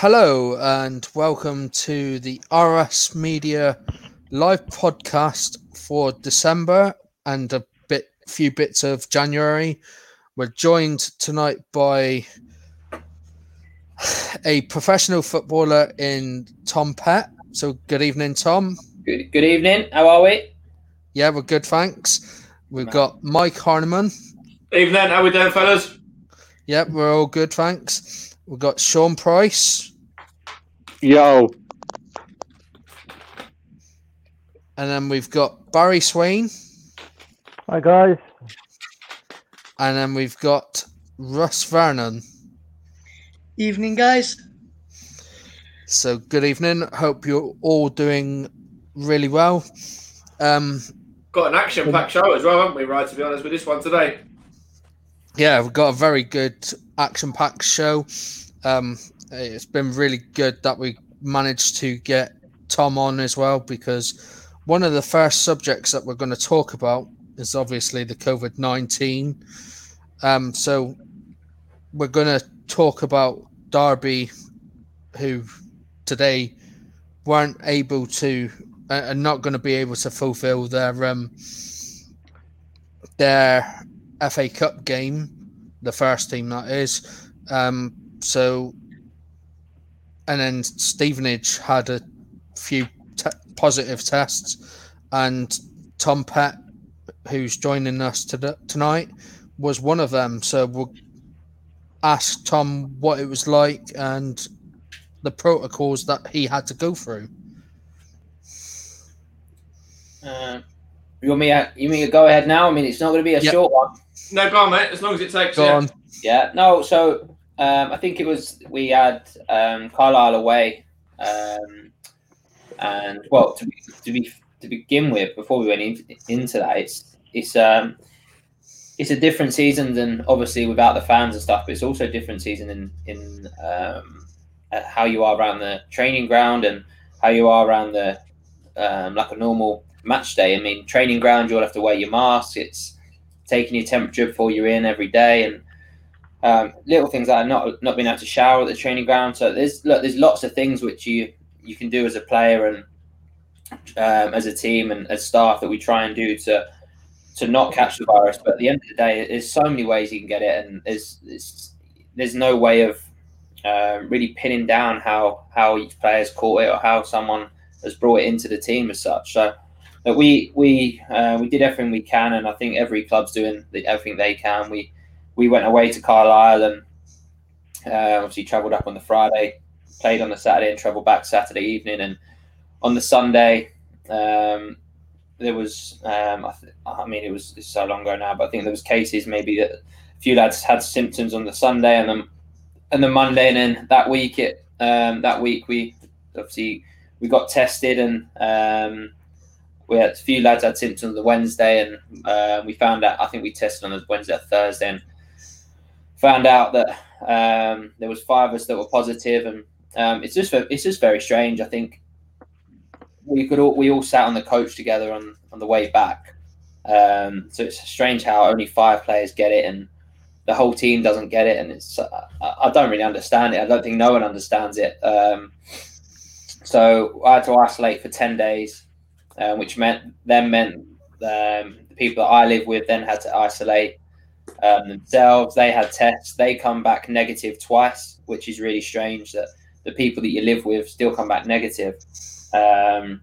Hello and welcome to the RS Media live podcast for December and a bit few bits of January. We're joined tonight by a professional footballer in Tom Pett. So good evening, Tom. Good, good evening. How are we? Yeah, we're good, thanks. We've got Mike Harneman. Evening, how we doing, fellas? Yep, we're all good, thanks. We've got Sean Price. Yo. And then we've got Barry Swain. Hi, guys. And then we've got Russ Vernon. Evening, guys. So, good evening. Hope you're all doing really well. Um, Got an action packed show as well, haven't we, right, to be honest, with this one today? Yeah, we've got a very good action packed show. Um, it's been really good that we managed to get Tom on as well because one of the first subjects that we're going to talk about is obviously the COVID 19. Um, so we're going to talk about Derby, who today weren't able to uh, are not going to be able to fulfill their um, their FA Cup game, the first team that is. Um, so, and then Stevenage had a few te- positive tests, and Tom Pett, who's joining us to tonight, was one of them. So we'll ask Tom what it was like and the protocols that he had to go through. Uh, you want me? To, you mean to go ahead now? I mean, it's not going to be a Yep. short one. No, go on, mate, as long as it takes. Go yeah. on. Yeah. No. So um, I think it was we had um, Carlisle away, um, and well, to be, to be to begin with, before we went in, into that, it's it's um it's a different season than obviously without the fans and stuff, but it's also a different season in in um, uh, how you are around the training ground and how you are around the um, like a normal match day. I mean, training ground, you'll have to wear your mask. It's taking your temperature before you're in every day, and um, little things like not not being able to shower at the training ground. So there's look, there's lots of things which you you can do as a player and um, as a team and as staff that we try and do to to not catch the virus. But at the end of the day, there's so many ways you can get it, and there's there's, there's no way of uh, really pinning down how how each player's caught it or how someone has brought it into the team as such. So but we we uh, we did everything we can, and I think every club's doing everything they can. We we went away to Carlisle and uh, obviously travelled up on the Friday, played on the Saturday, and travelled back Saturday evening. And on the Sunday, um, there was um, I, th- I mean it was so long ago now, but I think there was cases maybe that a few lads had symptoms on the Sunday and then and the Monday, and then that week it um, that week we obviously we got tested and. We had a few lads had symptoms on the Wednesday, and uh, we found out. I think we tested on the Wednesday or Thursday, and found out that um, there was five of us that were positive, and um, it's just it's just very strange. I think we could all we all sat on the coach together on on the way back, um, so it's strange how only five players get it, and the whole team doesn't get it, and it's I, I don't really understand it. I don't think no one understands it. Um, so I had to isolate for ten days uh, which meant then meant um, the people that I live with then had to isolate um, themselves. They had tests. They come back negative twice, which is really strange that the people that you live with still come back negative. Um,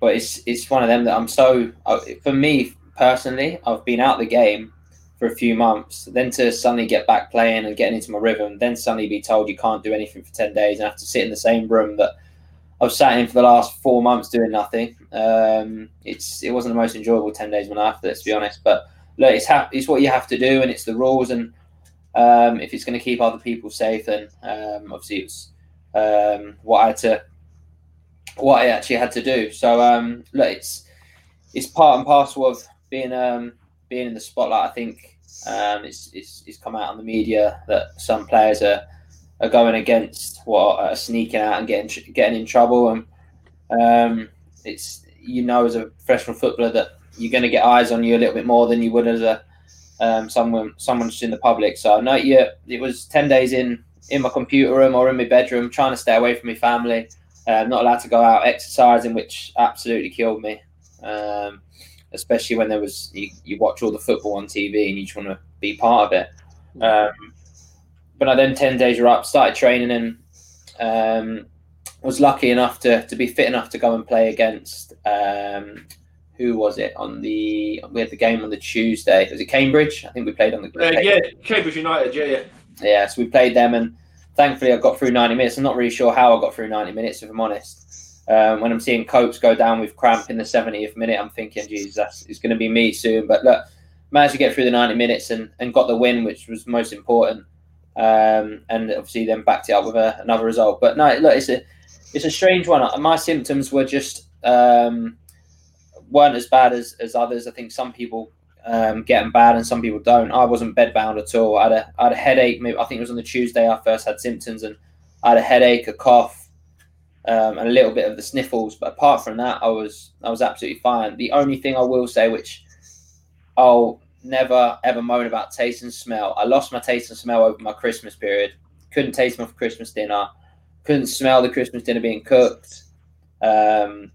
but it's it's one of them that I'm so uh, for me personally, I've been out the game for a few months, then to suddenly get back playing and getting into my rhythm, then suddenly be told you can't do anything for ten days and have to sit in the same room that I've sat in for the last four months doing nothing. Um, it's it wasn't the most enjoyable ten days of my life, let's be honest. But look, it's ha- it's what you have to do, and it's the rules. And um, if it's going to keep other people safe, then um, obviously it's um, what I had to what I actually had to do. So um, look, it's it's part and parcel of being um, being in the spotlight. I think it's, it's it's come out on the media that some players are are going against what are sneaking out and getting getting in trouble and um, it's you know as a professional footballer that you're going to get eyes on you a little bit more than you would as a um, someone someone just in the public. So no, yeah, it was ten days in in my computer room or in my bedroom, trying to stay away from my family. Uh, not allowed to go out exercising, which absolutely killed me. Um, especially when there was you, you, watch all the football on TV and you just want to be part of it. Um, but I then ten days were up, started training and um, was lucky enough to, to be fit enough to go and play against um, who was it on the we had the game on the Tuesday. Was it Cambridge? I think we played on the uh, yeah Cambridge United. Yeah, yeah. Yeah, so we played them, and thankfully I got through ninety minutes. I'm not really sure how I got through ninety minutes, if I'm honest. Um, when I'm seeing Copes go down with cramp in the 70th minute, I'm thinking, Jesus, it's going to be me soon. But look, managed to get through the 90 minutes and, and got the win, which was most important. Um, and obviously then backed it up with a, another result. But no, look, it's a it's a strange one. My symptoms were just um, weren't as bad as, as others. I think some people um, get them bad and some people don't. I wasn't bedbound at all. I had a, I had a headache. Maybe, I think it was on the Tuesday I first had symptoms, and I had a headache, a cough, um, and a little bit of the sniffles. But apart from that, I was I was absolutely fine. The only thing I will say, which I'll never ever moan about taste and smell. I lost my taste and smell over my Christmas period. Couldn't taste my Christmas dinner. Couldn't smell the Christmas dinner being cooked. Um,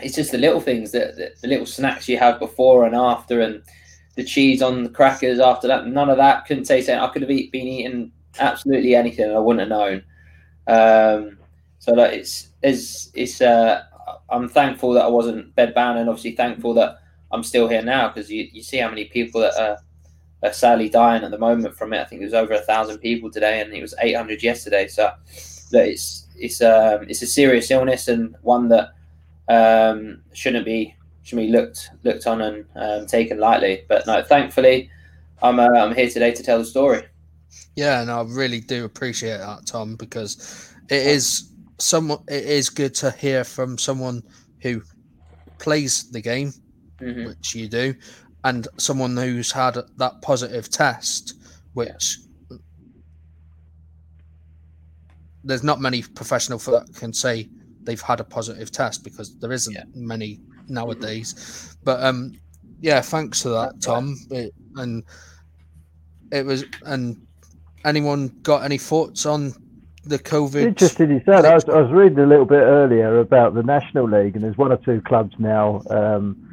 it's just the little things that the, the, little snacks you have before and after, and the cheese on the crackers after that. None of that couldn't taste it. I could have eat, been eating absolutely anything, I wouldn't have known. Um, so that it's it's it's. Uh, I'm thankful that I wasn't bedbound, and obviously thankful that I'm still here now because you, you see how many people that are, are sadly dying at the moment from it. I think there's over a thousand people today, and it was 800 yesterday. So that it's it's um, it's a serious illness and one that um, shouldn't be should be looked looked on and um, taken lightly. But no, thankfully, I'm uh, I'm here today to tell the story. Yeah, and I really do appreciate that, Tom, because it is someone. It is good to hear from someone who plays the game, mm-hmm. which you do, and someone who's had that positive test, which. Yeah. There's not many professional that can say they've had a positive test because there isn't yeah. many nowadays. But um, yeah, thanks for that, Tom. It, and it was and anyone got any thoughts on the COVID? Interesting you said. I was, I was reading a little bit earlier about the National League, and there's one or two clubs now. Um,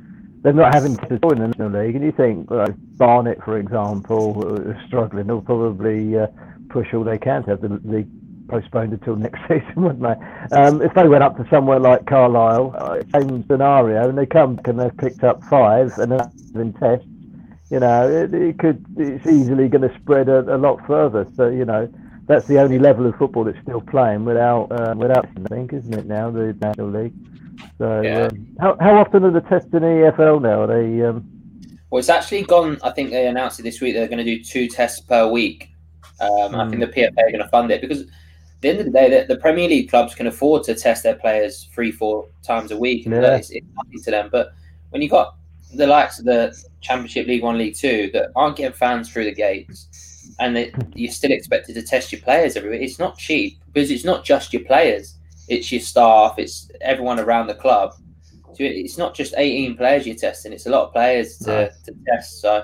they're not having to join the National League, and you think like Barnet, for example, is struggling. They'll probably uh, push all they can to have the league postponed until next season, wouldn't they? Um, if they went up to somewhere like Carlisle, uh, same scenario, and they come and they've picked up five and they're tests, you know, it, it could it's easily going to spread a, a, lot further. So you know, that's the only level of football that's still playing without uh, without I think, isn't it now the National League? So yeah. um, how how often are the tests in EFL now? Are they? Um... Well, it's actually gone. I think they announced it this week. They're going to do two tests per week. Um, mm. I think hmm. the PFA are going to fund it because at the end of the day, the, the, Premier League clubs can afford to test their players three, four times a week. Yeah. It's, it's nothing to them. But when you've got the likes of the Championship, League One, League Two that aren't getting fans through the gates, and they, you're still expected to test your players every week, it's not cheap because it's not just your players; it's your staff, it's everyone around the club. So it's not just 18 players you're testing; it's a lot of players to, to test. So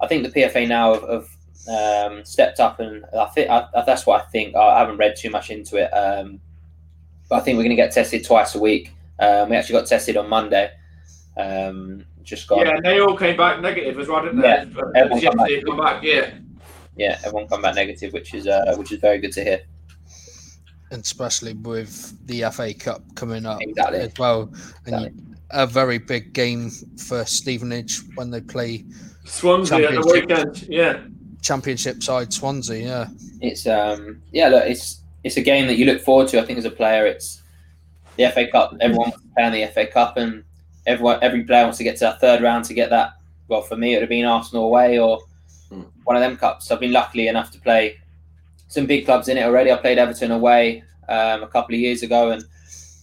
I think the PFA now have, have um, stepped up, and I think I, that's what I think. I haven't read too much into it, um, but I think we're going to get tested twice a week. Um, we actually got tested on Monday. Um, just got yeah, and they all came back negative as well, didn't they? yeah? Everyone come back. come back. Yeah, yeah, everyone come back negative, which is uh, which is very good to hear. And especially with the FA Cup coming up exactly. as well, and exactly. a very big game for Stevenage when they play Swansea at the weekend. Yeah, championship side Swansea. Yeah, it's um yeah look it's it's a game that you look forward to. I think as a player, it's the FA Cup. Everyone wants to play in the FA Cup, and everyone every player wants to get to that third round to get that. Well, for me, it would have been Arsenal away or mm. one of them cups. I've been lucky enough to play some big clubs in it already. I played Everton away um, a couple of years ago, and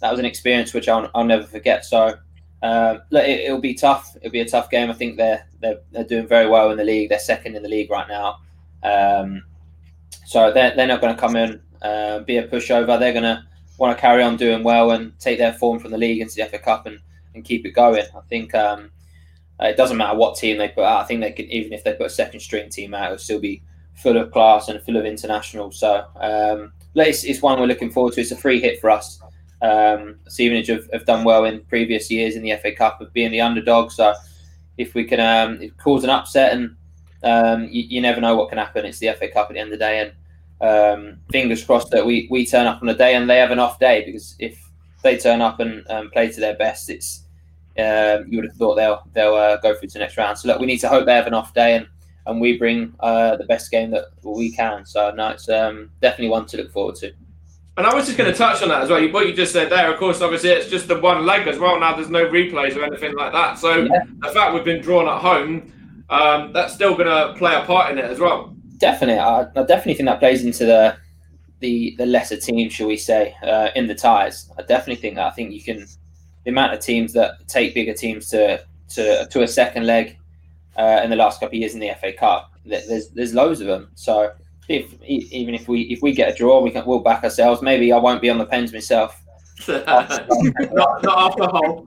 that was an experience which I'll, I'll never forget. So um, look, it, will be tough. It'll be a tough game. I think they're, they're they're doing very well in the league. They're second in the league right now. Um, so they're, they're not going to come in, uh, be a pushover. They're going to want to carry on doing well and take their form from the league into the FA Cup and, and keep it going. I think um, it doesn't matter what team they put out. I think they could, even if they put a second string team out, it'll still be full of class and full of international. So um, it's, it's one we're looking forward to. It's a free hit for us. Um, Stevenage have, have done well in previous years in the FA Cup of being the underdog. So if we can um, cause an upset, and um, you, you, never know what can happen. It's the FA Cup at the end of the day, and um, fingers crossed that we, we turn up on a day and they have an off day because if they turn up and um, play to their best, it's uh, you would have thought they'll they'll uh, go through to the next round. So look, we need to hope they have an off day and and we bring uh, the best game that we can. So no, it's um, definitely one to look forward to. And I was just going to touch on that as well. What you just said there, of course, obviously it's just the one leg as well. Now there's no replays or anything like that. So yeah. the fact we've been drawn at home, um, that's still going to play a part in it as well. Definitely, I, I, definitely think that plays into the the the lesser team, shall we say, uh, in the ties. I definitely think that. I think you can the amount of teams that take bigger teams to to to a second leg uh, in the last couple of years in the FA Cup. There's there's loads of them. So if even if we if we get a draw, we can we'll back ourselves. Maybe I won't be on the pens myself. not, not after hole.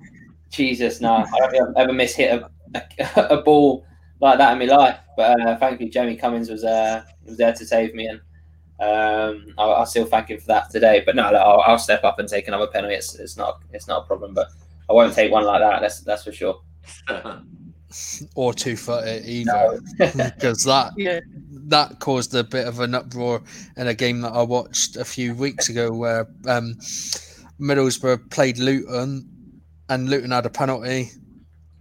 Jesus, no! I don't think I've ever miss hit a, a, a ball like that in my life. But uh, thankfully, Jamie Cummings was uh, was there to save me, and um, I'll, I'll, still thank him for that today. But no, I'll, I'll, step up and take another penalty. It's, it's not it's not a problem, but I won't take one like that. That's that's for sure. or two footed either, because no. that yeah. that caused a bit of an uproar in a game that I watched a few weeks ago where um, Middlesbrough played Luton, and Luton had a penalty,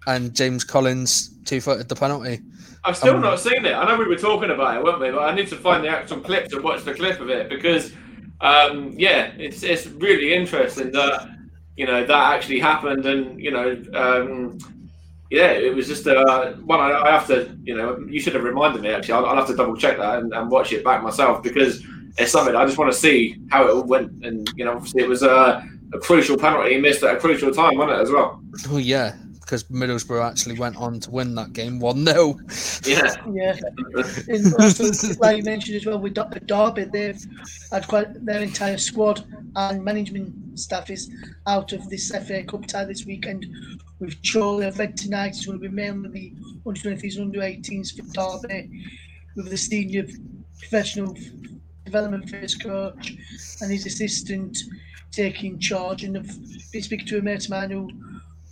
and James Collins two footed the penalty. I've still um, not seen it. I know we were talking about it, weren't we? But I need to find the actual clip to watch the clip of it because, um, yeah, it's it's really interesting that you know that actually happened, and you know, um, yeah, it was just uh, one I, I, have to, you know, you should have reminded me. Actually, I'll, I'll have to double check that and, and, watch it back myself because it's something I just want to see how it all went, and you know, obviously it was a, a crucial penalty missed at a crucial time, wasn't it, as well? Oh yeah, because Middlesbrough actually went on to win that game 1 0. Yeah. Yeah. And also, like you mentioned as well, with Derby, they've had quite their entire squad and management staff is out of this FA Cup tie this weekend. With Chorley event tonight, it's going to be mainly the under 23s, under 18s for Derby, with the senior professional development first coach and his assistant taking charge. And I've been speaking to a mate of mine who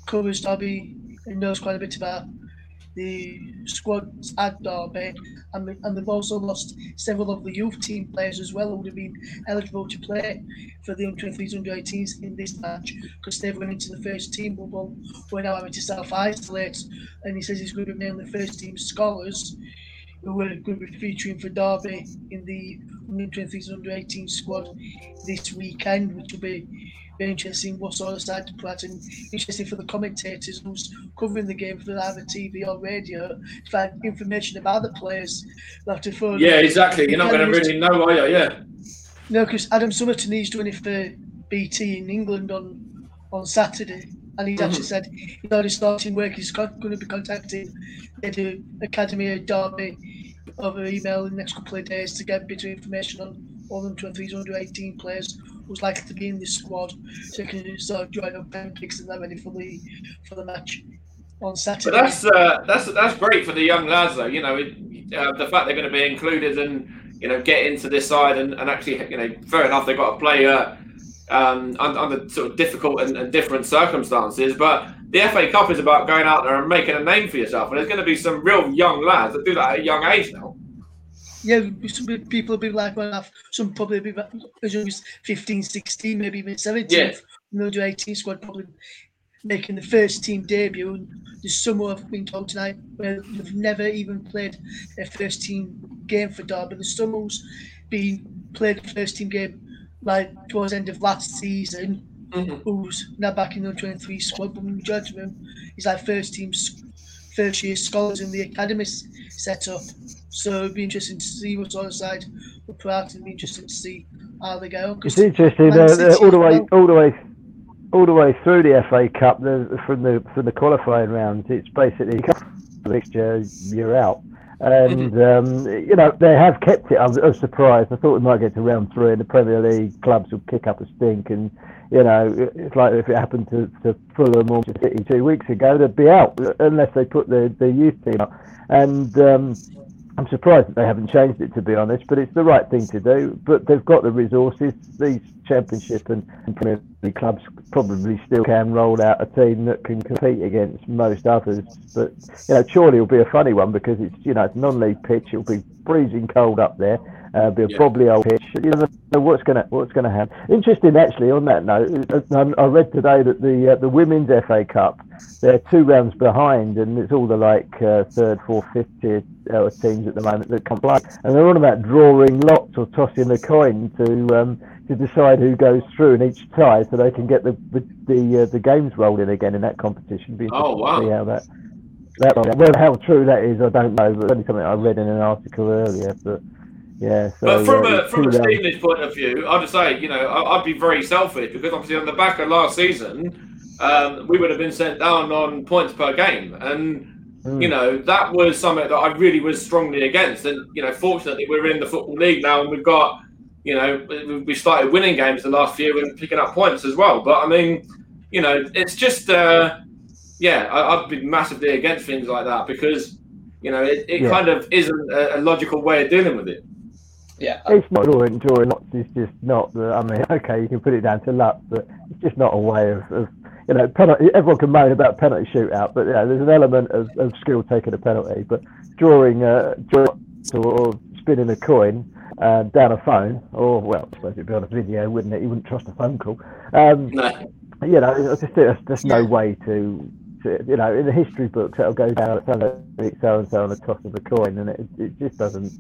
covers Derby and knows quite a bit about the squads at Derby, and, and they've also lost several of the youth team players as well who would have been eligible to play for the under 23s, under 18s in this match because they've gone into the first team bubble. We're now having to self isolate, and he says he's going to name the first team scholars who are going to be featuring for Derby in the under 23s, under 18 squad this weekend, which will be very interesting what sort of side to put and interesting for the commentators who's covering the game for either TV or radio to find information about the players. have to phone yeah, exactly. You're not going to really know, are you? Yeah. No, because Adam Summerton, he's doing it for BT in England on on Saturday. And he's actually mm-hmm. said he's already starting work. He's going to be contacting the Academy of Derby over email in the next couple of days to get a bit of information on all them 23s under 18 players who's likely to be in this squad, so you can sort of join up and picks that ready for the for the match on Saturday. But that's uh, that's that's great for the young lads, though. You know, it, uh, the fact they're going to be included and you know get into this side and, and actually, you know, fair enough, they've got to play uh, um, under, sort of difficult and, and different circumstances, but the FA Cup is about going out there and making a name for yourself. And there's going to be some real young lads that do that at a young age now yeah, some people will be like, well, some probably be as young as 15, 16, maybe even 17. Yeah. And do 18 squad probably making the first team debut. And there's some who have been told tonight where they've never even played their first team game for Derby. There's some who's been played the first team game like towards the end of last season, mm-hmm. who's now back in the 23 squad. But majority of them is like first team, first year scholars in the academy set up. So it'd be interesting to see what sort of side we put out, and be interesting to see how they go. It's interesting uh, all the way, all the way, all the way through the FA Cup, the, from the from the qualifying rounds. It's basically fixture you're out. And mm-hmm. um, you know they have kept it. I was, I was, surprised. I thought we might get to round three, and the Premier League clubs would kick up a stink. And you know, it's like if it happened to, to Fulham or City two weeks ago, they'd be out unless they put the the youth team up. And um, I'm surprised that they haven't changed it to be honest, but it's the right thing to do. But they've got the resources. These championship and, Premier League clubs probably still can roll out a team that can compete against most others. But you know, Chorley will be a funny one because it's you know it's non-league pitch. It'll be freezing cold up there. Uh, be a Yeah. probably old pitch. You never know what's gonna what's gonna happen. Interesting, actually. On that note, uh, I read today that the uh, the women's FA Cup they're two rounds behind, and it's all the like uh, third, fourth, fifth tier uh, teams at the moment that can't play, and they're all about drawing lots or tossing a coin to um, to decide who goes through in each tie, so they can get the the the, uh, the games rolling again in that competition. Be Oh, to wow. see how that. That, well, how true that is, I don't know, but it's only something I read in an article earlier. But yeah, so But from uh, a from a. Stevenage point of view, I'd just say, you know, I- I'd be very selfish because obviously on the back of last season, um, we would have been sent down on points per game, and Mm. you know that was something that I really was strongly against. And you know, fortunately, we're in the football league now, and we've got, you know, we- we started winning games the last few and picking up points as well. But I mean, you know, it's just, uh, yeah, I, I'd be massively against things like that because. You know, it, it Yeah. kind of isn't a, a logical way of dealing with it. Yeah, It's not drawing, drawing lots. It's just not. The, I mean, okay, you can put it down to luck, but it's just not a way of, of you know, penalty. Everyone can moan about penalty shootout, but yeah, there's an element of, of skill taking a penalty. But drawing, uh, drawing or, or spinning a coin uh, down a phone, or well, I suppose it'd be on a video, wouldn't it? You wouldn't trust a phone call. Um, No. you know, I just think there's, there's no way to, to, you know, in the history books it'll go down at so and so on the toss of a coin, and it, it just doesn't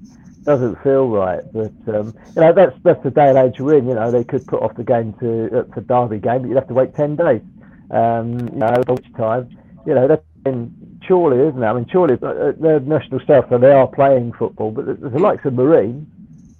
doesn't feel right. But um, you know, that's that's the day and age we're in. You know, they could put off the game to uh, for Derby game, but you'd have to wait ten days. Um, you know, which time, you know, that's in Chorley, isn't it? I mean, surely uh, they're national south, so they are playing football, but there's the likes of Marine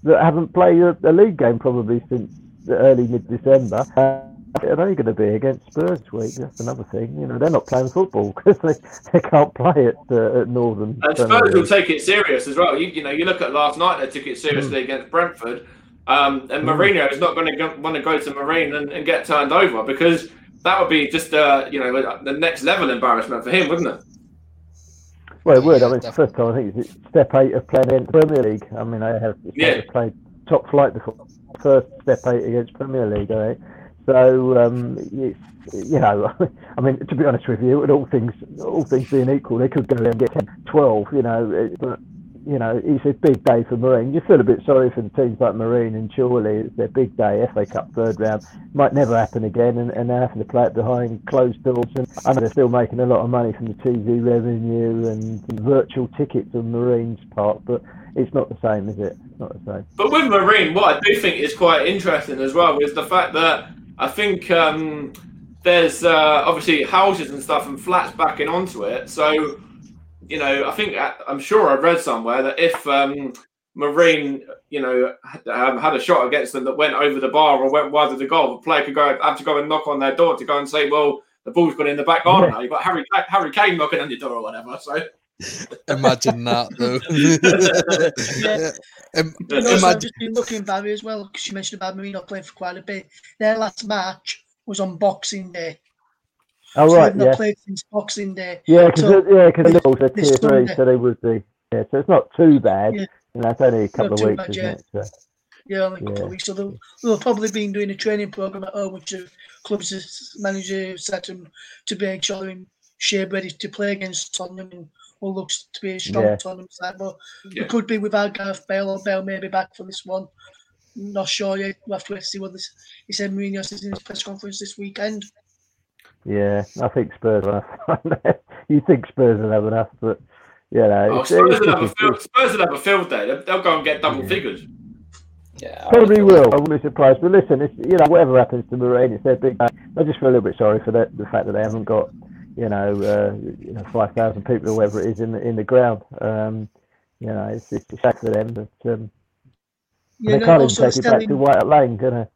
that haven't played a, a league game probably since early mid-December. Uh, they're they going to be against Spurs this week. That's another thing. You know, they're not playing football because they, they can't play at, uh, at Northern. And Premier Spurs will take it serious as well. You, you know, you look at last night; they took it seriously against Brentford, um, and Mourinho is not going to go, want to go to Marine and, and get turned over because that would be just uh, you know the next level embarrassment for him, wouldn't it? Well, it would. I mean, it's the first time I think it's step eight of playing against Premier League. I mean, I have Yeah. played top flight before. First step eight against Premier League, I think. So, um, it's, you know, I mean, to be honest with you, and all things all things being equal, they could go and get 10, 12, you know. But you know, it's a big day for Marine. You feel a bit sorry for the teams like Marine and Chorley. It's their big day, FA Cup third round. Might never happen again, and, and they're having to play it behind closed doors. And I know they're still making a lot of money from the TV revenue and virtual tickets on Marine's part, but it's not the same, is it? Not the same. But with Marine, what I do think is quite interesting as well is the fact that I think um, there's uh, obviously houses and stuff and flats backing onto it. So, you know, I think uh, I'm sure I read somewhere that if um, Marine, you know, had, um, had a shot against them that went over the bar or went wide of the goal, the player could go have to go and knock on their door to go and say, well, the ball's gone in the back garden Yeah. now. You've got Harry Harry Kane knocking on your door or whatever. So Imagine that, though. Yeah. Im- And also, I've just been looking, Barry, as well, because you mentioned about Marine playing for quite a bit. Their last match was on Boxing Day. Oh, so right, not yeah. played since Boxing Day. Yeah, because So, yeah, because this- Liverpool's are this tier three, so they would be. Yeah, so it's not too bad. Yeah. You know, it's only a couple of weeks, bad, isn't yeah. it? So, Yeah, only a couple Yeah. of weeks. So they'll, they'll probably been doing a training program at home, which the clubs manager set them to make sure they're in shape ready to play against Tottenham and what looks to be a strong Yeah. Tottenham side. But Yeah. it could be without Gareth Bale or Bale maybe back for this one. Not sure yet. We'll have to wait to see what this. He said Mourinho says in his press conference this weekend. yeah, I think Spurs will have. you think Spurs will have enough, but you know, oh, it's, Spurs, it's will have a field, Spurs will have a field day. They'll, they'll go and get double Yeah. figures. yeah. Probably would- will. I wouldn't be surprised. But listen, it's you know whatever happens to Marine, it's their big. I just feel a little bit sorry for that, the fact that they haven't got you know uh, you know five thousand people or whatever it is in the in the ground. Um, you know, it's it's a shame for them, but um, Yeah, they can't even take it back to White Lane, can they?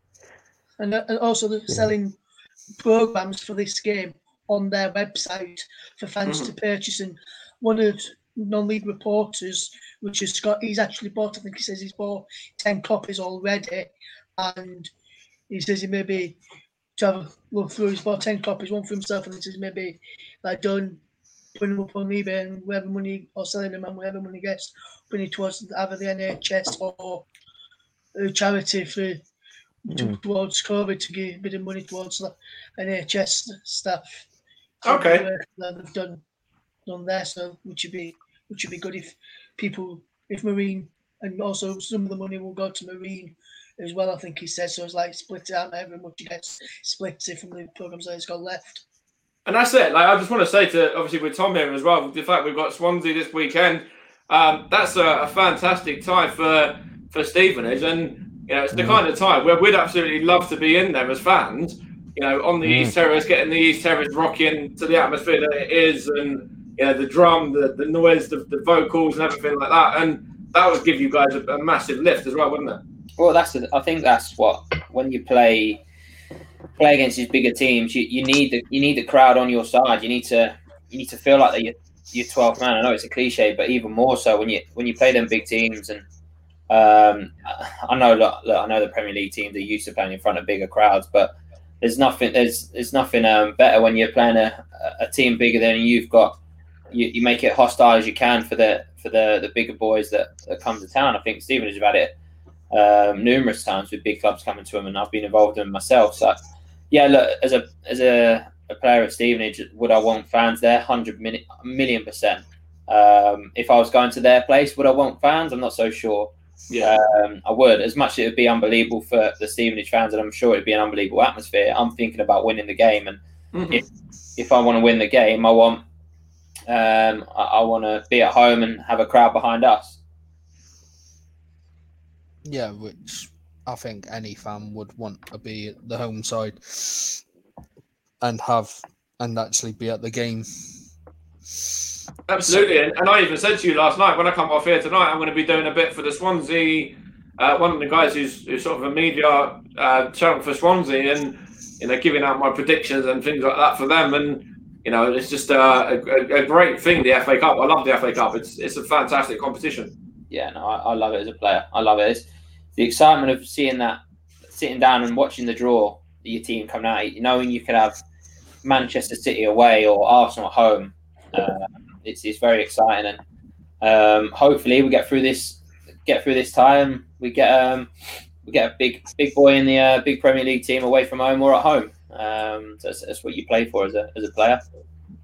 and, and also they're selling programs for this game on their website for fans Mhm. to purchase. And one of non-league reporters, which is Scott, he's actually bought. I think he says he's bought ten copies already, and he says he maybe to have a look through. He's bought ten copies, one for himself, and this says maybe like done putting them up on eBay and whatever money or selling them and whatever money gets, putting it towards either the NHS or a charity for to, hmm. towards COVID to give a bit of money towards the NHS staff. Okay. that they've done done there, so which would be which would be good if people if Marine and also some of the money will go to Marine as well. I think he said so. It's like split it out, every much he gets split it from the programs that he's got left. And that's it. Like I just want to say to obviously with Tom here as well, the fact we've got Swansea this weekend, um, that's a, a fantastic time for for Stevenage, and you know it's the kind of time where we'd absolutely love to be in there as fans. You know, on the Mm. East Terrace, getting the East Terrace rocking to the atmosphere that it is, and you know the drum, the, the noise, the, the vocals, and everything like that, and that would give you guys a, a massive lift as well, wouldn't it? Well, that's I think that's what when you play play against these bigger teams, you, you need the you need the crowd on your side. You need to you need to feel like that you're you're 12 man. I know it's a cliche, but even more so when you when you play them big teams and um, I know look, look, I know the Premier League teams are used to playing in front of bigger crowds, but there's nothing there's there's nothing um, better when you're playing a, a team bigger than you've got. You, you make it hostile as you can for the for the the bigger boys that, that come to town. I think Stephen has about it um, numerous times with big clubs coming to him, and I've been involved in them myself. So, yeah, look as a as a, a player at Stevenage, would I want fans there? Hundred million, million percent. Um, if I was going to their place, would I want fans? I'm not so sure. Yeah. Um, I would, as much as it would be unbelievable for the Stevenage fans, and I'm sure it'd be an unbelievable atmosphere. I'm thinking about winning the game, and Mhm. if I want to win the game, I want um, I, I want to be at home and have a crowd behind us. Yeah, which I think any fan would want to be at the home side and have and actually be at the game. Absolutely, and, and I even said to you last night when I come off here tonight, I'm going to be doing a bit for the Swansea. Uh, one of the guys who's, who's sort of a media uh, channel for Swansea, and you know, giving out my predictions and things like that for them. And you know, it's just uh, a, a, a great thing. The FA Cup, I love the FA Cup. It's it's a fantastic competition. yeah, no, I, I love it as a player. I love it. It's the excitement of seeing that, sitting down and watching the draw, your team coming out, knowing you could have Manchester City away or Arsenal at home. Uh, it's, it's very exciting, and um, hopefully we get through this, get through this time. We get um, we get a big big boy in the uh, big Premier League team away from home or at home. Um, so that's, that's what you play for as a as a player.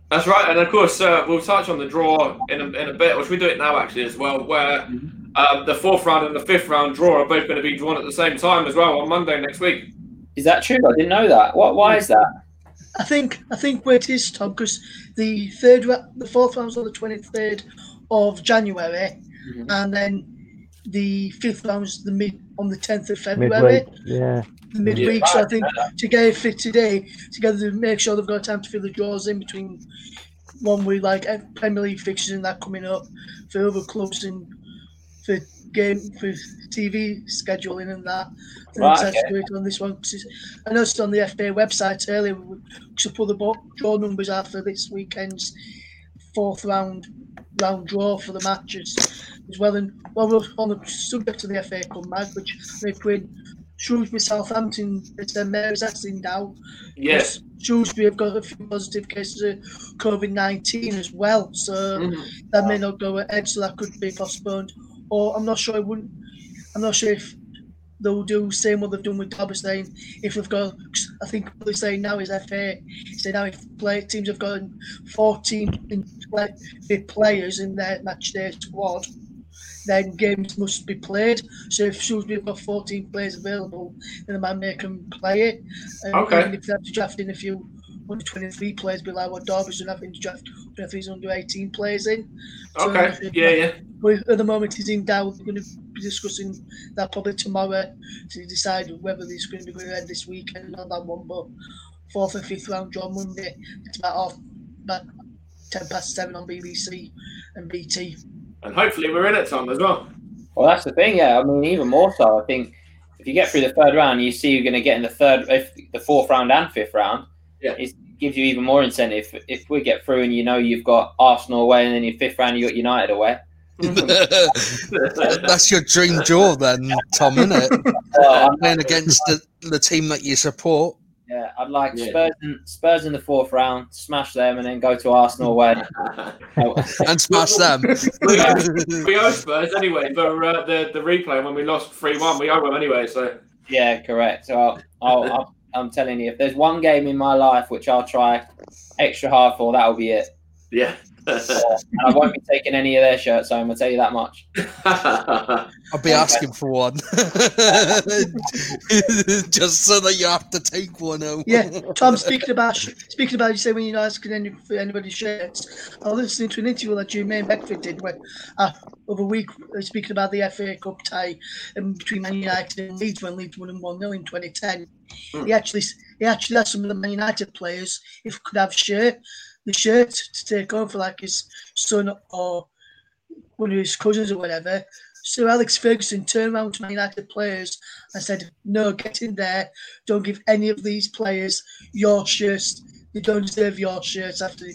That's right, and of course uh, we'll touch on the draw in a, in a bit, which we do it now actually as well, where um, the fourth round and the fifth round draw are both going to be drawn at the same time as well on Monday next week. Is that true? I didn't know that. What? Why is that? I think I think where it is, Tom, because the third, ra- the fourth round's on the twenty third of January, Mhm. and then the fifth round's the mid on the tenth of February, Midweek. Yeah. the midweek. so I think to get it fit today, together to make sure they've got time to fill the draws in between one with like eh, Premier League fixtures and that coming up for other clubs and for game for TV scheduling and that. I Right, okay. on this one. 'cause it's- I noticed on the FA website earlier we should put the draw numbers out for this weekend's fourth round round draw for the matches as well. And well, we're on the subject of the FA Cup match, which they played Shrewsbury Southampton. It's their Mary's that's in doubt. Yes. Shrewsbury have got a few positive cases of COVID 19 as well. So Mhm. that may not go ahead, so that could be postponed. Or I'm not sure. I wouldn't. I'm not sure if they'll do the same what they've done with Derby, saying if they've got. I think what they're saying now is FA. Say now if play teams have got 14 in play, big players in their match day squad, then games must be played. So if Shrewsbury have got 14 players available, then they man may can play it. And Okay. even if they have to draft in a few under 23 players, be like what Derby's doing, having to draft 23 under 18 players in. So Okay. if- Yeah, yeah. but at the moment, he's in doubt. We're going to be discussing that probably tomorrow to decide whether he's going to be going ahead this weekend on that one. But fourth and fifth round draw Monday. It's about half, about ten past seven on BBC and BT. And hopefully we're in it, Tom, as well. Well, that's the thing. Yeah, I mean, even more so. I think if you get through the third round, you see you're going to get in the third, if the fourth round and fifth round. Yeah. it gives you even more incentive. If we get through and you know you've got Arsenal away, and then your fifth round you got United away. That's your dream draw, then, Tom, isn't it? Well, I'm- Playing against the, the team that you support. Yeah, I'd like Yeah. Spurs in, Spurs in the fourth round, smash them, and then go to Arsenal away. and smash them. we, we owe Spurs anyway for uh, the the replay when we lost three one. We owe them anyway. So yeah, correct. So I'll, I'll, I'll, I'm telling you, if there's one game in my life which I'll try extra hard for, that'll be it. yeah. And I won't be taking any of their shirts home. I'll tell you that much. I'll be asking for one. Just so that you have to take one home. Yeah, Tom. Speaking about speaking about you say when you're not asking any for anybody's shirts. I was listening to an interview that Jermaine Beckford did when uh, over a week uh, speaking about the FA Cup tie um, between Man United and Leeds when Leeds won them one 0 in 2010. Hmm. He actually he actually asked some of the Man United players if he could have shirt the shirt to take for like his son or one of his cousins or whatever. So Alex Ferguson turned around to Man United players and said, "No, get in there. Don't give any of these players your shirts. They don't deserve your shirts after."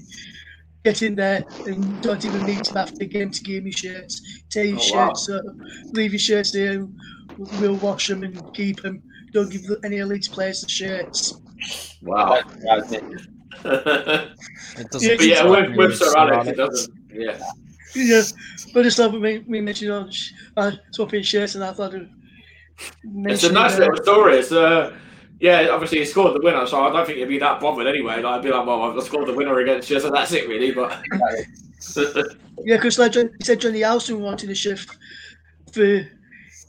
Get in there and don't even need them after the game to give me shirts. Take your Oh, wow. shirts, uh, leave your shirts here. We'll wash them and keep them. Don't give any elite players the shirts. wow. It. doesn't Yeah, yeah, with, with Sir Sir Alex, it doesn't. Yeah. Yeah, but it's like we, we mentioned on sh- uh, swapping shirts, and I thought of It's a nice little story. It's uh, yeah, obviously he scored the winner, so I don't think he'd be that bothered anyway. Like, I'd be like, well, I've scored the winner against you, so that's it really. But Yeah, because like he said, Jonny Howson wanted a shift for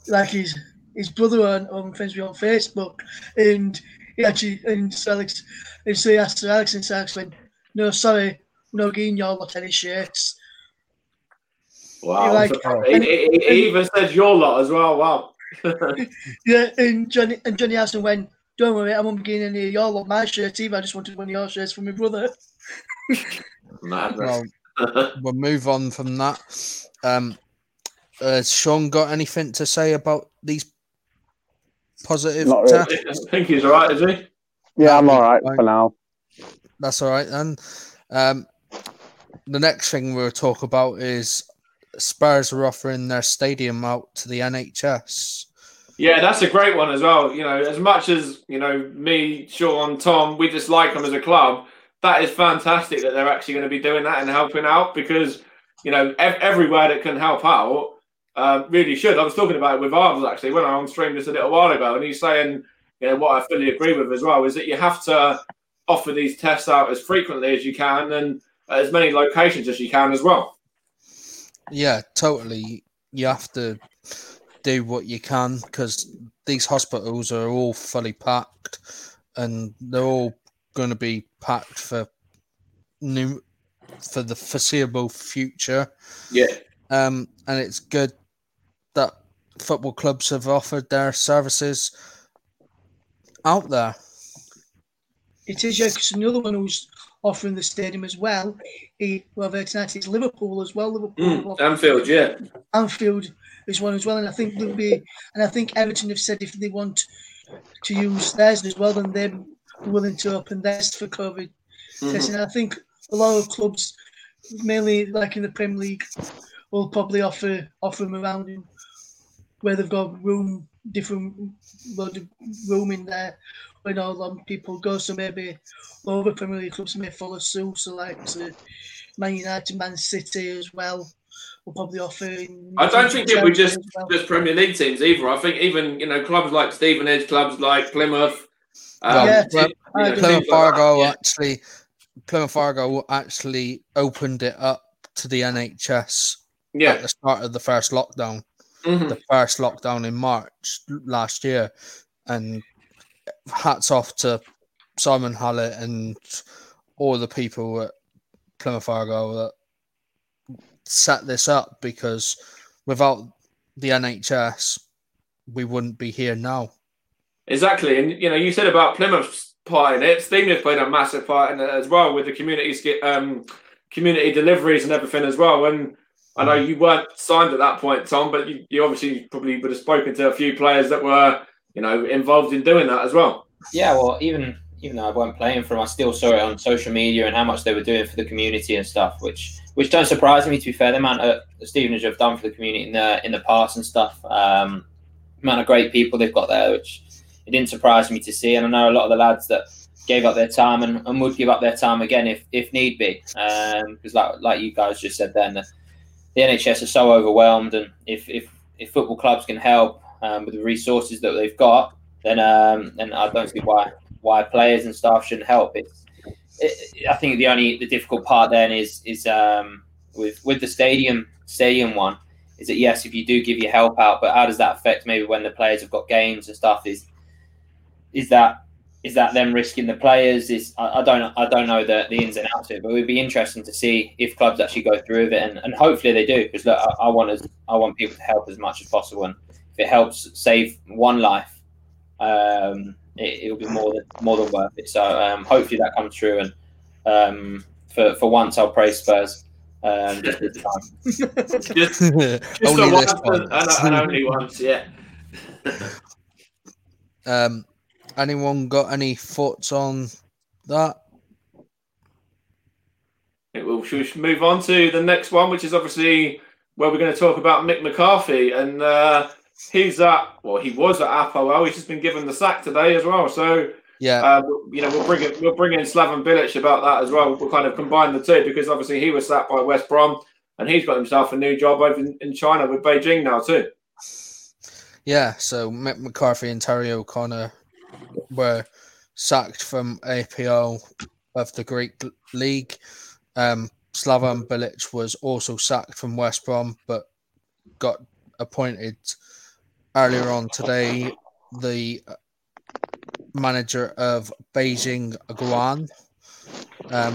like his his brother on, on friends with me on Facebook, and he actually and Sir Alex and so he asked Sir Alex and Sir Alex went, "No, sorry, we're not getting y'all lot any shirts." wow, Like- he, he, he even said your lot as well. Wow. Yeah, and Johnny and Jonny Howson went, "Don't worry, I won't be getting any of y'all lot my shirts either. I just wanted one of your shirts for my brother." Madness. Well, we'll move on from that. Um, has Sean got anything to say about these positive Not really. I think he's all right, is he? Yeah, I'm all right Fine. for now. That's all right And Um, the next thing we'll talk about is Spurs are offering their stadium out to the NHS. Yeah, that's a great one as well. You know, as much as you know, me, Sean, Tom, we just like them as a club. That is fantastic that they're actually going to be doing that and helping out because you know ev- everywhere that can help out uh, really should. I was talking about it with Arms actually when I on stream just a little while ago, and he's saying, you know, what I fully agree with as well is that you have to offer these tests out as frequently as you can and as many locations as you can as well. Yeah, totally. You have to do what you can because these hospitals are all fully packed and they're all going to be packed for new for the foreseeable future. Yeah. Um, and it's good football clubs have offered their services out there. It is, yeah, because another one who's offering the stadium as well. He, well, there tonight is Liverpool as well. Liverpool, Mm, Anfield, yeah. Anfield is one as well, and I think there'll be, and I think Everton have said if they want to use theirs as well, then they're willing to open theirs for COVID Mhm. testing. I think a lot of clubs, mainly like in the Premier League, will probably offer offer them around in where they've got room, different load of room in there when all them people go. So maybe other Premier League clubs may follow suit. So like to Man United, Man City as well will probably offer. in- I don't think it would just well. just Premier League teams either. I think even you know clubs like Stevenage, clubs like Plymouth. um, Yeah. Well, you know, Plymouth like Fargo yeah. actually, Plymouth Argyle actually opened it up to the NHS at Yeah. the start of the first lockdown. Mhm. the first lockdown in March last year, and hats off to Simon Hallett and all the people at Plymouth Argyle that set this up because without the NHS, we wouldn't be here now. Exactly, and you know, you said about Plymouth's part in it. Stevenage played a massive part in it as well with the community um, community deliveries and everything as well. And I know you weren't signed at that point, Tom, but you, you obviously probably would have spoken to a few players that were you know involved in doing that as well. Yeah, well, even even though I weren't playing for them, I still saw it on social media and how much they were doing for the community and stuff, which which don't surprise me. To be fair, the amount of the Stevenage have done for the community in the in the past and stuff, um, amount of great people they've got there, which it didn't surprise me to see. And I know a lot of the lads that gave up their time and, and would give up their time again if, if need be. Because like like you guys just said then, the, the NHS are so overwhelmed, and if if, if football clubs can help um, with the resources that they've got, then um, then I don't see why why players and staff shouldn't help. It's it, I think the only the difficult part then is is um, with with the stadium stadium one is that yes, if you do give your help out, but how does that affect maybe when the players have got games and stuff? Is is that is that them risking the players? Is I, I don't I don't know the, the ins and outs of it, but it would be interesting to see if clubs actually go through with it, and, and hopefully they do, because look, I, I want as I want people to help as much as possible, and if it helps save one life, um, it, will be more than more than worth it. So um, hopefully that comes true, and um, for for once I'll praise Spurs. Um, just this time. just, just only once and, and, only once, yeah. um, anyone got any thoughts on that? Well, should we move on to the next one, which is obviously where we're going to talk about Mick McCarthy, and uh, he's at well, he was at Apoel. He's just been given the sack today as well. So yeah, uh, you know, we'll bring it, we'll bring in Slaven Bilic about that as well. We'll kind of combine the two because obviously he was sacked by West Brom, and he's got himself a new job over in, in China with Beijing now too. Yeah, so Mick McCarthy and Terry O'Connor were sacked from Apoel of the Greek league. Um, Slaven Bilic was also sacked from West Brom, but got appointed earlier on today the manager of Beijing Guoan. Um,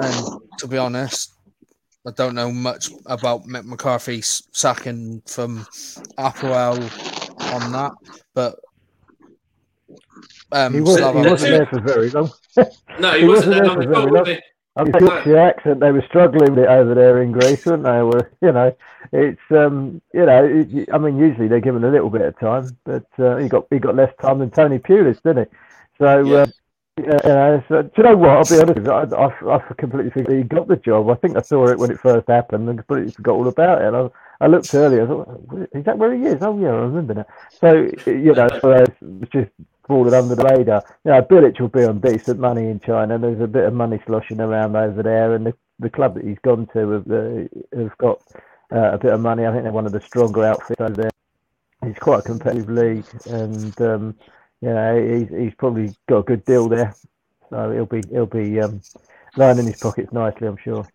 and to be honest, I don't know much about Mick McCarthy's sacking from Apoel on that, but um, he, was, he wasn't there for very long. no, he, he wasn't, wasn't, there, for very long. I mean, the accent, they were struggling with it over there in Greece, weren't they? Were you know, it's um, you know, it, I mean, usually they're given a little bit of time, but uh, he got he got less time than Tony Pulis, didn't he? So. Yeah. Uh, you know, so, do you know what? I'll be honest. I, I, I completely forgot he got the job. I think I saw it when it first happened and completely forgot all about it. I, I looked earlier. I thought, is that where he is? Oh yeah, I remember that. So you know, so it's just fallen under the radar. You know, Bilic will be on decent money in China. There's a bit of money sloshing around over there, and the, the club that he's gone to have, uh, have got uh, a bit of money. I think they're one of the stronger outfits over there. He's quite a competitive league, and um, you know, he's, he's probably got a good deal there. So he'll be he'll be um, lying in his pockets nicely, I'm sure.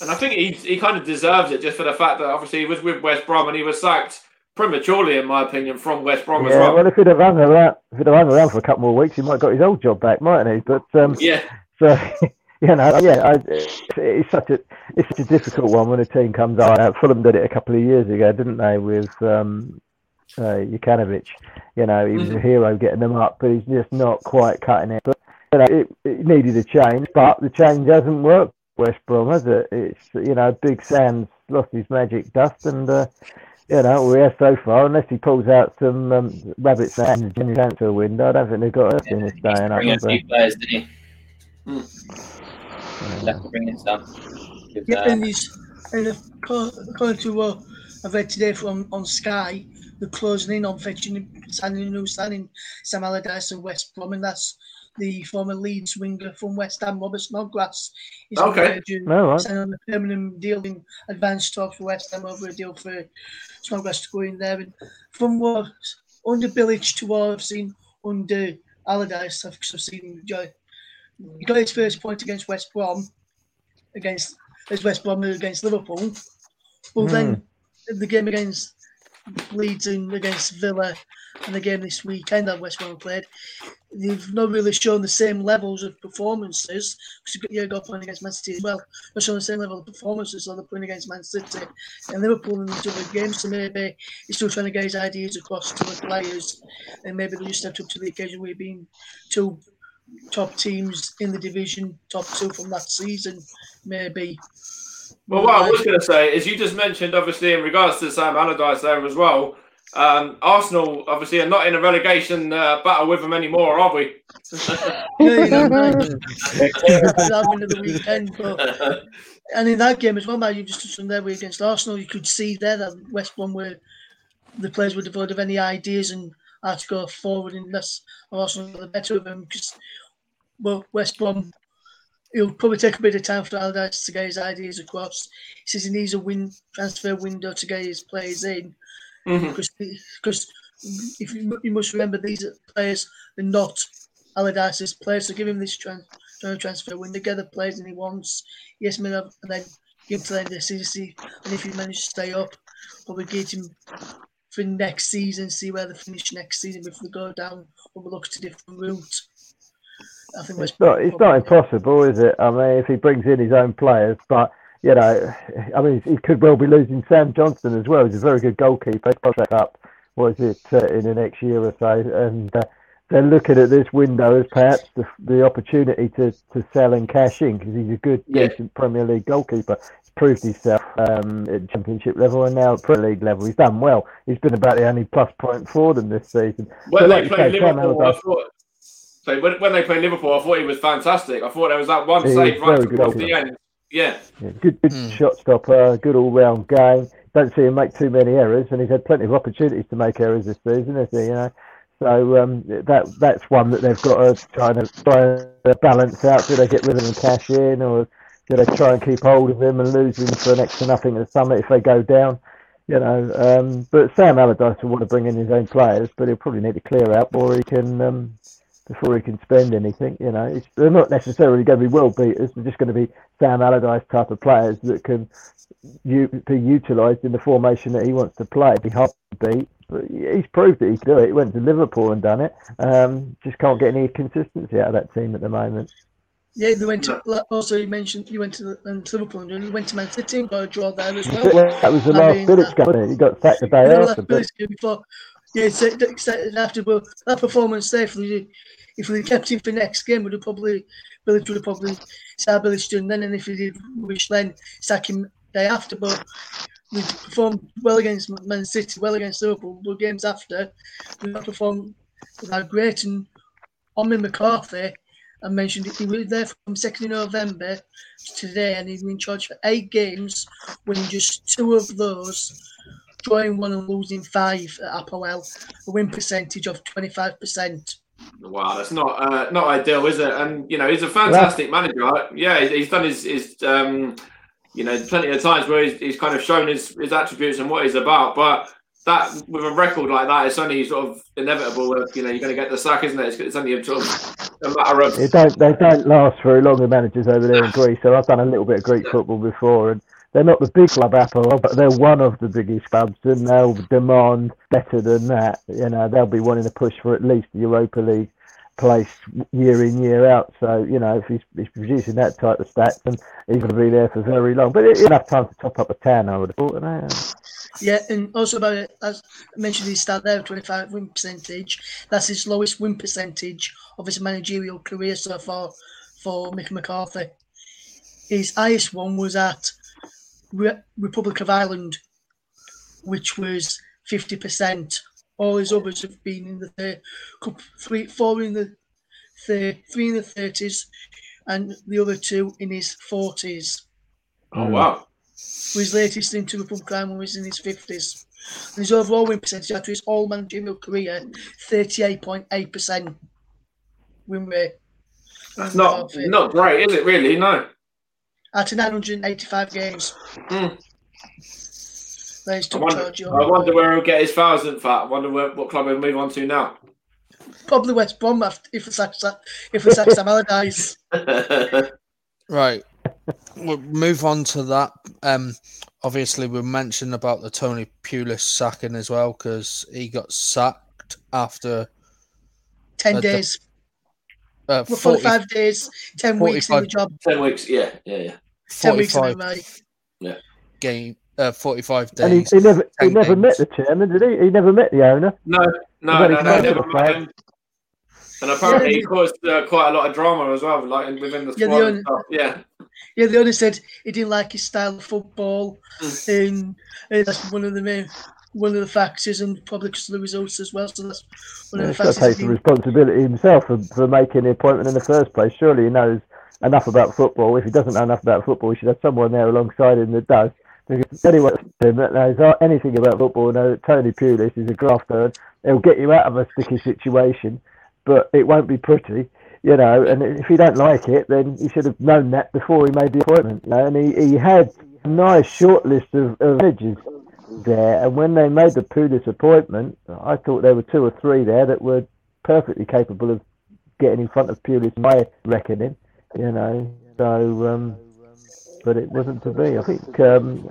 And I think he he kind of deserves it just for the fact that obviously he was with West Brom and he was sacked prematurely, in my opinion, from West Brom yeah, as well. Well, if he'd have hung around, if he'd have hung around for a couple more weeks, he might have got his old job back, mightn't he? But um, yeah. So you know, yeah, I, it's such a it's such a difficult one when a team comes out. Fulham did it a couple of years ago, didn't they? With um, uh, Jokanovic, you know, he was mm-hmm. a hero getting them up, but he's just not quite cutting it. But you know, it, it needed a change, but the change hasn't worked. West Brom, has it? It's you know, Big Sam's lost his magic dust, and uh, you know, we have so far, unless he pulls out some um, rabbits out in the January transfer window, I don't think they've got us in this day and Bring a few players, did he? Hmm. Left to bring in some. Yeah, uh, and he's and according to what I've read today from on Sky, they're closing in on fetching signing a new signing Sam Allardyce and West Brom, and that's the former Leeds winger from West Ham, Robert Snodgrass. He's okay. No, right. on a permanent deal in advanced talks for West Ham over a deal for Snodgrass to go in there. And from what under Bilic to what I've seen under Allardyce, I've seen Joy. He got his first point against West Brom, against as West Brom against Liverpool. But mm. then the game against Leeds and against Villa and game this weekend that West Brom played, they've not really shown the same levels of performances. Because you've got playing against Man City as well, not showing the same level of performances so they're playing against Man City and Liverpool in each other games. So maybe he's still trying to get his ideas across to the players, and maybe they just stepped up to the occasion. We've been two top teams in the division, top two from that season, maybe. Well, what I was going to say is you just mentioned, obviously, in regards to Sam Allardyce there as well. Um, Arsenal obviously are not in a relegation uh, battle with them anymore, are we? yeah, you know, the weekend, but, and in that game as well, Matt, you just touched on there against Arsenal, you could see there that West Brom were the players were devoid of any ideas and how to go forward unless Arsenal got the better of them because well West Brom it'll probably take a bit of time for Allardyce to get his ideas across. He says he needs a win transfer window to get his players in. Mm-hmm. because because if you, you must remember these players are not Allardyce's players, so give him this tran- tran- transfer window, get the players that he wants. Yes, man, and then give him to the end of the season. And if he manages to stay up, probably get him for next season. See where they finish next season before they go down or we look at a different route. I think It's not. It's not impossible, is it? I mean, if he brings in his own players, but you know, I mean, he could well be losing Sam Johnstone as well. He's a very good goalkeeper. Contract up. What is it uh, in the next year or so? And uh, they're looking at this window as perhaps the, the opportunity to, to sell and cash in because he's a good, Yeah. decent Premier League goalkeeper. He's proved himself um, at Championship level and now at Premier League level. He's done well. He's been about the only plus point for them this season. When But they like played Liverpool, I thought. So when, when they played Liverpool, I thought he was fantastic. I thought there was that one He save right towards the end. Yeah, Yeah, good, good Hmm. shot stopper, good all round game. Don't see him make too many errors, and he's had plenty of opportunities to make errors this season, has he? You know, so um, that that's one that they've got to try and try and balance out. Do they get rid of him and cash in, or do they try and keep hold of him and lose him for next to nothing in the summer if they go down? You know, um, but Sam Allardyce will want to bring in his own players, but he'll probably need to clear out before he can um, before he can spend anything. You know, it's, they're not necessarily going to be world beaters. They're just going to be Sam Allardyce type of players that can u- be utilised in the formation that he wants to play. It'd be hard to beat, but he's proved that he can do it. He went to Liverpool and done it. Um, just can't get any consistency out of that team at the moment. Yeah, they went to. Also, you mentioned you went to, the, um, to Liverpool and you went to Man City and got a draw there as well. that was the I last game. He got sacked the day after. that's But really good before. Yeah, so after well, that performance there, if we if we kept him for next game, we'd have probably Billy would have probably started Billy Stone then, and if he did wish then sack him day after. But we performed well against Man City, well against Liverpool. But games after, we performed that great. And Omni McCarthy, I mentioned he was there from 2nd of November to today, and he's been in charge for eight games, winning just two of those drawing one and losing five at Apoel, a win percentage of 25%. Wow, that's not uh, not ideal, is it? And you know, he's a fantastic manager. Yeah, he's, he's done his, his um, you know, plenty of times where he's, he's kind of shown his, his attributes and what he's about. But that with a record like that, it's only sort of inevitable. That, you know, you're going to get the sack, isn't it? It's, it's only a, sort of a matter of They don't they don't last very long. The managers over there in Greece. So I've done a little bit of Greek football before, and they're not the big club Apoel, but they're one of the biggest clubs, and they'll demand better than that. You know, they'll be wanting to push for at least the Europa League place year in year out. So you know, if he's, he's producing that type of stats, then he's going to be there for very long. But it's enough time to top up a ten, I would have thought. You know? Yeah, and also about it, as I mentioned, his start there, 25 win percentage. That's his lowest win percentage of his managerial career so far for Mick McCarthy. His highest one was at Re- Republic of Ireland, which was 50%. All his others have been in the thir- couple, three, four in the thir- three in the 30s, and the other two in his 40s. oh mm. wow, His latest into Republic of Ireland was in his 50s. And his overall win percentage after his all managerial career, 38.8% win rate. that's not not great, is it? Really? No. Out of 985 games. There's I wonder. I wonder where he'll get his thousandth at. I wonder where, what club he'll move on to now. Probably West Brom after, if the sack if the sack Sam Allardyce. Right. We'll move on to that. Um, obviously, we mentioned about the Tony Pulis sacking as well because he got sacked after 10 Uh, the- days. uh, Well, 40, 45 days, 10 weeks in the job. Ten weeks. Yeah, yeah, yeah. 10 weeks in the 45 right. game, uh, 45 And he, days. he never he ten never met the chairman, did he? He never met the owner. No, no, But no, no, never the flag. mind. And apparently, he caused uh, quite a lot of drama as well, like within the Yeah, the squad. only- Yeah, Yeah, the owner said he didn't like his style of football, Mm. and, and that's one of the main, one of the factors, and probably because of the results as well. So that's one of the He's got to factors. take he some didn't- responsibility himself for, for making the appointment in the first place. Surely he knows enough about football. If he doesn't know enough about football, he should have someone there alongside him that does. Because him that knows anything about football know that Tony Pulis is a grafter. He'll get you out of a sticky situation, but it won't be pretty you know, and if he don't like it, then he should have known that before he made the appointment. You know? And he, he had a nice short list of, of managers there, and when they made the Pulis appointment, I thought there were two or three there that were perfectly capable of getting in front of Pulis, my reckoning, you know. So, um, but it wasn't to be. I think um,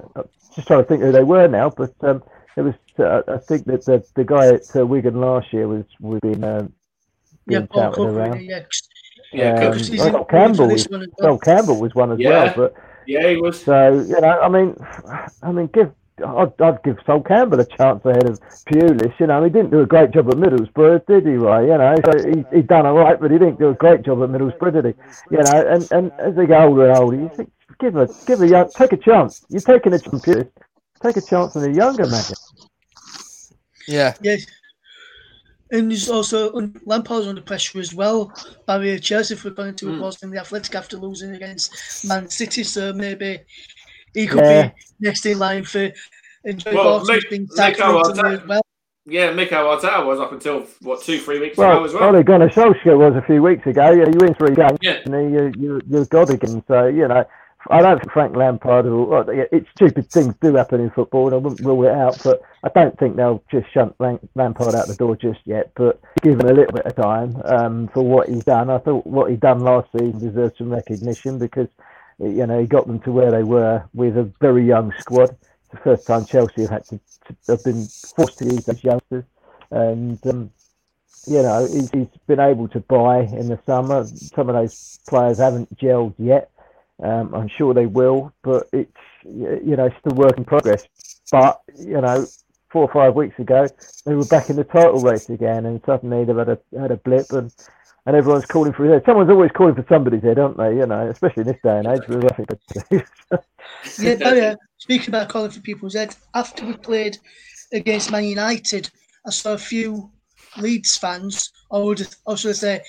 just trying to think who they were now, but um, it was. Uh, I think that the the guy at uh, Wigan last year was was being uh, Yeah, being Paul Cook, around. yeah. Yeah, Um, Cook- Because he's in- Campbell was well. well, Campbell was one as Yeah. well, but yeah, he was. so you know, I mean, I mean, give I'd, I'd give Sol Campbell a chance ahead of Pulis. You know, he didn't do a great job at Middlesbrough, did he? Right? You know, so he he done all right, but he didn't do a great job at Middlesbrough, did he? You know, and and as they get older and older, you think give a give a young take a chance. You're taking a chance, Pulis. Take a chance on a younger man. Yeah, Yes. And there's also Lampard's under pressure as well. Barry Chelsea for going to a Mm. Boston the Athletic after losing against Man City, so maybe he could Yeah. be next in line for enjoy Well, Barton's Mick- being Mick sacked Howard- recently as well. Yeah, Mikel Arteta was up until what two, three weeks Well, ago as well. Ole Gunnar Solskjaer was a few weeks ago. Yeah, know, you win three games, Yeah. and then you, you, you're God again. So, you know, I don't think Frank Lampard will. Well, yeah, it's stupid things do happen in football, and I wouldn't rule it out, but I don't think they'll just shunt Lam- Lampard out the door just yet. But give him a little bit of time um, for what he's done. I thought what he done last season deserves some recognition because, you know, he got them to where they were with a very young squad. It's the first time Chelsea have had to, to have been forced to use those youngsters, and um, you know, he's, he's been able to buy in the summer. Some of those players haven't gelled yet. Um, I'm sure they will, but it's you know still work in progress. But you know, four or five weeks ago they were back in the title race again, and suddenly they've had a had a blip, and and everyone's calling for his head. Someone's always calling for somebody's head, aren't they? You know, especially in this day and age with nothing. Yeah, but, uh, speaking about calling for people's head, after we played against Man United, I saw a few Leeds fans, or would or should say,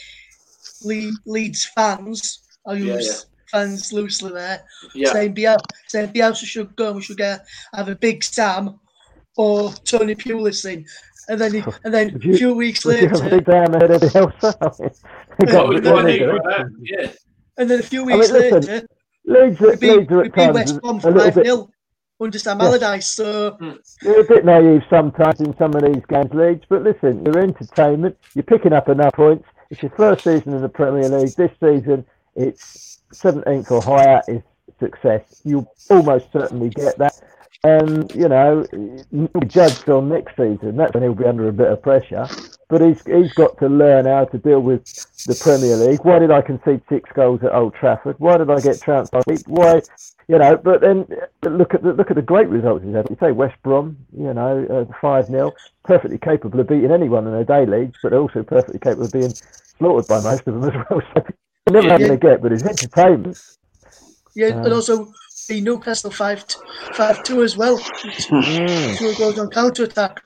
Le- Leeds fans. I Yeah, use fans loosely there. Yeah, saying Bielsa, saying Bielsa should go and we should get have a big Sam or Tony Pulis in. And then, he, and then a few weeks Would you have a later, big damn ahead of Bielsa? They What got was rid of what I it, think didn't about they? that? Yeah, and then a few mean, weeks listen, later, Leeds, we beat, Leeds are we at beat West Brom little 5 bit 0 under Sam. Allardyce. So, You're a bit naive sometimes in some of these games, Leeds, but listen, you're entertainment. You're picking up enough points. It's your first season in the Premier League. This season, it's 17th or higher is success. You'll almost certainly get that. And, you know, you'll be judged on next season. That's when he'll be under a bit of pressure. But he's, he's got to learn how to deal with the Premier League. Why did I concede six goals at Old Trafford? Why did I get trounced? Why you know, but then uh, look at the look at the great results he's had. You say West Brom, you know, uh, five 0 perfectly capable of beating anyone in their day leagues, but also perfectly capable of being slaughtered by most of them as well. So never Yeah. going to get, but it's entertainment. yeah, Um, and also beat Newcastle 5 5 2 as well. Mm. Two goals on counter attack.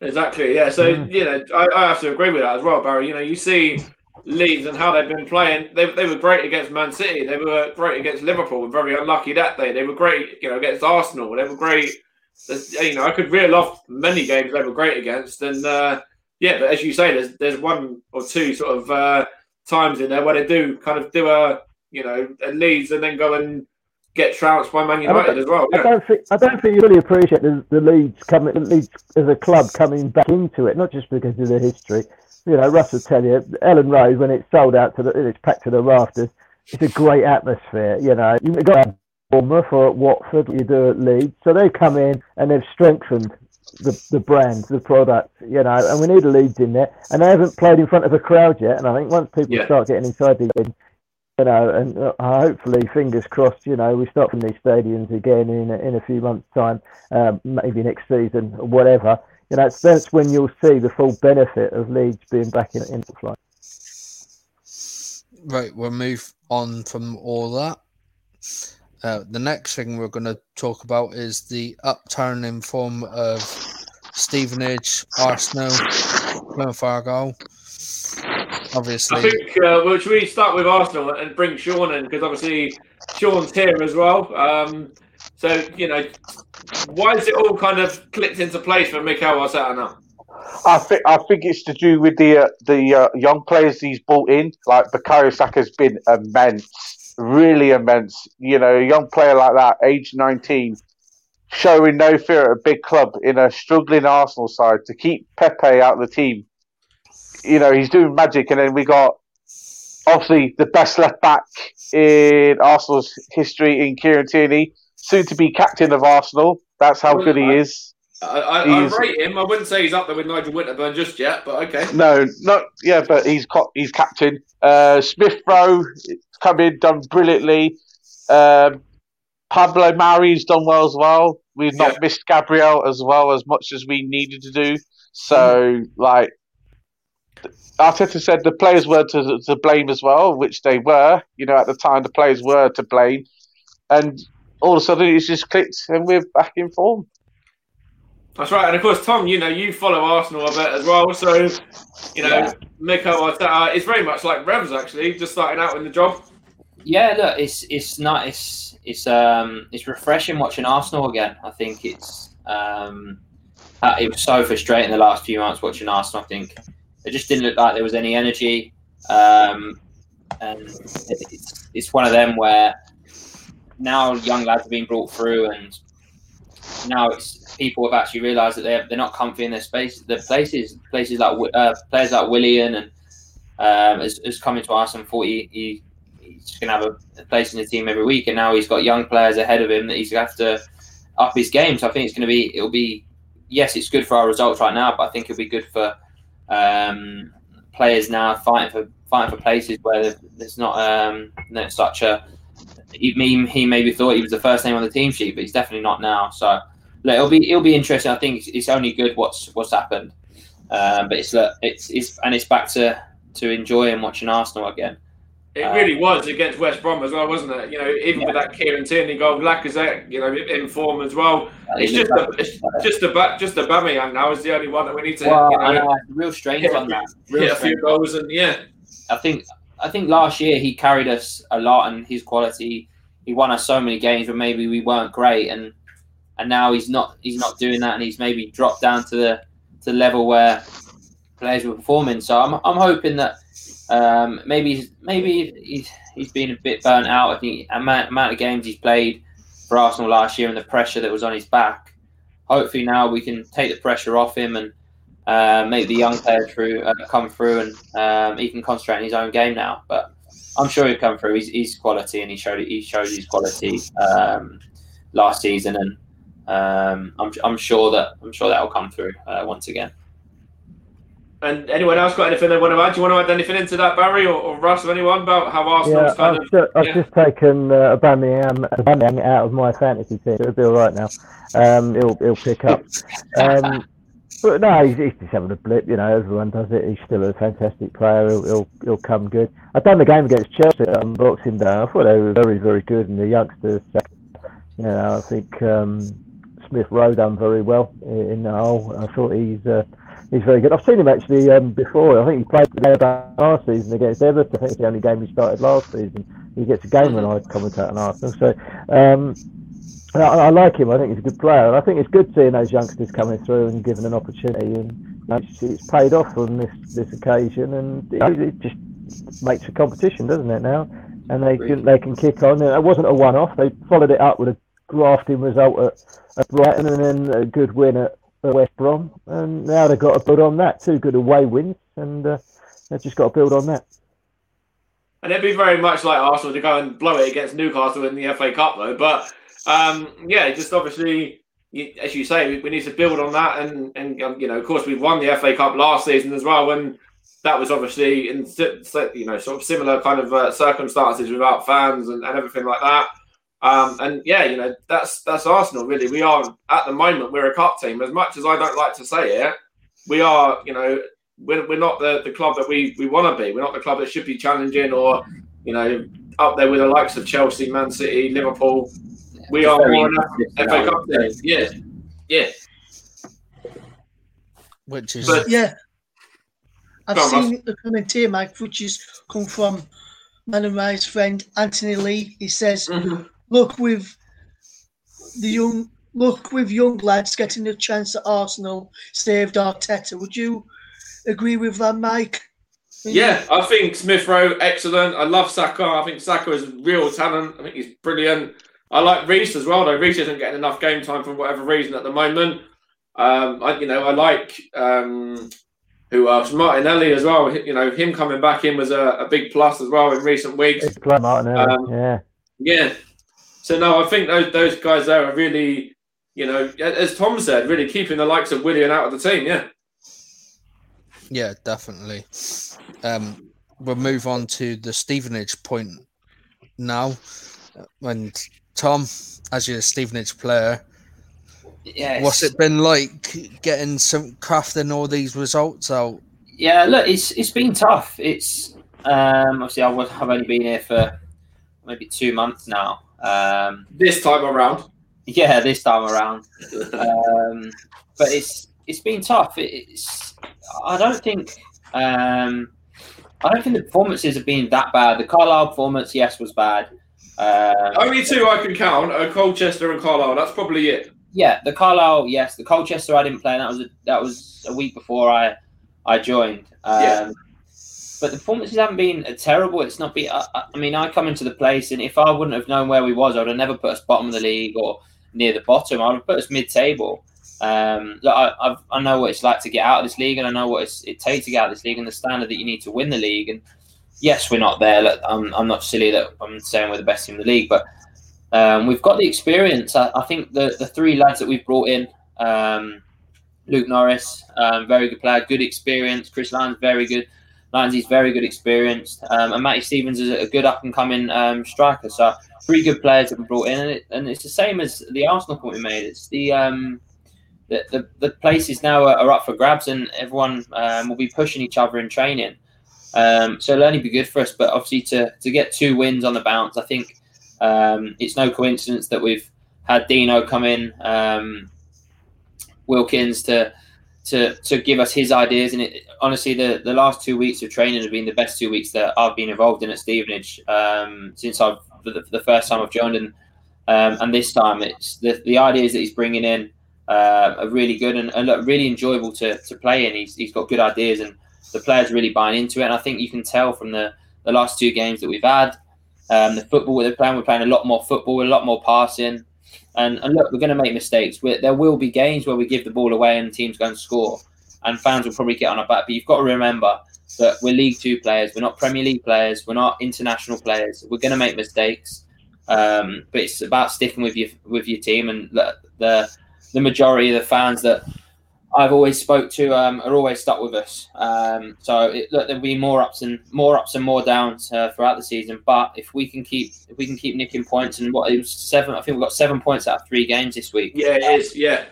exactly. Yeah, so Mm. you know, I, I have to agree with that as well, Barry. You know, you see Leeds and how they've been playing. They, they were great against Man City. They were great against Liverpool. Very unlucky that day. They were great, you know, against Arsenal. They were great. You know, I could reel off many games they were great against, and uh, yeah, but as you say, there's there's one or two sort of uh, times in there where they do kind of do a you know a Leeds and then go and get trounced by Man United as well. I don't think I don't think you really appreciate the, the Leeds coming the Leeds as a club coming back into it, not just because of the history. You know, Russ will tell you, Elland Road when it's sold out to the it's packed to the rafters. It's a great atmosphere. You know, you've got at Bournemouth or at Watford, you do at Leeds, so they've come in and they've strengthened the the brand, the product. You know, and we need a Leeds in there, and they haven't played in front of a crowd yet. And I think once people Yeah. start getting inside things, you know, and uh, hopefully, fingers crossed, you know, we start from these stadiums again in a, in a few months' time, um, maybe next season or whatever. You know, that's, when you'll see the full benefit of Leeds being back in in the flight. Right, we'll move on from all that. Uh, the next thing we're going to talk about is the upturn in form of Stevenage, Arsenal, Plymouth Argyle. Obviously, I think. Uh, well, should we start with Arsenal and bring Sean in because obviously Sean's here as well. Um, so you know, why is it all kind of clicked into place for Mikel Arteta now? I think I think it's to do with the uh, the uh, young players he's brought in. Like Bukayo Saka has been immense, really immense. You know, a young player like that, age nineteen, showing no fear at a big club in a struggling Arsenal side to keep Pepe out of the team. You know, he's doing magic, and then we got obviously the best left back in Arsenal's history in Kieran Tierney, soon to be captain of Arsenal. That's how good he is. I, I, I rate him. I wouldn't say he's up there with Nigel Winterburn just yet, but okay. No, not yeah, but he's he's captain. Uh, Smith Rowe come in, done brilliantly. Um, Pablo Mari's done well as well. We've not Yeah. missed Gabriel as well as much as we needed to do. So, like Arteta said, the players were to, to blame as well, which they were. You know, at the time, the players were to blame, and all of a sudden, it's just clicked, and we're back in form. That's right, and of course, Tom, you know you follow Arsenal a bit as well, so you know Yeah. Mikel Arteta is very much like Revs actually, just starting out in the job. Yeah, look, it's it's not it's it's um it's refreshing watching Arsenal again. I think it's um uh, it was so frustrating the last few months watching Arsenal. I think it just didn't look like there was any energy, um, and it's it's one of them where now young lads are being brought through, and now it's people have actually realised that they're they're not comfy in their space. Their places places like uh, players like Willian and um, has, has come into Arsenal thought he, he he's going to have a, a place in the team every week, and now he's got young players ahead of him that he's going to have to up his game. So I think it's going to be it'll be yes, it's good for our results right now, but I think it'll be good for um, players now fighting for fighting for places where there's not um, there's such a he he maybe thought he was the first name on the team sheet, but he's definitely not now. So look, it'll be it'll be interesting. I think it's, it's only good what's what's happened, um, but it's look, it's it's and it's back to to enjoying watching Arsenal again. It Uh, really was against West Brom as well, wasn't it? You know, even with that Kieran Tierney goal, Lacazette, you know, in form as well. It's just a, it's just about just Aubameyang now is the only one that we need to Well, you I know, know, real strange on that. Real hit a few goals and yeah. I think I think last year he carried us a lot and his quality he won us so many games but maybe we weren't great and and now he's not he's not doing that and he's maybe dropped down to the to the level where players were performing. So I'm I'm hoping that um, maybe maybe he's he's been a bit burnt out. I think amount, amount of games he's played for Arsenal last year and the pressure that was on his back. Hopefully now we can take the pressure off him and uh, make the young player through uh, come through and um, he can concentrate on his own game now. But I'm sure he'll come through. He's, he's quality and he showed he showed his quality um, last season and um, I'm, I'm sure that I'm sure that will come through uh, once again. And anyone else got anything they want to add? Do you want to add anything into that, Barry or, or Russ or anyone about how Arsenal's Yeah, kind I've, of ju- I've yeah. just taken uh, Aubameyang, Aubameyang out of my fantasy team. It'll be all right now. Um, he'll he'll pick up. Um, but no, he's, he's just having a blip. You know, everyone does it. He's still a fantastic player. He'll he'll, he'll come good. I've done the game against Chelsea on Boxing Day. I thought they were very very good, and the youngsters. You know, I think um, Smith Rowe done very well in, in the hole. I thought he's. Uh, He's very good. I've seen him actually um, before. I think he played the game about last season against Everton. I think it's the only game he started last season. He gets a game when I commentate on Arsenal. So um, I, I like him. I think he's a good player, and I think it's good seeing those youngsters coming through and given an opportunity. And you know, it's, it's paid off on this this occasion, and it, it just makes a competition, doesn't it? Now, and they can they can kick on. It wasn't a one-off. They followed it up with a grafting result at, at Brighton, and then a good win at West Brom, and now they've got to build on that. Two good away wins, and uh, they've just got to build on that. And it'd be very much like Arsenal to go and blow it against Newcastle in the FA Cup, though. But um, yeah, just obviously, as you say, we, need to build on that. And, and um, you know, of course, we've won the FA Cup last season as well, when that was obviously in you know sort of similar kind of uh, circumstances without fans and, and everything like that. Um, and yeah, you know, that's that's Arsenal really. We are at the moment we're a cup team. As much as I don't like to say it, we are. You know, we're, we're not the, the club that we, we want to be. We're not the club that should be challenging or, you know, up there with the likes of Chelsea, Man City, Liverpool. We are Very more FA Cup team. say. Yeah, yeah. which is But- Yeah. I've Go on, seen the comment here, Mike, which has come from Man and Rye's friend Anthony Lee. He says, Mm-hmm. Look, with the young look with young lads getting a chance at Arsenal saved Arteta. Would you agree with that, Mike? Yeah, I think Smith Rowe excellent. I love Saka. I think Saka is real talent. I think he's brilliant. I like Reece as well, though Reece isn't getting enough game time for whatever reason at the moment. Um, I, you know, I like um, who else? Martinelli as well. You know, him coming back in was a, a big plus as well in recent weeks. Big play, Martinelli. Um, yeah. Yeah. So no, I think those those guys there are really, you know, as Tom said, really keeping the likes of Willian out of the team. Yeah. Yeah, definitely. Um, we'll move on to the Stevenage point now. And Tom, as you're a Stevenage player, Yeah, what's it been like getting some crafting all these results out? Yeah, look, it's it's been tough. It's um, obviously I was, I've only been here for maybe two months now. Um, This time around. yeah, this time around. um, but it's it's been tough. It's I don't think um, I don't think the performances have been that bad. The Carlisle performance, yes, was bad. Um, Only two I can count are Colchester and Carlisle. That's probably it. yeah, the Carlisle, yes, the Colchester I didn't play. And that was a, that was a week before I I joined. Um, Yeah. But the performances haven't been terrible. It's not been. I, I mean, I come into the place, and if I wouldn't have known where we was, I would have never put us bottom of the league or near the bottom. I would have put us mid-table. Um, I, I've, I know what it's like to get out of this league, and I know what it's, it takes to get out of this league, and the standard that you need to win the league. And yes, we're not there. I'm, I'm not silly that I'm saying we're the best team in the league, but um, we've got the experience. I, I think the the three lads that we've brought in, um, Luke Norris, um, very good player, good experience. Chris Lyons, very good. Lindsay's very good experience, um, and Matty Stevens is a good up and coming um, striker. So three good players have been brought in, and, it, and it's the same as the Arsenal point we made. It's the um, the, the, the places now are, are up for grabs, and everyone um, will be pushing each other in training. Um, so it'll only be good for us. But obviously, to to get two wins on the bounce, I think um, it's no coincidence that we've had Dino come in, Wilkins to to to give us his ideas. And it, honestly, the the last two weeks of training have been the best two weeks that I've been involved in at Stevenage um, since I've for the, for the first time I've joined. And um, and this time, it's the the ideas that he's bringing in uh, are really good and, and look really enjoyable to to play in. He's he's got good ideas and the players really buying into it. And I think you can tell from the the last two games that we've had. Um, the football they're playing, we're playing a lot more football, a lot more passing. And, and look, we're going to make mistakes. We're, there will be games where we give the ball away and teams go and score, and fans will probably get on our back. But you've got to remember that we're League Two players. We're not Premier League players. We're not international players. We're going to make mistakes, um, but it's about sticking with your with your team. And the the, the majority of the fans that I've always spoke to um, are always stuck with us. Um, so it, look, there'll be more ups and more ups and more downs uh, throughout the season. But if we can keep if we can keep nicking points and what it was seven, I think we've got seven points out of three games this week. Yeah, it is. Yeah.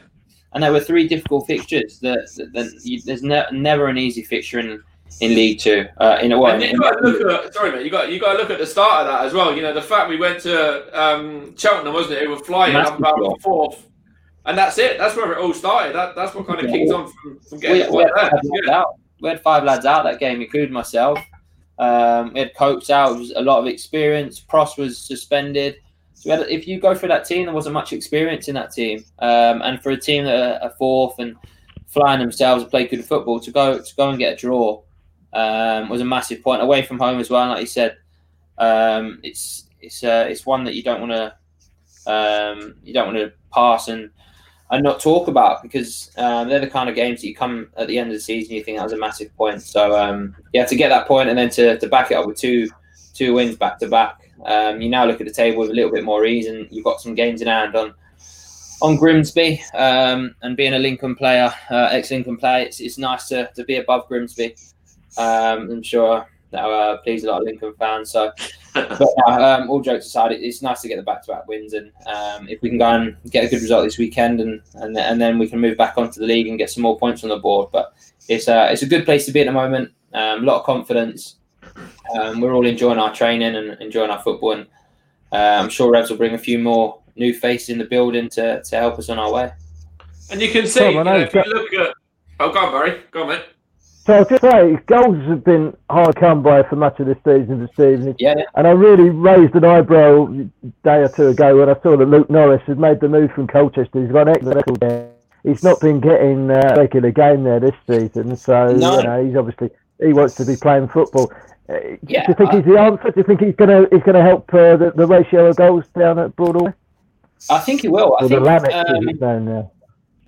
And there were three difficult fixtures. That, that, that you, there's ne- never an easy fixture in in League Two. Uh, in a way, you got to look at sorry, mate. You got you got to look at the start of that as well. You know the fact we went to um, Cheltenham, wasn't it? It was flying up about fourth, and that's it. That's where it all started. That that's what kind of kicked on from, from getting we, point had we had five lads out that game, including myself. Um, we had Copes out, it was a lot of experience. Pross was suspended. So we had, if you go through that team, there wasn't much experience in that team. Um, and for a team that are, are fourth and flying themselves and play good football, to go to go and get a draw um, was a massive point away from home as well. And like you said, um, it's it's uh, it's one that you don't want to um, you don't want to pass and and not talk about because um, they're the kind of games that you come at the end of the season you think that was a massive point. So um, yeah, to get that point and then to, to back it up with two two wins back to back, um, you now look at the table with a little bit more ease and you've got some games in hand on on Grimsby um, and being a Lincoln player, uh, ex Lincoln player, it's, it's nice to, to be above Grimsby. Um, I'm sure that will uh, please a lot of Lincoln fans. So but um, all jokes aside, it's nice to get the back-to-back wins, and um, if we can go and get a good result this weekend, and and, and then we can move back onto the league and get some more points on the board. But it's a it's a good place to be at the moment. Um, a lot of confidence. Um, we're all enjoying our training and enjoying our football, and uh, I'm sure Revs will bring a few more new faces in the building to, to help us on our way. And you can see, Tom, I you know know, you've if you look at. Oh, go on, Barry. Go on, mate. So I'll just say, goals have been hard come by for much of this season for Stevenage. Yeah, yeah. And I really raised an eyebrow a day or two ago when I saw that Luke Norris had made the move from Colchester. He's got an excellent record there. He's not been getting uh, regular game there this season, so No. you know he's obviously he wants to be playing football. Uh, Yeah, do you think I- he's the answer? Do you think he's gonna he's gonna help uh, the, the ratio of goals down at Broadhall Way? I think he will. I Or the think, um, as it's known now.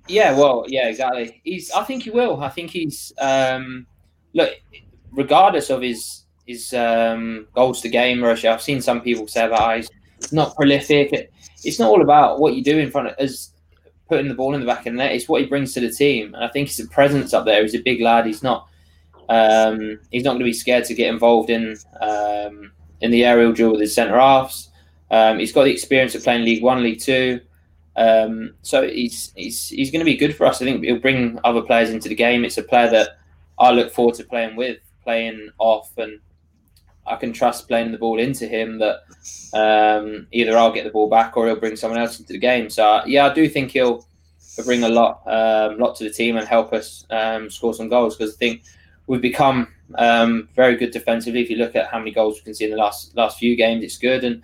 Yeah, well, yeah, exactly. He's. I think he will. I think he's. Um, look, regardless of his his um, goals to game ratio, I've seen some people say that he's not prolific. It's not all about what you do in front of as putting the ball in the back of the net. It's what he brings to the team, and I think he's a presence up there. He's a big lad. He's not. Um, he's not going to be scared to get involved in um, in the aerial duel with his centre halves. Um, he's got the experience of playing League One, League Two. Um, so he's he's he's going to be good for us. I think he'll bring other players into the game. It's a player that I look forward to playing with, playing off, and I can trust playing the ball into him. That um, either I'll get the ball back or he'll bring someone else into the game. So uh, yeah, I do think he'll, bring a lot um, lot to the team and help us um, score some goals because I think we've become um, very good defensively. If you look at how many goals we can see in the last last few games, it's good. And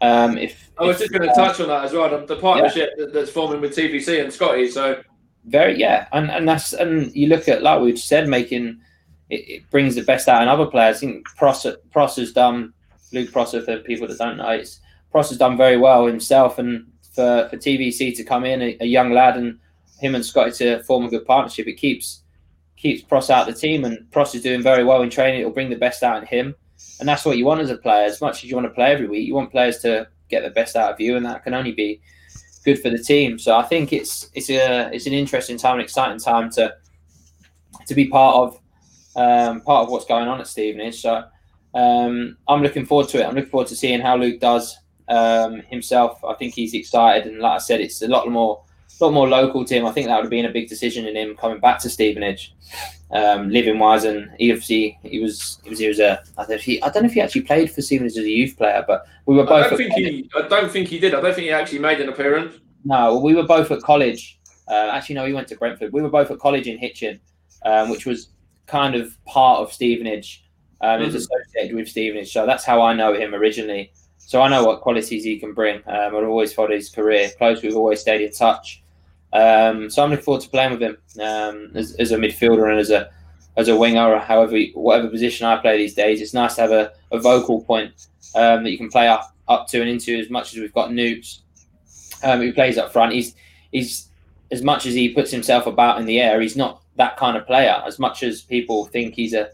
um, if I was if- just going to touch on that as well. The, partnership that, that's forming with TVC and Scotty. So Very yeah, and and that's and you look at like we've said, making it, it brings the best out in other players. I think Prosser, Prosser's done Luke Prosser for people that don't know. It's Prosser's done very well himself, and for for TVC to come in, a, a young lad, and him and Scotty to form a good partnership, it keeps keeps Pross out of the team, and Pross is doing very well in training. It'll bring the best out in him, and that's what you want as a player. As much as you want to play every week, you want players to get the best out of you, and that can only be good for the team. So I think it's it's a it's an interesting time, an exciting time to to be part of um, part of what's going on at Stevenage. So um, I'm looking forward to it. I'm looking forward to seeing how Luke does um, himself. I think he's excited, and like I said, it's a lot more a lot more local to him. I think that would have been a big decision in him coming back to Stevenage, um, living wise, and he obviously he was he was he was a I don't know if he I don't know if he actually played for Stevenage as a youth player, but we were both I don't think college. he. I don't think he did. I don't think he actually made an appearance. No, we were both at college. Uh, actually, no, he went to Brentford. We were both at college in Hitchin, um, which was kind of part of Stevenage. Um, It was associated with Stevenage, so that's how I know him originally. So I know what qualities he can bring. Um, I've always followed his career close. We've always stayed in touch. Um, so I'm looking forward to playing with him um, as, as a midfielder and as a as a winger or however whatever position I play these days. It's nice to have a, a vocal point um, that you can play up up to and into. As much as we've got um, who plays up front, he's he's as much as he puts himself about in the air, he's not that kind of player. As much as people think he's a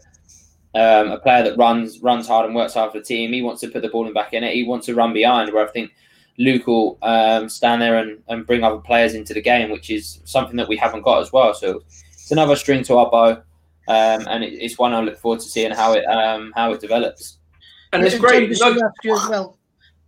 um, a player that runs runs hard and works hard for the team, he wants to put the ball in back in it. He wants to run behind. Where I think Luke will um, stand there and, and bring other players into the game, which is something that we haven't got as well. So it's another string to our bow, um, and it, it's one I look forward to seeing how it um, how it develops. And it's Tom, great. just not- you as well.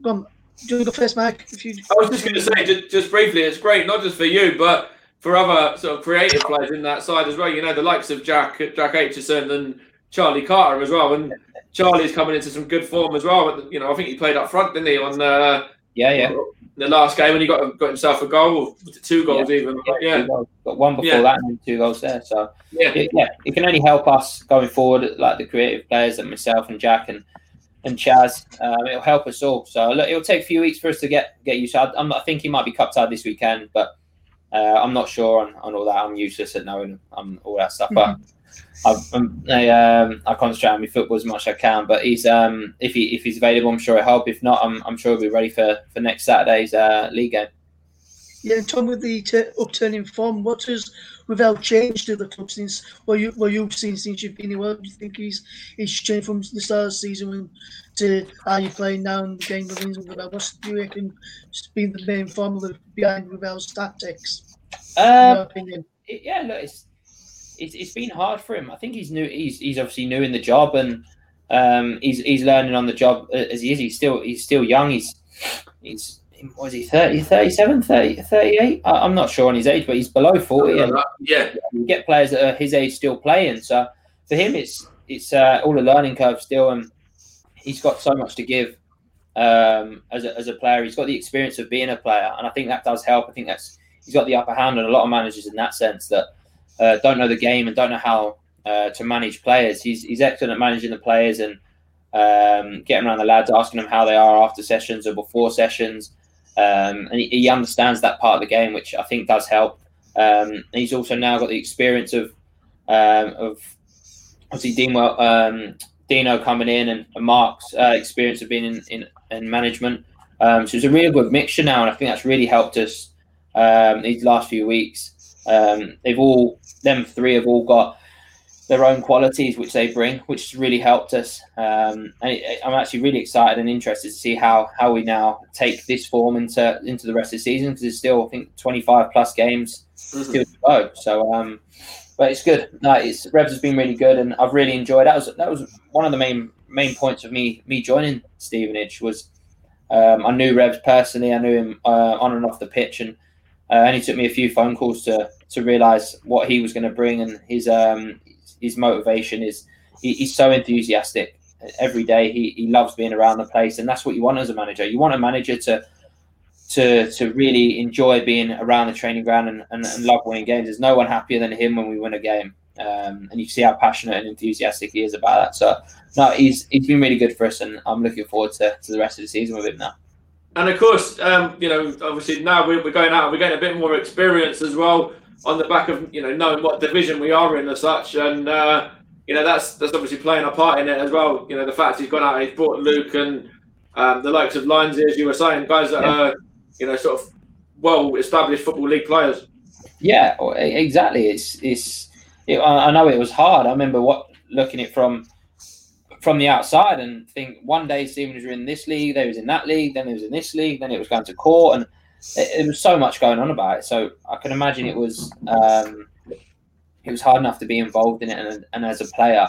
Go on. Do you go first, Mike? If you, I was just going to say, just, just briefly, it's great not just for you, but for other sort of creative players in that side as well. You know, the likes of Jack Jack Aitchison and Charlie Carter as well. And Charlie's coming into some good form as well. But, you know, I think he played up front, didn't he, on uh, Yeah, yeah. the last game when he got got himself a goal, two goals even. Yeah, Two goals. Got one before Yeah. that and two goals there. So yeah. it, yeah, it can only help us going forward, like the creative players, like myself and Jack and and Chaz. Um, it'll help us all. So look, it'll take a few weeks for us to get get used to. I, I'm, I think he might be cup tied this weekend, but uh, I'm not sure on, on all that. I'm useless at knowing um, all that stuff, but. I've, um, I, um, I concentrate on my football as much as I can, but he's um, if he if he's available, I'm sure he'll help. If not, I'm, I'm sure he'll be ready for, for next Saturday's uh, league game. Yeah, and Tom, with the t- upturning form, what has Revell changed to the club since what you what you've seen since you've been here? What do you think he's he's changed from the start of the season when, to how you're playing now and the game begins with Revell? What's do you reckon has been the main formula behind Revell's tactics? In Um, your opinion? yeah, look, it's, it's it's been hard for him. I think he's new. He's he's obviously new in the job, and um, he's he's learning on the job uh, as he is. He's still he's still young. He's he's was he 30, 37, 30, 38? I, I'm not sure on his age, but he's below forty, and Yeah, you get players that are his age still playing. So for him, it's it's uh, all a learning curve still, and he's got so much to give um, as a, as a player. He's got the experience of being a player, and I think that does help. I think that's he's got the upper hand on a lot of managers in that sense that uh, don't know the game and don't know how uh, to manage players. He's he's excellent at managing the players and um, getting around the lads, asking them how they are after sessions or before sessions. Um, and he, he, understands that part of the game, which I think does help. Um, he's also now got the experience of um, of obviously Dino, um, Dino coming in and, and Mark's uh, experience of being in, in, in management. Um, so it's a really good mixture now, and I think that's really helped us these last few weeks. They've all them three have all got their own qualities which they bring, which has really helped us. Um, and I'm actually really excited and interested to see how how we now take this form into into the rest of the season because there's still I think 25 plus games mm-hmm. still to go. So, um, but it's good. No, it's Revs has been really good, and I've really enjoyed. That was that was one of the main main points of me me joining Stevenage was um, I knew Revs personally. I knew him uh, on and off the pitch, and uh, and he took me a few phone calls to to realize what he was going to bring and his um his motivation is he, he's so enthusiastic every day. He, he loves being around the place, and that's what you want as a manager. You want a manager to to to really enjoy being around the training ground and, and, and love winning games. There's no one happier than him when we win a game. Um, and you see how passionate and enthusiastic he is about that. So no, he's he's been really good for us, and I'm looking forward to, to the rest of the season with him now. And of course, um, you know, obviously now we're, we're going out, we're getting a bit more experience as well on the back of you know knowing what division we are in as such, and uh, you know that's that's obviously playing a part in it as well. You know the fact he's gone out and he's brought Luke and um, the likes of Lines, as you were saying, guys that yeah. are you know sort of well established football league players. Yeah, exactly. It's it's. It, I know it was hard. I remember what looking it from from the outside and think one day Stephen was in this league, they was in that league, then it was in this league, then it was going to court, and it, it, was so much going on about it. So I can imagine it was um, it was hard enough to be involved in it and, and as a player,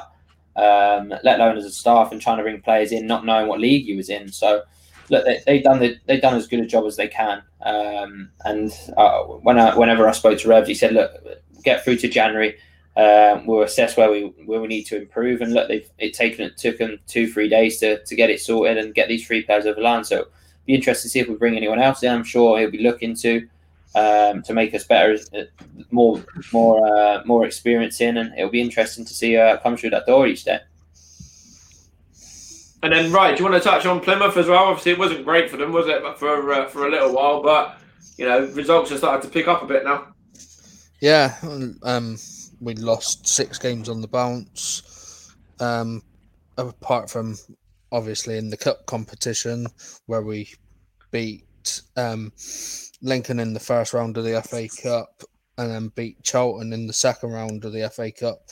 um, let alone as a staff and trying to bring players in, not knowing what league you was in. So look, they, have done the, they've done as good a job as they can. Um, and uh, when I, whenever I spoke to Revs, he said, look, get through to January. Um, we'll assess where we where we need to improve. And look, they've it taken it took them two three days to, to get it sorted and get these three players over line. So be interested to see if we bring anyone else in. I'm sure he'll be looking to um, to make us better, uh, more more uh, more experience in, and it'll be interesting to see uh, come through that door each day. And then, right, do you want to touch on Plymouth as well? Obviously, it wasn't great for them, was it, for uh, for a little while? But you know, results are starting to pick up a bit now. Yeah, um, we lost six games on the bounce. Um, apart from obviously in the cup competition where we beat um, Lincoln in the first round of the FA Cup and then beat Charlton in the second round of the FA Cup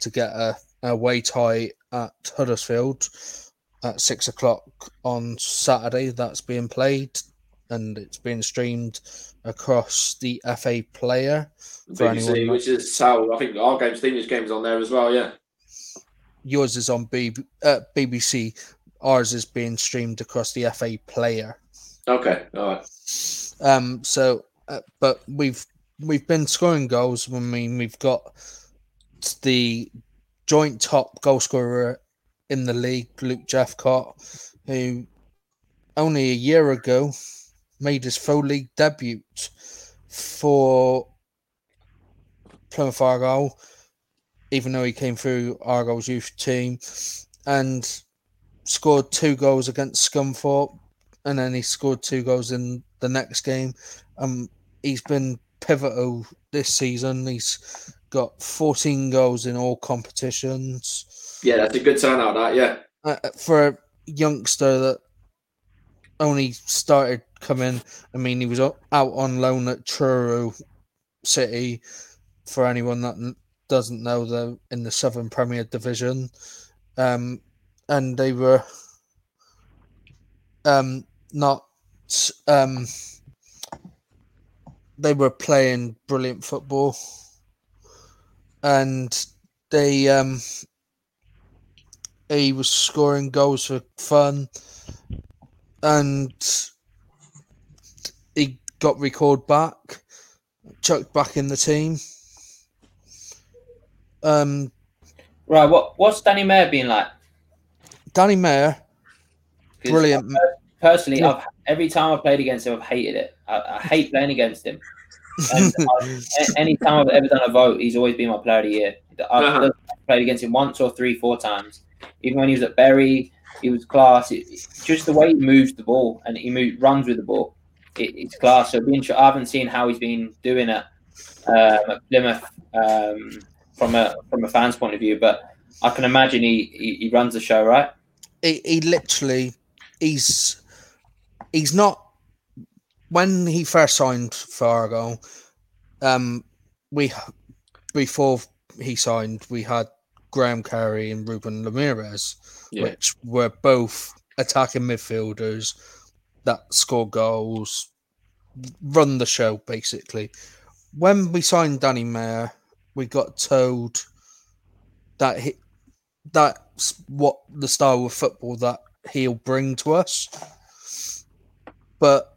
to get a, a away tie at Huddersfield at six o'clock on Saturday. That's being played and it's being streamed across the FA Player. BBC, which is how I think our game's Stevenage game's on there as well. Yeah, yours is on B- uh, BBC ours is being streamed across the FA Player. Okay, all right. Um, so, uh, but we've we've been scoring goals. I mean, we've got the joint top goal scorer in the league, Luke Jephcott, who only a year ago made his full league debut for Plymouth Argyle, even though he came through Argyle's youth team. And scored two goals against Scunthorpe, and then he scored two goals in the next game. Um, he's been pivotal this season. He's got 14 goals in all competitions. Yeah, that's a good turnout. That yeah, uh, for a youngster that only started coming. I mean, he was out on loan at Truro City. For anyone that doesn't know, they're in the Southern Premier Division. Um, and they were um, not um, they were playing brilliant football. And they um, he was scoring goals for fun. And he got recalled back chucked back in the team. Um right what what's danny mayor been like Danny Mayor, brilliant. Personally, yeah. I've, every time I've played against him, I've hated it. I, I hate playing against him. And any time I've ever done a vote, he's always been my player of the year. I've Uh-huh. played against him once or three, four times. Even when he was at Bury, he was class. It, it- just the way he moves the ball and he move, runs with the ball, it, it's class. So it'd be inter- I haven't seen how he's been doing it um, at Plymouth um, from a from a fan's point of view, but I can imagine he, he, he runs the show, right? He, he literally he's he's not when he first signed for Argo, um we before he signed we had Graham Carey and Ruben Lameiras, Yeah. which were both attacking midfielders that score goals, run the show basically. When we signed Danny Mayor, we got told that he that's what the style of football that he'll bring to us. But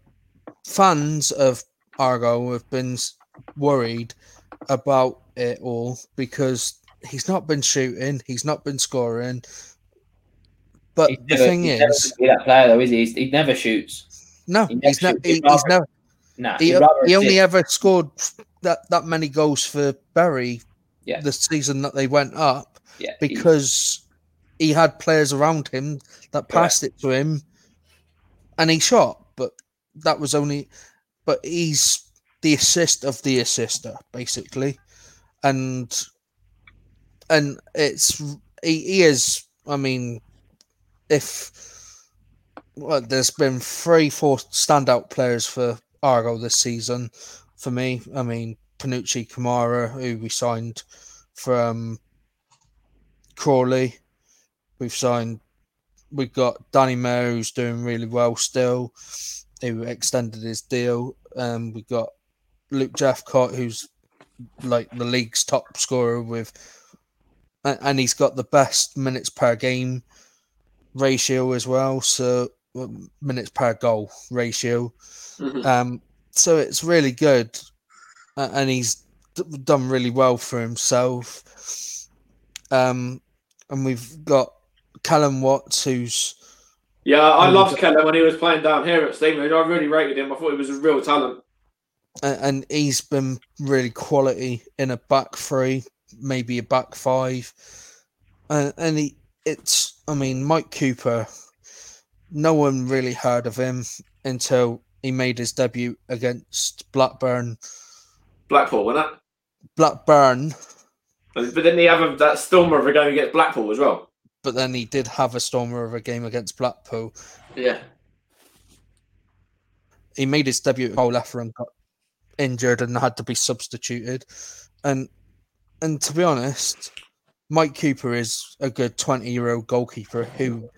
fans of Argo have been worried about it all because he's not been shooting, he's not been scoring. But the thing is, that player though, is he? He's, he never shoots. no, he never he's, ne- shoots. he, He'd he's never. Nah, He, he only ever scored that, that many goals for Bury Yeah. the season that they went up yeah, he- because he had players around him that passed it to him and he shot but that was only but he's the assist of the assister basically and and it's he, he is i mean if well there's been three four standout players for argo this season for me i mean Panutche Camara who we signed from Crawley. We've signed. We've got Danny Mayor who's doing really well still. Who extended his deal. Um, we've got Luke Jephcott who's like the league's top scorer with, and, he's got the best minutes per game ratio as well. So minutes per goal ratio. Mhm. Um, so it's really good, and he's done really well for himself. Um, and we've got Kelland Watts, who's Yeah, I Um, loved Kelland when he was playing down here at Stevenage. I really rated him. I thought he was a real talent. and he's been really quality in a back three, maybe a back five, and and he it's I mean Mike Cooper, no one really heard of him until he made his debut against Blackburn. Blackpool, wasn't it? Blackburn, But but didn't he have a, that stormer of a game against Blackpool as well? But then he did have a stormer of a game against Blackpool. Yeah. he made his debut at Cole Leffer and got injured and had to be substituted. And and to be honest, Mike Cooper is a good twenty year old goalkeeper who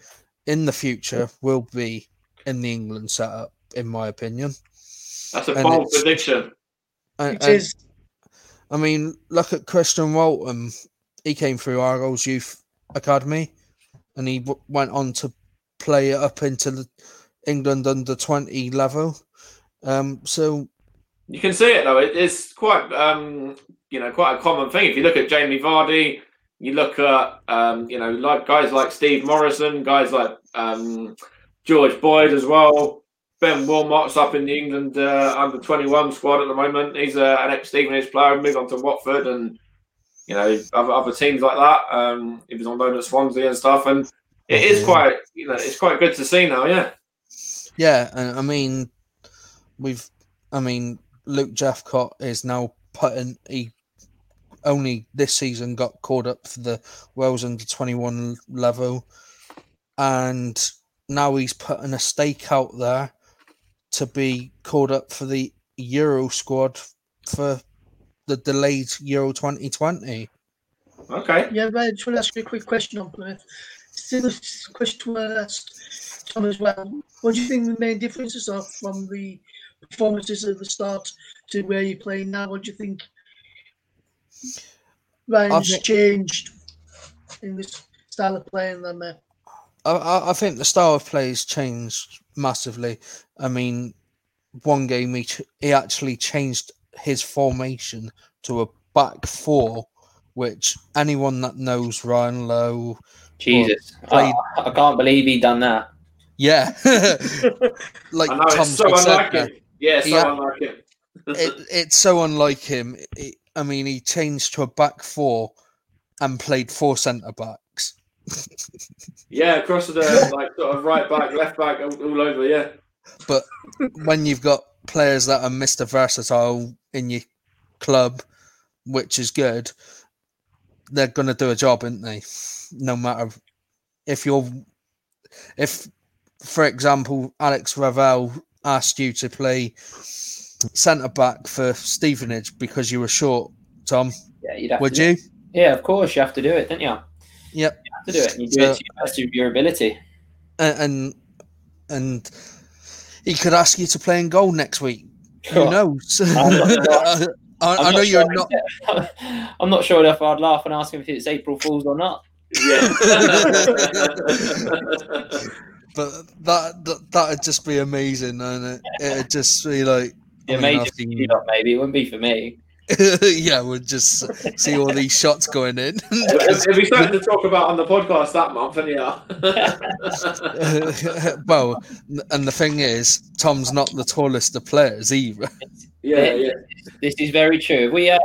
in the future will be in the England setup, in my opinion. That's a And bold prediction. And, It and, is. I mean, look at Christian Walton. He came through Argos Youth Academy, and he w- went on to play up into the England under twenty level. Um, so You can see it though. It, it's quite, um, you know, quite a common thing. If you look at Jamie Vardy, you look at, um, you know, like guys like Steve Morison, guys like um, George Boyd as well. Ben Wilmot's up in the England uh, under twenty one squad at the moment. He's uh, an ex Stevenage player, moved on to Watford, and you know other, other teams like that. Um, he was on loan at Swansea and stuff, and it is quite, you know, it's quite good to see now. Yeah. Yeah, and I mean, we've, I mean, Luke Jephcott is now putting. He only this season got called up for the Wales under twenty one level, and now he's putting a stake out there to be called up for the Euro squad for the delayed Euro twenty twenty. Okay. Yeah, right. I just want to ask you a quick question on Plymouth. Still a question to asked Tom as well. What do you think the main differences are from the performances at the start to where you're playing now? What do you think Ryan's think- changed in this style of playing than there? I, I, I think the style of play has changed massively. I mean, one game he ch- he actually changed his formation to a back four, which anyone that knows Ryan Lowe, Jesus, played- I, I can't believe he done that. yeah, like know Tom so said unlike him. Yeah, so unlike him. it, it's so unlike him. It, I mean, he changed to a back four and played four centre backs. Yeah, across the like sort of right back, left back, all, all over. Yeah, But when you've got players that are Mr. Versatile in your club, which is good, they're going to do a job, aren't they? No matter if you're, if, for example, Alex Revell asked you to play centre back for Stevenage because you were short, Tom, Yeah, you'd have would to. you? Yeah, of course, you have to do it, don't you? You Yep. have to do it. And you do So- it to the best of your ability. A- And and he could ask you to play in goal next week. Who knows? I'm not I, I know you're sure not. I'm not sure if I'd laugh and ask him if it's April Fool's or not. yeah. but that that that'd just be amazing, and it it'd just be like, Yeah, I mean, maybe, asking- not. Maybe it wouldn't be for me. yeah, we'll just see all these shots going in. It'll be something to talk about on the podcast that month, and yeah. well, and the thing is, Tom's not the tallest of players either. yeah, yeah. This is very true. We uh,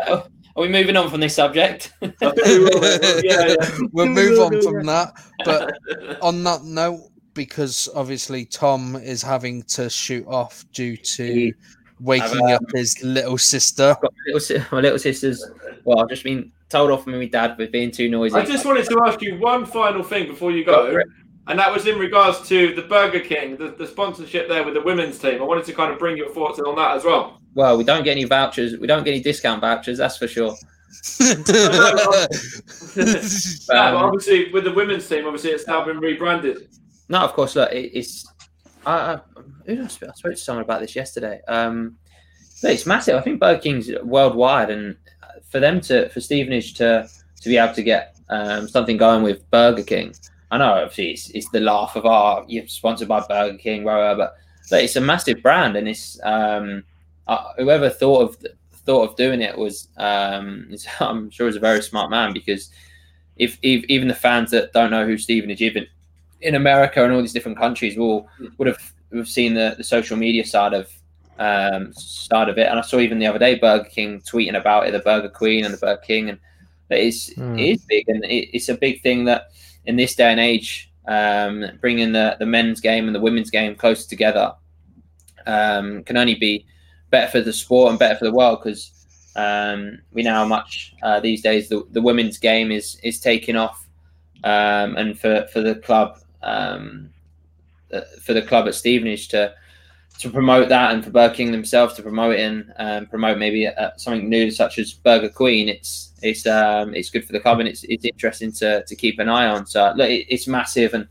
are we moving on from this subject? I we will. mate. Yeah, We'll move on from that. But on that note, because obviously Tom is having to shoot off due to waking I've, up um, his little sister. My little, my little sisters. Well, I've just been told off by my dad for being too noisy. I just wanted to ask you one final thing before you go, and that was in regards to the Burger King, the, the sponsorship there with the women's team. I wanted to kind of bring your thoughts in on that as well. Well, we don't get any vouchers. We don't get any discount vouchers. That's for sure. Yeah, but um, obviously, with the women's team, obviously it's now been rebranded. No, of course. Look, it, it's. I, I, I, spoke to someone about this yesterday. Um, it's massive. I think Burger King's worldwide, and for them to for Stevenage to to be able to get um, something going with Burger King. I know, obviously, it's, it's the laugh of our you're sponsored by Burger King, but it's a massive brand, and it's um, uh, whoever thought of thought of doing it was um, I'm sure is a very smart man because if, if even the fans that don't know who Stevenage even in America and all these different countries will would have, would have seen the, the social media side of um, side of it. And I saw even the other day Burger King tweeting about it, the Burger Queen and the Burger King, and is Hmm. it is big, and it, it's a big thing that in this day and age, um, bringing the the men's game and the women's game closer together um, can only be better for the sport and better for the world because um, we know how much uh, these days the, the women's game is is taking off, um, and for for the club um, uh, for the club at Stevenage to to promote that and for Burger King themselves to promote it and um, promote maybe uh, something new such as Burger Queen. It's it's um, it's good for the club and it's it's interesting to, to keep an eye on. So look, it, it's massive and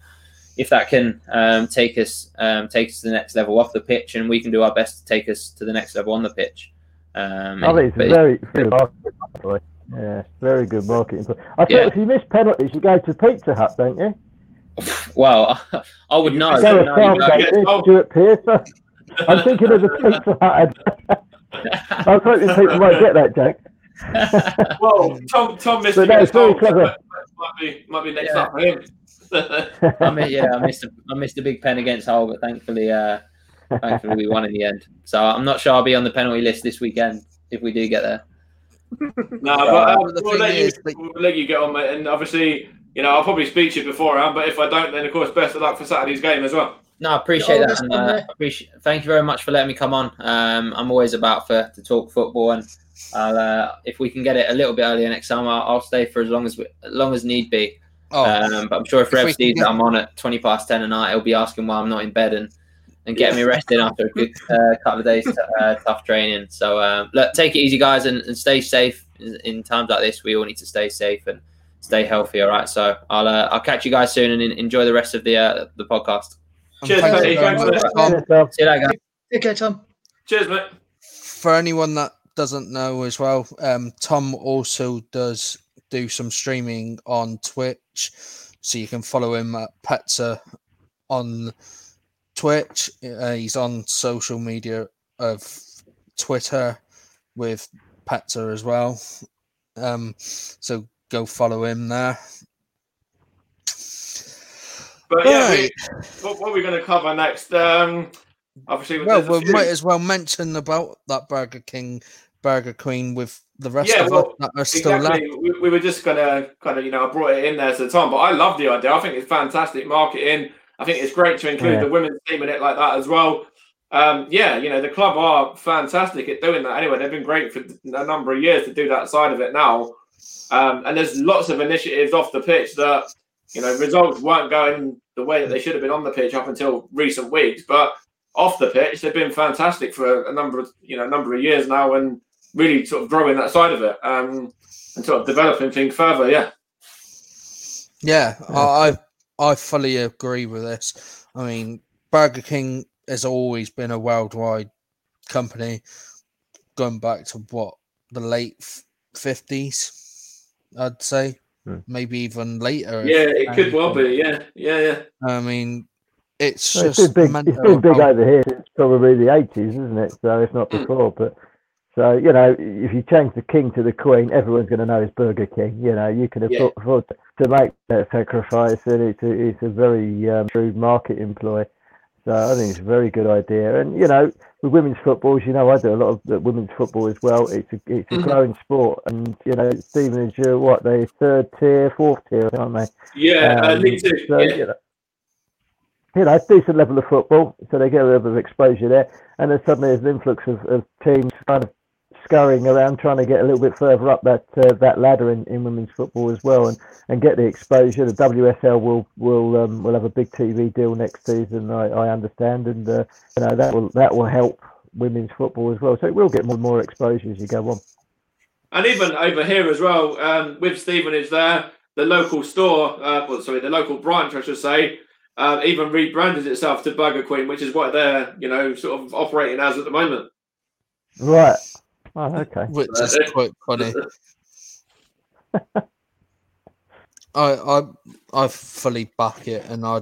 if that can um, take us um, take us to the next level off the pitch and we can do our best to take us to the next level on the pitch. Um, I think it's very good marketing. Yeah, very good marketing. I think Yeah. if you miss penalties, you go to Pizza Hut, don't you? well, I would know. You go but to no, you Southgate, get- there's oh. Stuart Pearce. I'm thinking of the Pizza Hut. I was hoping people might get that, Jack. Well, Tom Tom missed But it. no, it's very clever. Might be might be next Yeah. up for him. I mean, yeah, I missed a, I missed a big pen against Hull, but thankfully, uh, thankfully we won in the end. So I'm not sure I'll be on the penalty list this weekend if we do get there. No, but um, But the we'll, thing let you, is, we'll let you get on, mate. And obviously, you know, I'll probably speak to you beforehand. But if I don't, then of course, best of luck for Saturday's game as well. No, I appreciate Oh, that. And, uh, appreciate, thank you very much for letting me come on. Um, I'm always about for to talk football, and I'll, uh, if we can get it a little bit earlier next time, I'll, I'll stay for as long as we, as long as need be. Oh, Um, but I'm sure if If Rev we can sees get- that I'm on at 20 past 10 at night, he'll be asking why I'm not in bed and, and getting me rested after a good uh, couple of days uh, tough training. So um, look, take it easy, guys, and, and stay safe in, in times like this. We all need to stay safe and stay healthy. All right. So I'll uh, I'll catch you guys soon and en- enjoy the rest of the uh, the podcast. and Cheers, thank mate. very Thanks, much, mate. Tom. See you later, guys. Take care, Tom. Cheers, mate. for anyone that doesn't know as well, um, Tom also does do some streaming on Twitch, so you can follow him at Petzer on Twitch. Uh, he's on social media of Twitter with Petzer as well. Um, so go follow him there. But yeah, Right. we, what, what are we going to cover next? Um, obviously, Well, we few- might as well mention about that Burger King, Burger Queen with the rest Yeah, of well, us that are still left. We, we were just gonna kind of, you know, I brought it in there at the time, but I love the idea. I think it's fantastic marketing. I think it's great to include Yeah. the women's team in it like that as well. Um, yeah, you know, the club are fantastic at doing that. Anyway, they've been great for a number of years to do that side of it now. Um, and there's lots of initiatives off the pitch that, you know, results weren't going the way that they should have been on the pitch up until recent weeks, but off the pitch, they've been fantastic for a number of, you know, a number of years now and really sort of growing that side of it um, and sort of developing things further. Yeah. Yeah, I I I fully agree with this. I mean, Burger King has always been a worldwide company, going back to what the late fifties, I'd say, Hmm. maybe even later. Yeah, it could well be. Yeah, yeah, yeah. I mean, it's Well, it's just been big. It's been big over here since probably the eighties, isn't it? So it's not Mm. before, but so you know, if you change the king to the queen, everyone's going to know it's Burger King. You know, you can Yeah. afford, afford to make that sacrifice, and it's a, it's a very um, shrewd market employ. So I think it's a very good idea. And you know, with women's football, as you know, I do a lot of the women's football as well. It's a it's a Mhm. growing sport, and you know, Stevenage, are what they third tier, fourth tier, aren't they? Yeah, uh, Um, Two. so, yeah. you know, you know, decent level of football, so they get a little bit of exposure there. And then suddenly there's an influx of, of teams kind of scurrying around trying to get a little bit further up that uh, that ladder in, in women's football as well and, and get the exposure. The WSL will will um, will have a big TV deal next season, I, I understand, and uh, you know that will that will help women's football as well. So it will get more and more exposure as you go on. And even over here as well, um, with Stevenage there, the local store, uh, well, sorry, the local branch, I should say, uh, even rebranded itself to Burger Queen, which is what they're, you know, sort of operating as at the moment. Right. Oh, okay. which is quite funny. I I I fully back it, and I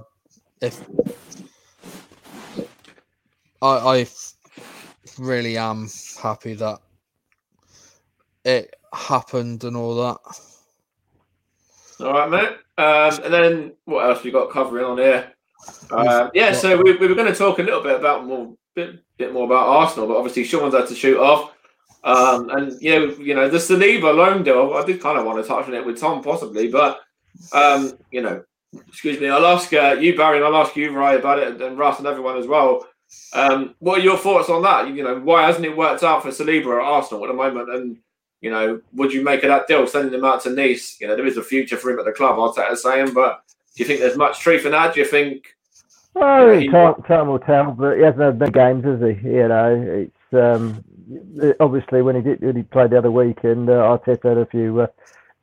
if I I really am happy that it happened and all that. All right, mate. Um, and then what else we got covering on here? Um, yeah, so we, we were going to talk a little bit about more, bit, bit more about Arsenal, but obviously Sean's had to shoot off. Um, and yeah, you know the Saliba loan deal. I did kind of want to touch on it with Tom possibly, but um, you know, excuse me. I'll ask uh, you, Barry, and I'll ask you, Ray, about it, and Russ and everyone as well. Um, what are your thoughts on that? You know, why hasn't it worked out for Saliba at Arsenal at the moment? And you know, would you make of that deal, sending him out to Nice? You know, there is a future for him at the club, Arteta's saying, but do you think there's much truth in that? Do you think? Well, Yeah, he- time, time will tell, but he hasn't had many games, has he? You know, it's um, obviously when he did when he played the other week, and uh, Arteta had a few uh,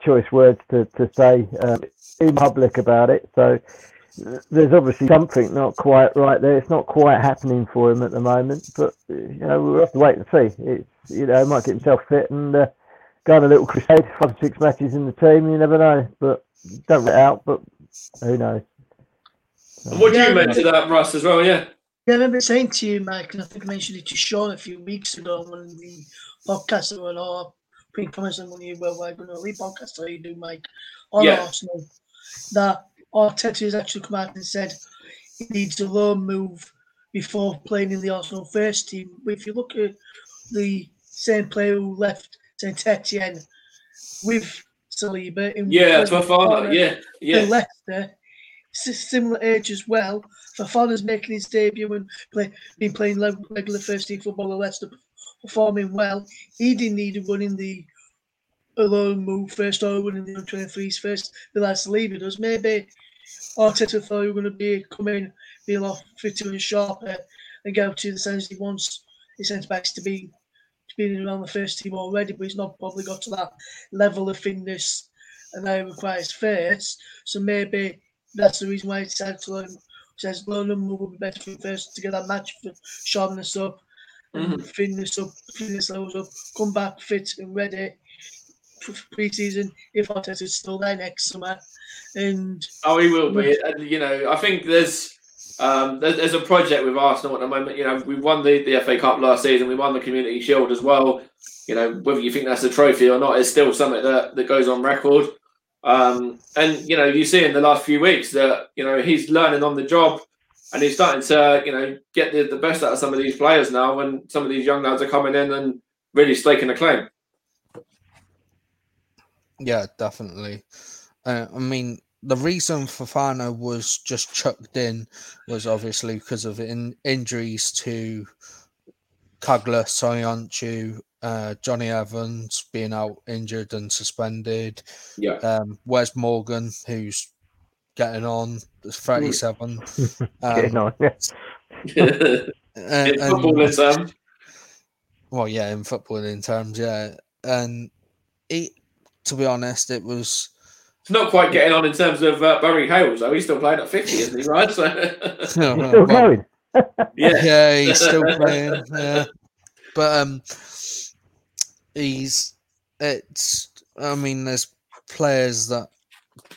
choice words to to say um, in public about it. So uh, there's obviously something not quite right there. It's not quite happening for him at the moment, but uh, you know we'll have to wait and see. It's you know he might get himself fit and uh, go on a little crusade, five six matches in the team. You never know, but don't rule out. But who knows? And what do Yeah. you make to that, Russ, as well? Yeah. Yeah, I remember saying to you, Mike, and I think I mentioned it to Sean a few weeks ago on one of the podcasts that were all pre promise on one of your Worldwide Gunner League podcasts that you do, Mike, on Yeah. Arsenal, that Arteta has actually come out and said he needs a loan move before playing in the Arsenal first team. But if you look at the same player who left Saint Etienne with Saliba in Yeah, that's my father. Yeah, yeah. yeah. Leicester, similar age as well. Fofana's making his debut and play, been playing regular first team football at Leicester, performing well. He didn't need a run in the alone move first or in the under 23s first. The last leaver does. Maybe Arteta thought he was going to be coming, in, be a lot fitter and sharper, and go to the sense he wants his centre backs to be to be around the first team already, but he's not probably got to that level of fitness and he requires first. So maybe that's the reason why he said to learn. Says London will be better for first to get that match for sharpness up and fitness up, fitness levels up, come back fit and ready for pre-season if Arteta's still there next summer. And Oh, he will be. And, you know, I think there's um, there's, there's a project with Arsenal at the moment. You know, we won the, the FA Cup last season. We won the Community Shield as well. You know, whether you think that's a trophy or not is still something that, that goes on record. Um, and you know, you see in the last few weeks that you know he's learning on the job, and he's starting to you know get the, the best out of some of these players now. When some of these young lads are coming in and really staking a claim. Yeah, definitely. Uh, I mean, the reason Fofana was just chucked in was obviously because of in, injuries to Caglar, Soyuncu, uh, Jonny Evans being out injured and suspended. Yeah. Um, Wes Morgan, who's getting on, is 37. Getting Um, on, yeah. and- In football, it's, um, well, yeah, in footballing terms, yeah. And it, to be honest, it was it's not quite getting on in terms of uh, Barry Hayles, though. He's still playing at 50, isn't he, right? So, He's still Well, going. yeah. yeah, he's still playing. Yeah, but um, he's it's. I mean, there's players that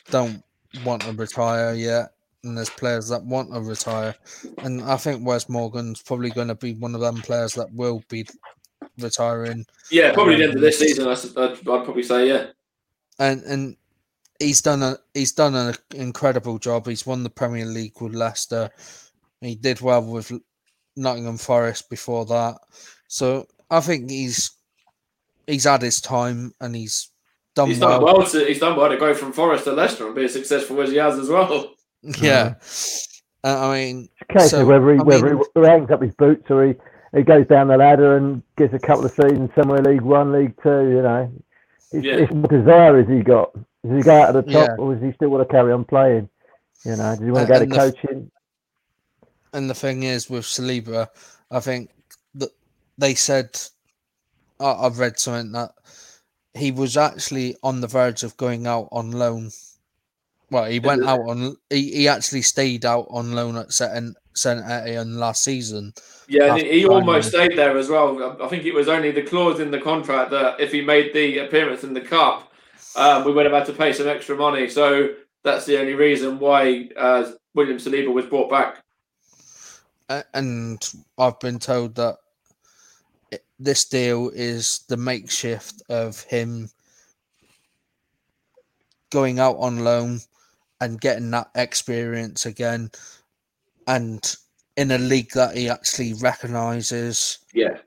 don't want to retire yet, and there's players that want to retire, and I think Wes Morgan's probably going to be one of them players that will be retiring, Yeah, probably the end of this um, season, I s- I'd, I'd probably say, yeah. and and he's done a he's done an incredible job. He's won the Premier League with Leicester. He did well with Nottingham Forest before that. So I think he's he's had his time and he's done He's well. done well to he's done well to go from Forest to Leicester and be as successful as he has as well. Yeah. Uh, I mean, It's So, of whether he, I whether mean- he hangs up his boots or he, he goes down the ladder and gets a couple of seasons somewhere League One, League Two. You know, it's, Yeah. it's what desire has he got? Does he go out of the top, Yeah. or does he still want to carry on playing? You know, does he want to go to the- coaching? and the thing is with Saliba, I think that they said I I've read something that he was actually on the verge of going out on loan. Well, he went out on. He, he actually stayed out on loan at Saint Etienne last season. Yeah, he, he almost stayed there as well. I- think it was only the clause in the contract that if he made the appearance in the cup, um, we would have had to pay some extra money. So that's the only reason why uh, William Saliba was brought back. And I've been told that this deal is the makeshift of him going out on loan and getting that experience again, and in a league that he actually recognises. Yeah,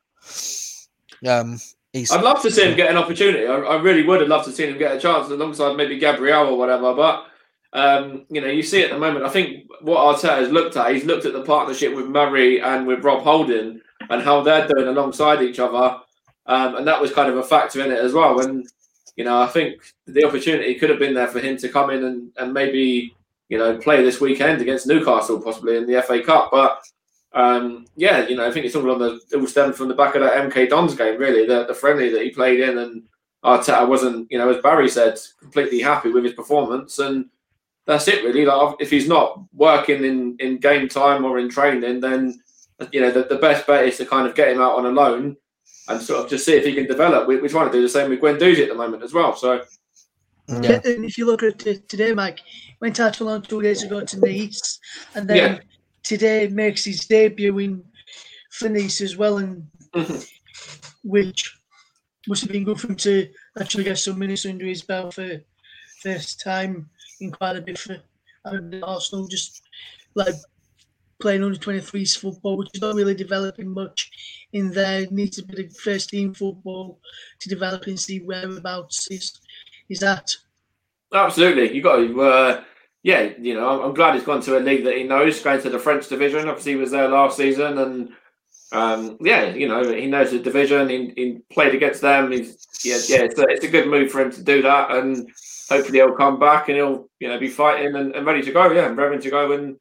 Um, he's I'd love to see him get an opportunity. I, I really would have loved to see him get a chance alongside maybe Gabriel or whatever. But um, you know, you see at the moment. I think what Arteta has looked at, he's looked at the partnership with Mari and with Rob Holding and how they're doing alongside each other, um, and that was kind of a factor in it as well. And you know, I think the opportunity could have been there for him to come in and, and maybe you know play this weekend against Newcastle, possibly in the FA Cup. But um, yeah, you know, I think it's all on the it from the back of that MK Dons game, really, the, the friendly that he played in, and Arteta wasn't, you know, as Barry said, completely happy with his performance, and that's it, really. Like if he's not working in in game time or in training, then you know the, the best bet is to kind of get him out on a loan and sort of just see if he can develop. We, we're trying to do the same with Guendouzi at the moment as well. So yeah, And if you look at it today, Mike went out on loan two days ago to Nice, and then Yeah. today makes his debut in for Nice as well, and Mhm. which must have been good for him to actually get some minutes under his belt for first time in quite a bit for and Arsenal. Just like playing under 23s football, which is not really developing much in there. Needs a bit of first team football to develop and see whereabouts is is at. Absolutely, you got to. Uh, yeah, you know, I'm, I'm glad he's gone to a league that he knows, going to the French division. Obviously, he was there last season, and um, yeah, you know, he knows the division. He, he played against them. He's yeah, yeah. It's a, it's a good move for him to do that, and hopefully he'll come back and he'll you know be fighting and, and ready to go. Yeah, and ready to go and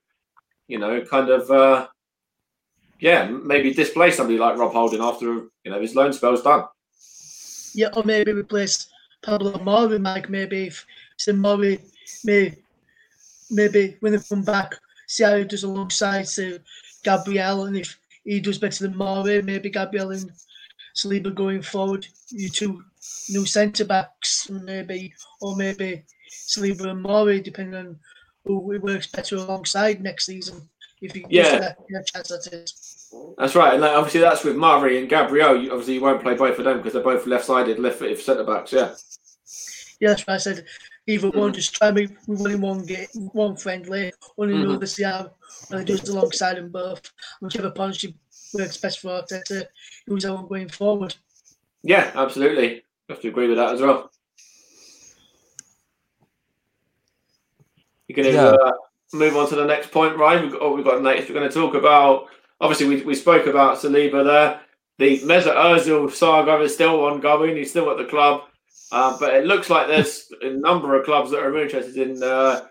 you know, kind of uh, yeah, maybe display somebody like Rob Holding after you know his loan spell's done. Yeah, or maybe replace Pablo Mari, Mike. Maybe if Mari, may, maybe when they come back, see how he does alongside Gabriel, and if he does better than Mari, maybe Gabriel and Saliba going forward. You two new centre backs, maybe, or maybe Saliba and Mari, depending on who it works better alongside next season. If you Yeah. that chance, that is. That's right, and that, obviously that's with Mari and Gabriel. You, obviously, you won't play both of them because they're both left-sided, left-footed centre backs. Yeah, Yeah, that's why I said either one. Just try me with one in one game, one friendly, one in Mhm. the other. See how when it does alongside them both. Whichever partnership works best for Arteta, who's our one going forward. yeah, absolutely. I have to agree with that as well. You're going to Yeah. uh, move on to the next point, right? We've got, oh, we've got next. We're going to talk about. Obviously, we, we spoke about Saliba there. The Mesut Ozil saga is still ongoing. He's still at the club, uh, but it looks like there's a number of clubs that are interested in uh,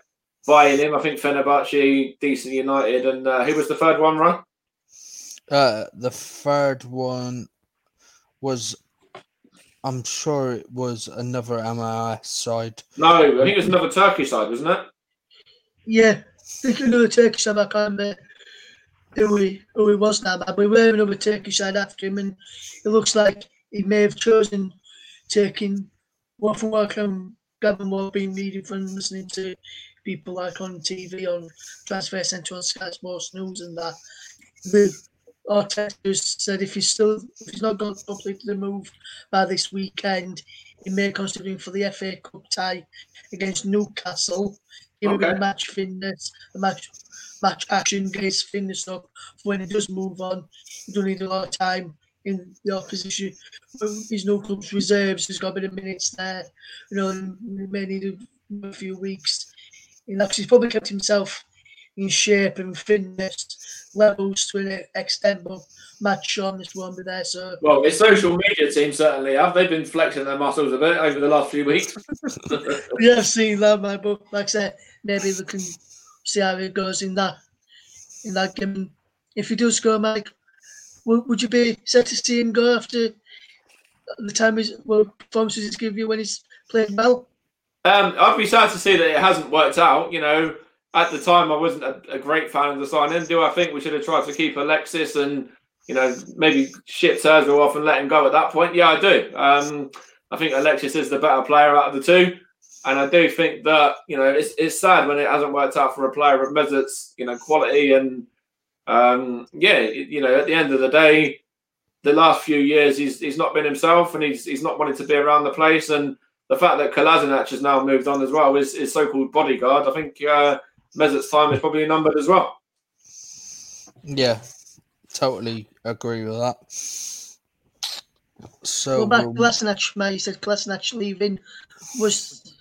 buying him. I think Fenerbahce, DC United, and uh, who was the third one, right? Uh, the third one was, I'm sure it was another MLS side. No, I think it was another Turkish side, wasn't it? Yeah, thinking the Turkish side, I can't remember who he, who he was now, but we oh, were another Turkish side after him, and it looks like he may have chosen taking what from what I can gather more being reading from listening to people like on TV, on Transfer Centre, on Sky Sports News, and that. The Arteta said if he's still if he's not got completed the move by this weekend, he may consider him for the FA Cup tie against Newcastle. He will Okay. be match fitness, match match action gets fitness up for when he does move on. He don't need a lot of time in the opposition. His no club's reserves, he's got a bit of minutes there. You know, he may need a, a few weeks. And actually, he's probably kept himself in shape and fitness levels to an extent, but Matt Sean this won't be there. So Well, his social media team certainly have. They've been flexing their muscles a bit over the last few weeks. yeah, I've seen that, man. But like I said, maybe we can see how it goes in that in that game. If he does go, Mike, would, would you be set to see him go after the time his well performances he's given you when he's playing well? Um, I'd be sad to see that it hasn't worked out. You know, at the time, I wasn't a, a great fan of the signing. Do I think we should have tried to keep Alexis and, you know, maybe ship Thursville off and let him go at that point? Yeah, I do. Um, I think Alexis is the better player out of the two. And I do think that, you know, it's, it's sad when it hasn't worked out for a player of Mesut's, you know, quality. And, um, yeah, you know, at the end of the day, the last few years, he's, he's not been himself and he's, he's not wanted to be around the place. And, the fact that Kolasinac has now moved on as well is his so-called bodyguard. I think uh, Mesut's time is probably numbered as well. Yeah, totally agree with that. So Well, back to we'll- Kolasinac, Mike, you said Kolasinac leaving. Was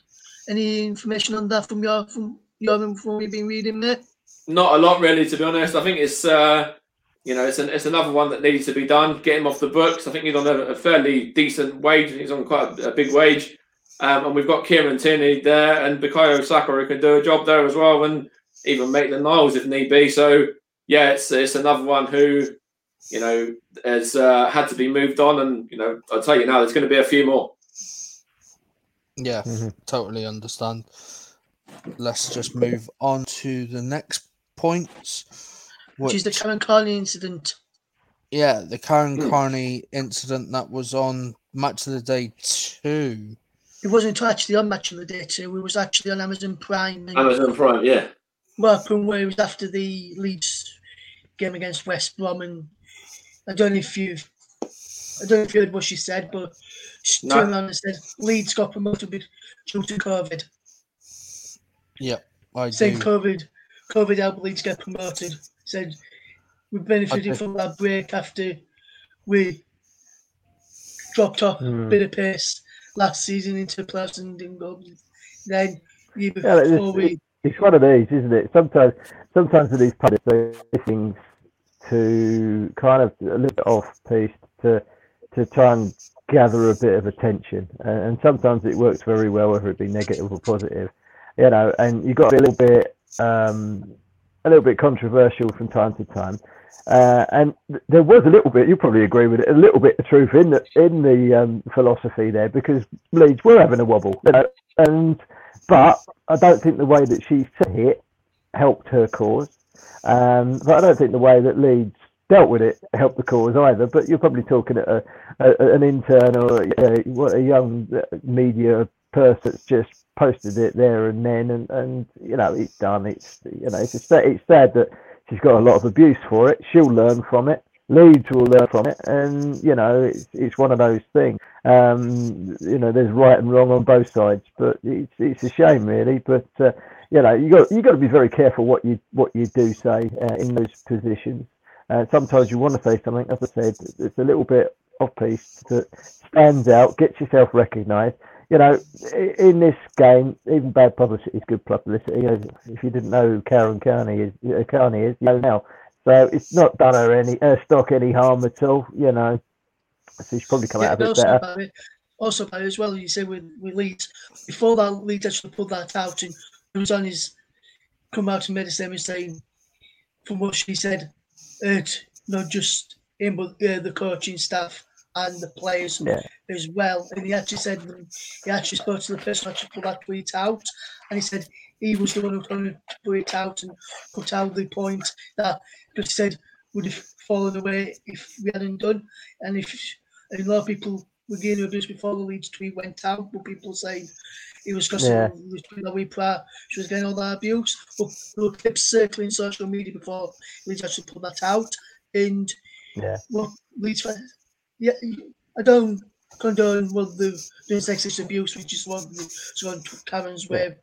any information on that from your from your from what you've been reading there? Not a lot, really, to be honest. I think it's uh, you know it's an, it's another one that needs to be done. Get him off the books. I think he's on a, a fairly decent wage. He's on quite a, a big wage, um, and we've got Kieran Tierney there and Bukayo Saka who can do a job there as well, and even Maitland Niles if need be. So yeah, it's it's another one who you know has uh, had to be moved on, and you know I'll tell you now, there's going to be a few more. yeah, Mhm. totally understand. Let's just move on to the next points. Which is the Karen Carney incident. yeah, the Karen Hmm. Carney incident that was on Match of the Day two. It wasn't actually on Match of the Day two. It was actually on Amazon Prime. And Amazon Prime, yeah. Well, happened where it was after the Leeds game against West Brom, and I don't know if you, I don't know if you heard what she said, but she No. turned around and said Leeds got promoted due to COVID. Yeah, I Saying do. COVID, COVID helped Leeds get promoted. Said we benefited Okay. from that break after we dropped off a Hmm. bit of pace last season into playoffs and didn't go. Then year Yeah, it's, before we it's one of these, isn't it? Sometimes, sometimes with these pundits, they things to kind of a little bit off piece to to try and gather a bit of attention, and, and sometimes it works very well, whether it be negative or positive, you know. And you've got to be a little bit um, a little bit controversial from time to time. Uh, and th- there was a little bit, you probably agree with it, a little bit of truth in the in the um, philosophy there because Leeds were having a wobble, you know, and but I don't think the way that she said it helped her cause. Um, but I don't think the way that Leeds dealt with it helped the cause either. But you're probably talking at a, a, an intern or a, a young uh, media person that's just posted it there and then, and, and you know it's done. It's you know it's a, it's sad that she's got a lot of abuse for it. She'll learn from it. Leeds will learn from it, and you know it's it's one of those things. Um, you know, there's right and wrong on both sides, but it's it's a shame really. But uh, you know, you got you got to be very careful what you what you do say uh, in those positions. Uh, sometimes you want to say something, as I said, it's a little bit off piece that stands out, gets yourself recognised. You know, in this game, even bad publicity is good publicity. If you didn't know who Karen Carney is, Carney is, you know now. So it's not done her any her stock any harm at all. You know, so she's probably come yeah, out a bit better. Barry, also, Barry, as well, you say with, with Leeds, before that Leeds actually put that out, and it was on his come out and made a statement saying, from what she said, it not just him but uh, the coaching staff and the players yeah. As well. And he actually said he actually spoke to the person who put that tweet out, and he said he was the one who going to put it out and put out the point that he said would have fallen away if we hadn't done, and if and a lot of people were getting abuse before the Leeds tweet went out, but people saying it was because yeah. that we she was getting all that abuse. But there were clips circling social media before Leeds actually put that out, and yeah, well, Leeds yeah, I don't condone what the doing sexist abuse, which is what the on Karen's way.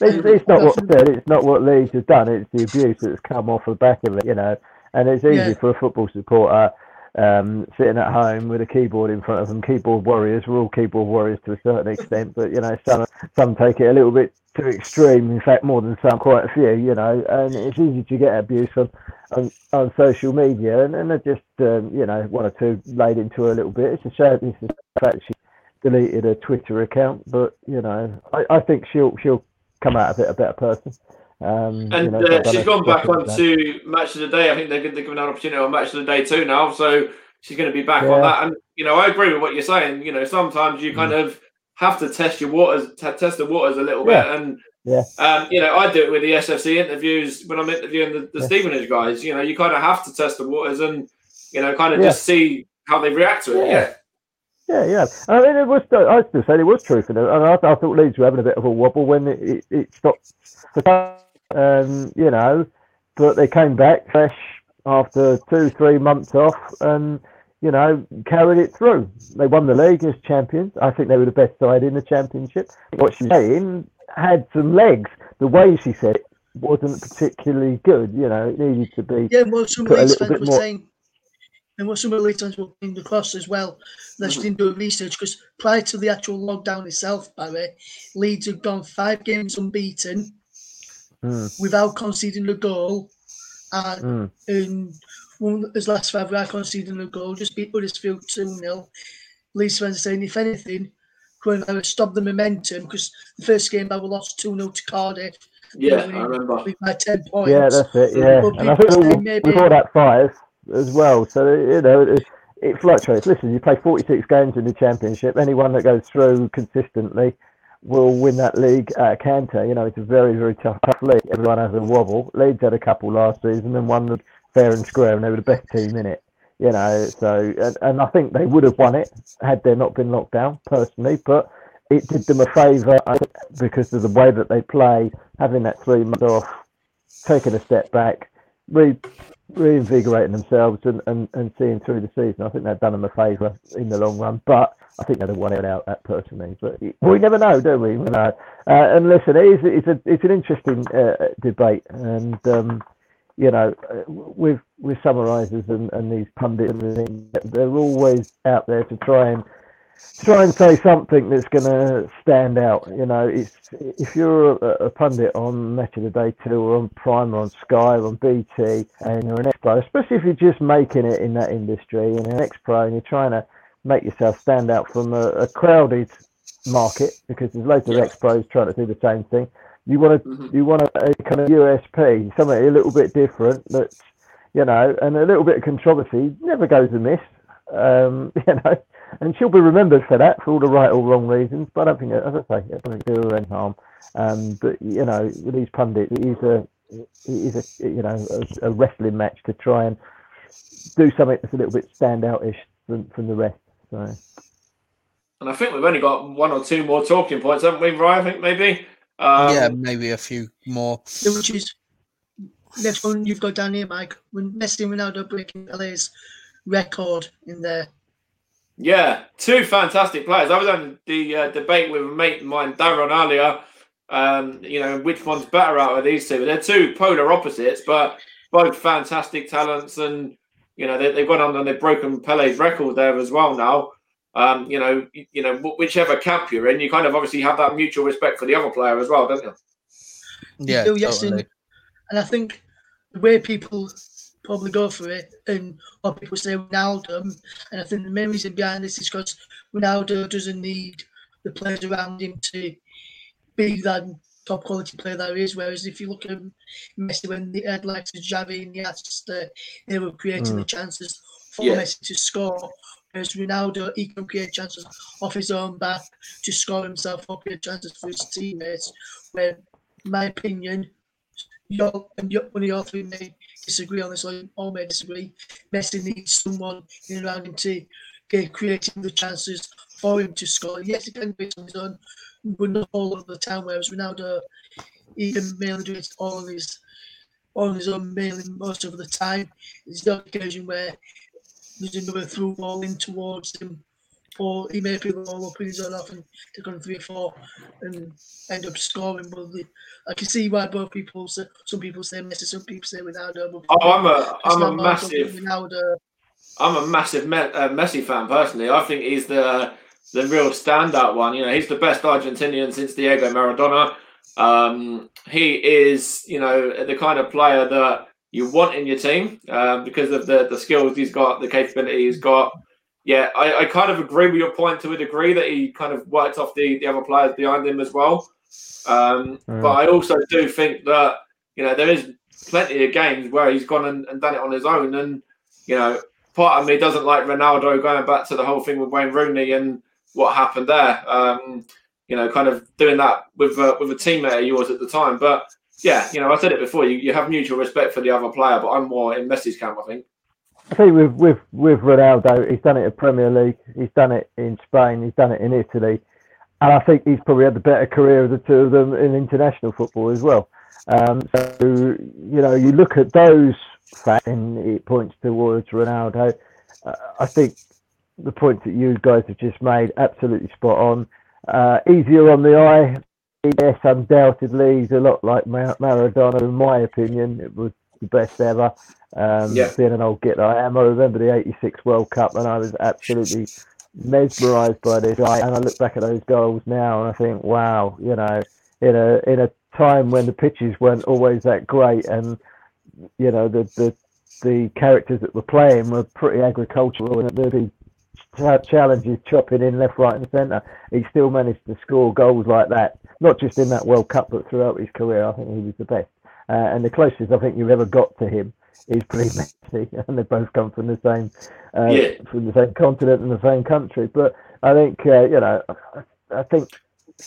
It's, it's not what said, it's not what Leeds has done. It's the abuse that's come off the back of it, you know. And it's easy yeah. for a football supporter um, sitting at home with a keyboard in front of them. Keyboard warriors. We're all keyboard warriors to a certain extent, but you know, some some take it a little bit too extreme. In fact, more than some, quite a few. You know, and it's easy to get abuse on on, on social media, and, and just um, you know one or two laid into a little bit. It's a shame. It's the fact she deleted her Twitter account, but you know, I, I think she'll she'll come out of it a better person. Um, and you know, uh, she's gone back onto match of the day. I think they're, they're giving an opportunity on match of the day too now, so she's going to be back yeah. on that. And you know, I agree with what you're saying. You know, sometimes you kind mm. of have to test your waters, test the waters a little yeah. bit, and yeah. Um, you know, I do it with the SFC interviews when I'm interviewing the, the yeah. Stevenage guys. You know, you kind of have to test the waters and, you know, kind of just see how they react to it. Yeah. Yeah, yeah. I mean, it was. I still say it was truth in it, and I, I, thought Leeds were having a bit of a wobble when it, it, it stopped. Um, you know, but they came back fresh after two, three months off, and you know, carried it through. They won the league as champions. I think they were the best side in the championship. What she's saying had some legs. The way she said it wasn't particularly good. You know, it needed to be. Yeah, well, some Leeds fans were more... saying, and what some of the Leeds fans were the across as well. They mm-hmm. didn't do research because prior to the actual lockdown itself, Barry, Leeds had gone five games unbeaten mm. without conceding a goal, and, mm. and one as last five without conceding a goal, just beat Huddersfield two 0 Leeds fans are saying, if anything, coronavirus stop the momentum because the first game I lost 2 0 to Cardiff. Yeah, I remember. By 10 points. Yeah, that's it. Yeah. and I think maybe... before that, five as well. So, you know, it, it fluctuates. Listen, you play 46 games in the Championship. Anyone that goes through consistently will win that league at canter. You know, it's a very, very tough, tough league. Everyone has a wobble. Leeds had a couple last season and won the fair and square, and they were the best team in it you know. So, and, and I think they would have won it had there not been locked down, personally. But it did them a favour because of the way that they play, having that three months off, taking a step back, re- reinvigorating themselves, and, and, and seeing through the season. I think they've done them a favour in the long run. But I think they'd have won it out at personally. But we never know, do we? we. Uh, and listen, it is it's a it's an interesting uh, debate, and um, you know, uh, with with summarisers and, and these pundits and everything, they're always out there to try and try and say something that's going to stand out. You know, it's if you're a, a, pundit on Match of the Day two or on Prime or on Sky or on BT and you're an ex-pro, especially if you're just making it in that industry and an ex-pro and you're trying to make yourself stand out from a, a crowded market because there's loads of ex-pros trying to do the same thing. You want to mm-hmm. you want a, a kind of USP, something a little bit different that's you know, and a little bit of controversy never goes amiss. Um, you know, and she'll be remembered for that for all the right or wrong reasons. But I don't think, as I say, it doesn't do her any harm. Um, but you know, with these pundits, it is a it is a you know a, a, wrestling match to try and do something that's a little bit standoutish from, from the rest. So. And I think we've only got one or two more talking points, haven't we, Ryan? I think maybe. Um, yeah, maybe a few more. Which is next one you've got down here, Mike. When Messi and Ronaldo breaking Pele's record in there. Yeah, two fantastic players. I was on the uh, debate with a mate of mine, Darren, earlier. Um, you know, which one's better out of these two? They're two polar opposites, but both fantastic talents. And, you know, they, have gone on and they've broken Pele's record there as well now. um, you know, you, you know, whichever camp you're in, you kind of obviously have that mutual respect for the other player as well, don't you? Yeah, do, yes, totally. and, and I think the way people probably go for it, and or people say Ronaldo, um, and I think the main reason behind this is because Ronaldo doesn't need the players around him to be that top quality player that he is. Whereas if you look at Messi when they had like Xavi and Iniesta, they were creating the mm. chances for Yeah. Messi to score. Whereas Ronaldo, he can create chances off his own back to score himself or create chances for his teammates. Where, in my opinion, you're, and you're, one of your three may disagree on this, or all may disagree. Messi needs someone in around him to get creating the chances for him to score. Yes, he can do it on his own, but not all of the time. Whereas Ronaldo, he can mainly do it all on his on his own, mainly most of the time. There's no occasion where there's another through ball in towards him, or he pick the ball up in his own half and take on three or four and end up scoring. But the, I can see why both people say, some people say Messi, some people say Ronaldo. Oh, I'm a I'm a personally, I'm also massive Ronaldo. I'm a massive Me- uh, Messi fan personally. I think he's the the real standout one. You know, he's the best Argentinian since Diego Maradona. Um, he is, you know, the kind of player that you want in your team um, because of the the skills he's got, the capability he's got. Yeah, I, I kind of agree with your point to a degree that he kind of worked off the, the other players behind him as well. Um, Mm. But I also do think that you know there is plenty of games where he's gone and, and done it on his own, and you know part of me doesn't like Ronaldo going back to the whole thing with Wayne Rooney and what happened there. Um, you know, kind of doing that with uh, with a teammate of yours at the time. But yeah, you know, I said it before. You, you have mutual respect for the other player, but I'm more in Messi's camp. I think. I think with with with Ronaldo, he's done it at Premier League, he's done it in Spain, he's done it in Italy, and I think he's probably had the better career of the two of them in international football as well. Um, so you know, you look at those facts, and it points towards Ronaldo. Uh, I think the points that you guys have just made absolutely spot on. Uh, easier on the eye, yes, undoubtedly, he's a lot like Mar- Maradona, in my opinion. It was the best ever. Um, Yeah. Being an old git I am, I remember the '86 World Cup, and I was absolutely mesmerised by this guy. And I look back at those goals now, and I think, wow, you know, in a in a time when the pitches weren't always that great, and you know the the the characters that were playing were pretty agricultural, and the, the cha- challenges chopping in left, right, and centre. He still managed to score goals like that, not just in that World Cup, but throughout his career. I think he was the best, uh, and the closest I think you've ever got to him is pretty Messi, and they both come from the same uh, Yeah. from the same continent and the same country. But I think uh, you know, I, I think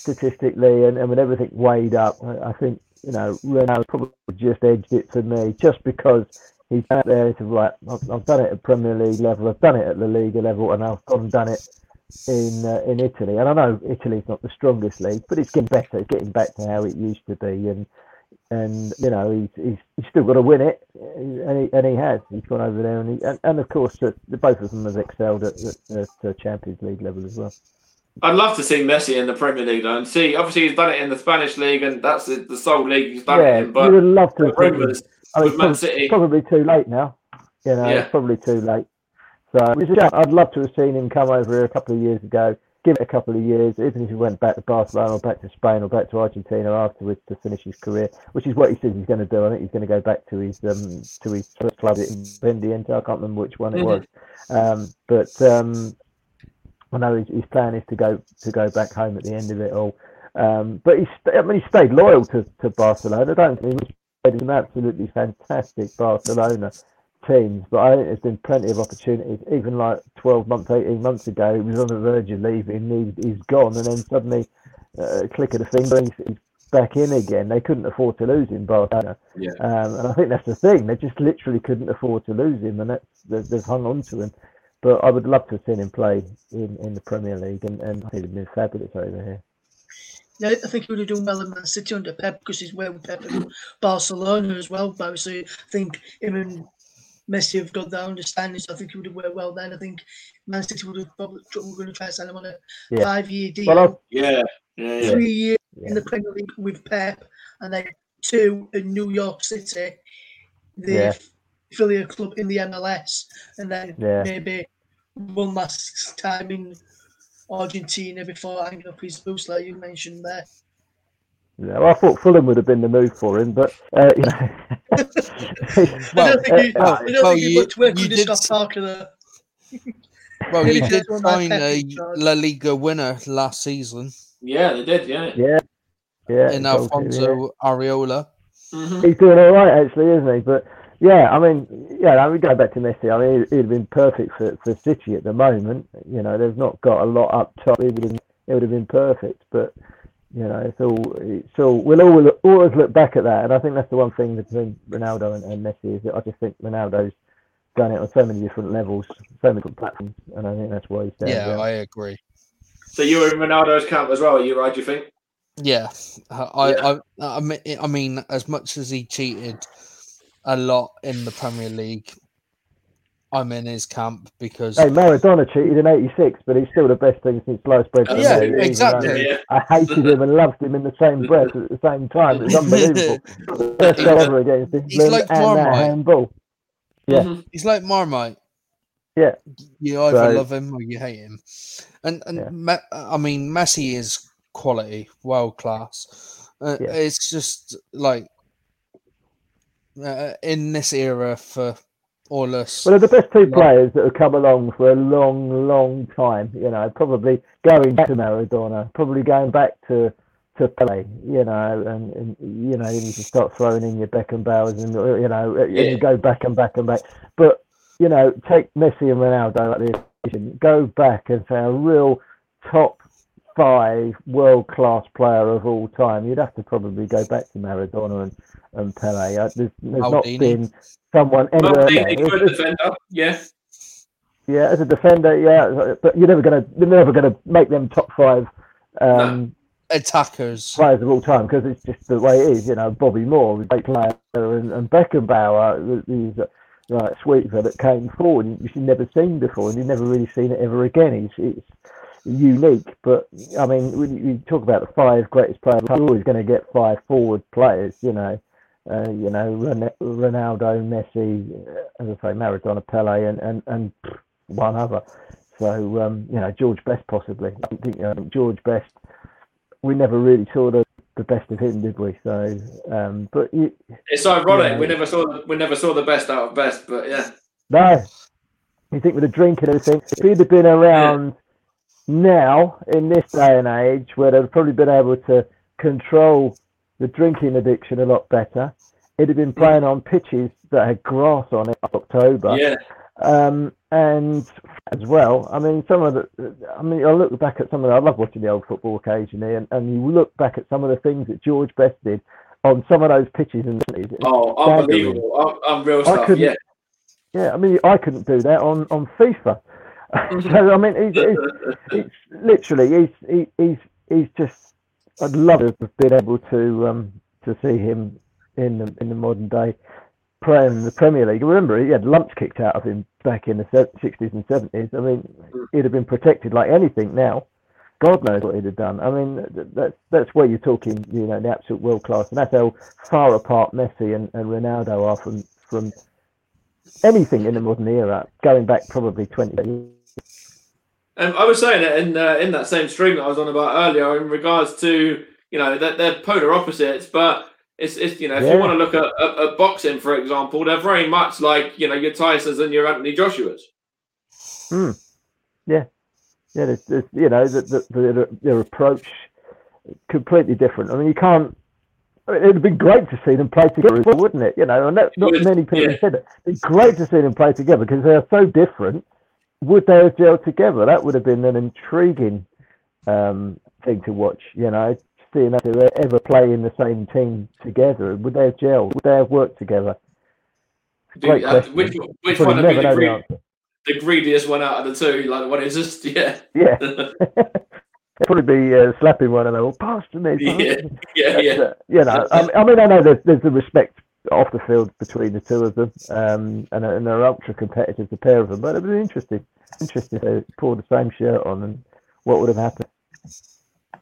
statistically and, and with everything weighed up, I, I think you know Ronaldo probably just edged it for me, just because he's out there. Of like I've, I've done it at Premier League level, I've done it at the Liga level, and I've gone and done it in uh, in Italy. And I know Italy's not the strongest league, but it's getting better. It's getting back to how it used to be, and and you know he's he's, he's still got to win it, and he and he has. He's gone over there, and he, and, and of course the, the both of them have excelled at, at, at the Champions League level as well. I'd love to see Messi in the Premier League though, and see. Obviously, he's done it in the Spanish league, and that's the, the sole league he's done yeah, it in. you But would love to. the have seen him. rumours I mean, Man City. probably too late now. You know, Yeah. it's probably too late. So. I'd love to have seen him come over here a couple of years ago. Give it a couple of years, even if he went back to Barcelona or back to Spain or back to Argentina afterwards to finish his career, which is what he says he's going to do. I think he's going to go back to his um, to his first club in Independiente. I can't remember which one it Mhm. was, um, but um, I know his, his plan is to go to go back home at the end of it all. Um, but he's st- I mean he stayed loyal to, to Barcelona. I don't think he was an absolutely fantastic Barcelona teams, but I think there's been plenty of opportunities. Even like 12 months, 18 months ago, he was on the verge of leaving. He, he's gone, and then suddenly, uh, click of the finger, he's, he's back in again. They couldn't afford to lose him, Barcelona. Yeah. Um, and I think that's the thing. They just literally couldn't afford to lose him, and that's they've, they've hung on to him. But I would love to have seen him play in, in the Premier League, and, and I think he'd been fabulous over here. Yeah, I think he would have done well in Man City under Pep because he's well with Pep in Barcelona as well, Barry. So I think him and Messi have got that understanding. So I think he would have worked well then. I think Man City would have probably we're going to try to sign him on a Yeah. five-year deal, Well, I've- Yeah, yeah, yeah. three years Yeah. in the Premier League with Pep, and then two in New York City, the Yeah. affiliate club in the MLS, and then Yeah. maybe one last time in Argentina before hanging up his boots, like you mentioned there. Yeah, well, I thought Fulham would have been the move for him, but uh, you know. I Well, don't think you, uh, I don't well, think you, you- work you with did Scott s- Parker there. Well, you did did one of my sign a. La Liga winner last season Yeah, they did. Yeah. yeah, yeah, in goalkeeper, Alfonso Areola. Mhm. He's doing all right, actually, isn't he? But yeah, I mean, yeah, I mean, go back to Messi. I mean, he'd have been perfect for, for City at the moment. You know, they've not got a lot up top. He would have, it would have been perfect. But you know, it's all, it's all. We'll always, always look back at that, and I think that's the one thing between Ronaldo and, and Messi is that I just think Ronaldo's done it on so many different levels, so many different platforms, and I think that's why he's there. Yeah, I agree. So you were in Ronaldo's camp as well, are you right? Do you think? Yeah, uh, I, Yeah. I, I mean, I mean, as much as he cheated a lot in the Premier League, I'm in his camp because Hey, Maradona cheated in '86, but he's still the best thing since sliced bread. for me, Yeah, exactly. Yeah. I hated him and loved him in the same breath at the same time. It's unbelievable. First goal ever against England He's like and that Marmite. handball. Yeah. Mhm. he's like Marmite. Yeah. you either So- love him or you hate him, and and Yeah. Me- I mean, Messi is quality, world class. Uh, Yeah. It's just like uh, in this era for all us. Well, they're the best two players that have come along for a long, long time. You know, probably going back to Maradona, probably going back to to Pele. You know, and, and you know, you need to start throwing in your Beckenbauers and you know, and Yeah. you go back and back and back. But you know, take Messi and Ronaldo at the occasion, go back and say a real top five world class player of all time. You'd have to probably go back to Maradona and and Pele. Uh, There's, there's not Maldini. been someone anywhere. Maldini, there. good defender. Yeah. Yeah, as a defender, yeah, but you're never gonna you're never gonna make them top five um, Attackers. players of all time because it's just the way it is. You know, Bobby Moore was a great player, and, and Beckenbauer, these uh, like sweeper that came forward, and you've never seen before, and you've never really seen it ever again. It's, it's unique, but I mean, when you you talk about the five greatest players, you're always going to get five forward players. You know, you know, Ronaldo, Messi, uh, as I say, Maradona, Pele, and and and one other. So um, you know, George Best possibly. I think you know, George Best. We never really saw the, the best of him, did we? So, um, but you, It's ironic. Yeah. We never saw the, we never saw the best out of best, but yeah. no. You think with the drink and everything, if he'd have been around now in this day and age, where they'd probably been able to control the drinking addiction a lot better, It had been playing on pitches that had grass on it October. Yeah. um, and as well. I mean, some of the. I mean, I look back at some of. The, I love watching the old football occasionally, and, and you look back at some of the things that George Best did on some of those pitches and Oh, unbelievable. Un- Unreal I stuff. Yeah. yeah, I mean, I couldn't do that on on FIFA. so I mean, he's, he's, he's literally he's he, he's he's just. I'd love to have been able to um to see him in the in the modern day playing in the Premier League. Remember, he had lumps kicked out of him back in the sixties and seventies. I mean, he'd have been protected like anything now. God knows what he'd have done. I mean, that's that's where you're talking, you know, the absolute world class, and that's how far apart Messi and, and Ronaldo are from from anything in the modern era, going back probably twenty years. Um, I was saying it in uh, in that same stream that I was on about earlier in regards to you know that they're polar opposites, but it's, it's you know if Yeah. you want to look at, at, at boxing for example, they're very much like you know your Tyson's and your Anthony Joshua's. Hmm. Yeah, there's, there's, you know, the, the, the, their approach completely different. I mean, you can't. I mean, it'd have been great to see them play together, wouldn't it? You know, and that, not many people yeah. have said it. It'd be great to see them play together because they are so different. Would they have gelled together? That would have been an intriguing um, thing to watch. You know, seeing that they ever play in the same team together. Would they have gelled? Would they have worked together? Great uh, which which one would be the, greed, the greediest one out of the two? Like the one who's just yeah Yeah. Probably be uh, slapping one another. Pass to me. pass Yeah, me." yeah yeah. Uh, you know, I, mean- I mean, I know there's, there's a respect off the field between the two of them, um, and, and they're ultra competitive, the pair of them. But it was interesting, interesting if they pulled the same shirt on and what would have happened.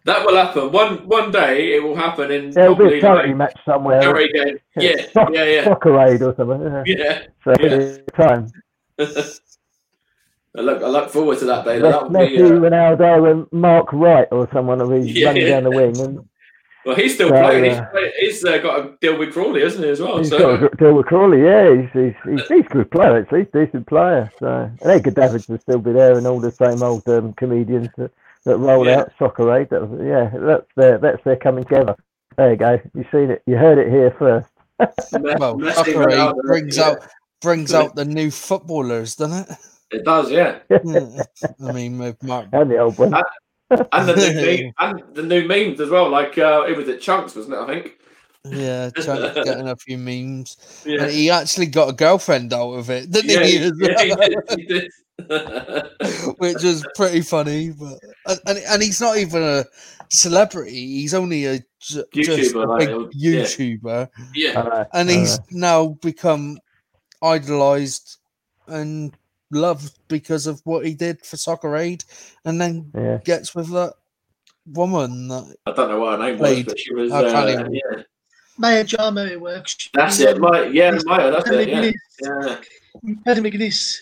That will happen one one day. It will happen in There'll be a charity like match somewhere, every game. Yeah, Soc- yeah, yeah, soccer aid or something. yeah. yeah. So Yeah. time. I look, I look forward to that day. That Messi, be, uh, Ronaldo, and Mark Wright, or someone will be Yeah. running down the wing. And well, he's still So, playing. He's, uh, play- he's uh, got a deal with Crawley, hasn't he, as well? he's So, got to deal with Crawley. Yeah, he's he's, he's, he's a good player. Actually, he's a decent player. So and Edgar Davids will still be there, and all the same old um, comedians that, that roll Yeah. out Soccer Aid. That was, yeah, that's their that's their coming together. There you go. You've seen it. You heard it here first. Well, Soccer Aid Ronaldo, brings yeah. out brings out the new footballers, doesn't it? It does, yeah. Yeah. I mean, with Mark. And the old one. And the new meme, and the new memes as well. Like uh, it was at Chunkz, wasn't it? I think. Yeah, trying to getting a few memes. Yeah. And he actually got a girlfriend out of it, didn't yeah, he? he, yeah, he did. He did. Which was pretty funny, but and, and and he's not even a celebrity. He's only a j- just a like, big uh, yeah. YouTuber, yeah. And he's know. now become idolized and loved because of what he did for Soccer Aid, and then yeah. gets with that woman that I don't know what her name was, but she was. I can't Uh, even- yeah, Maya Jama it works. that's it. My, yeah, Maya, that's it. Yeah, yeah. Paddy McGuinness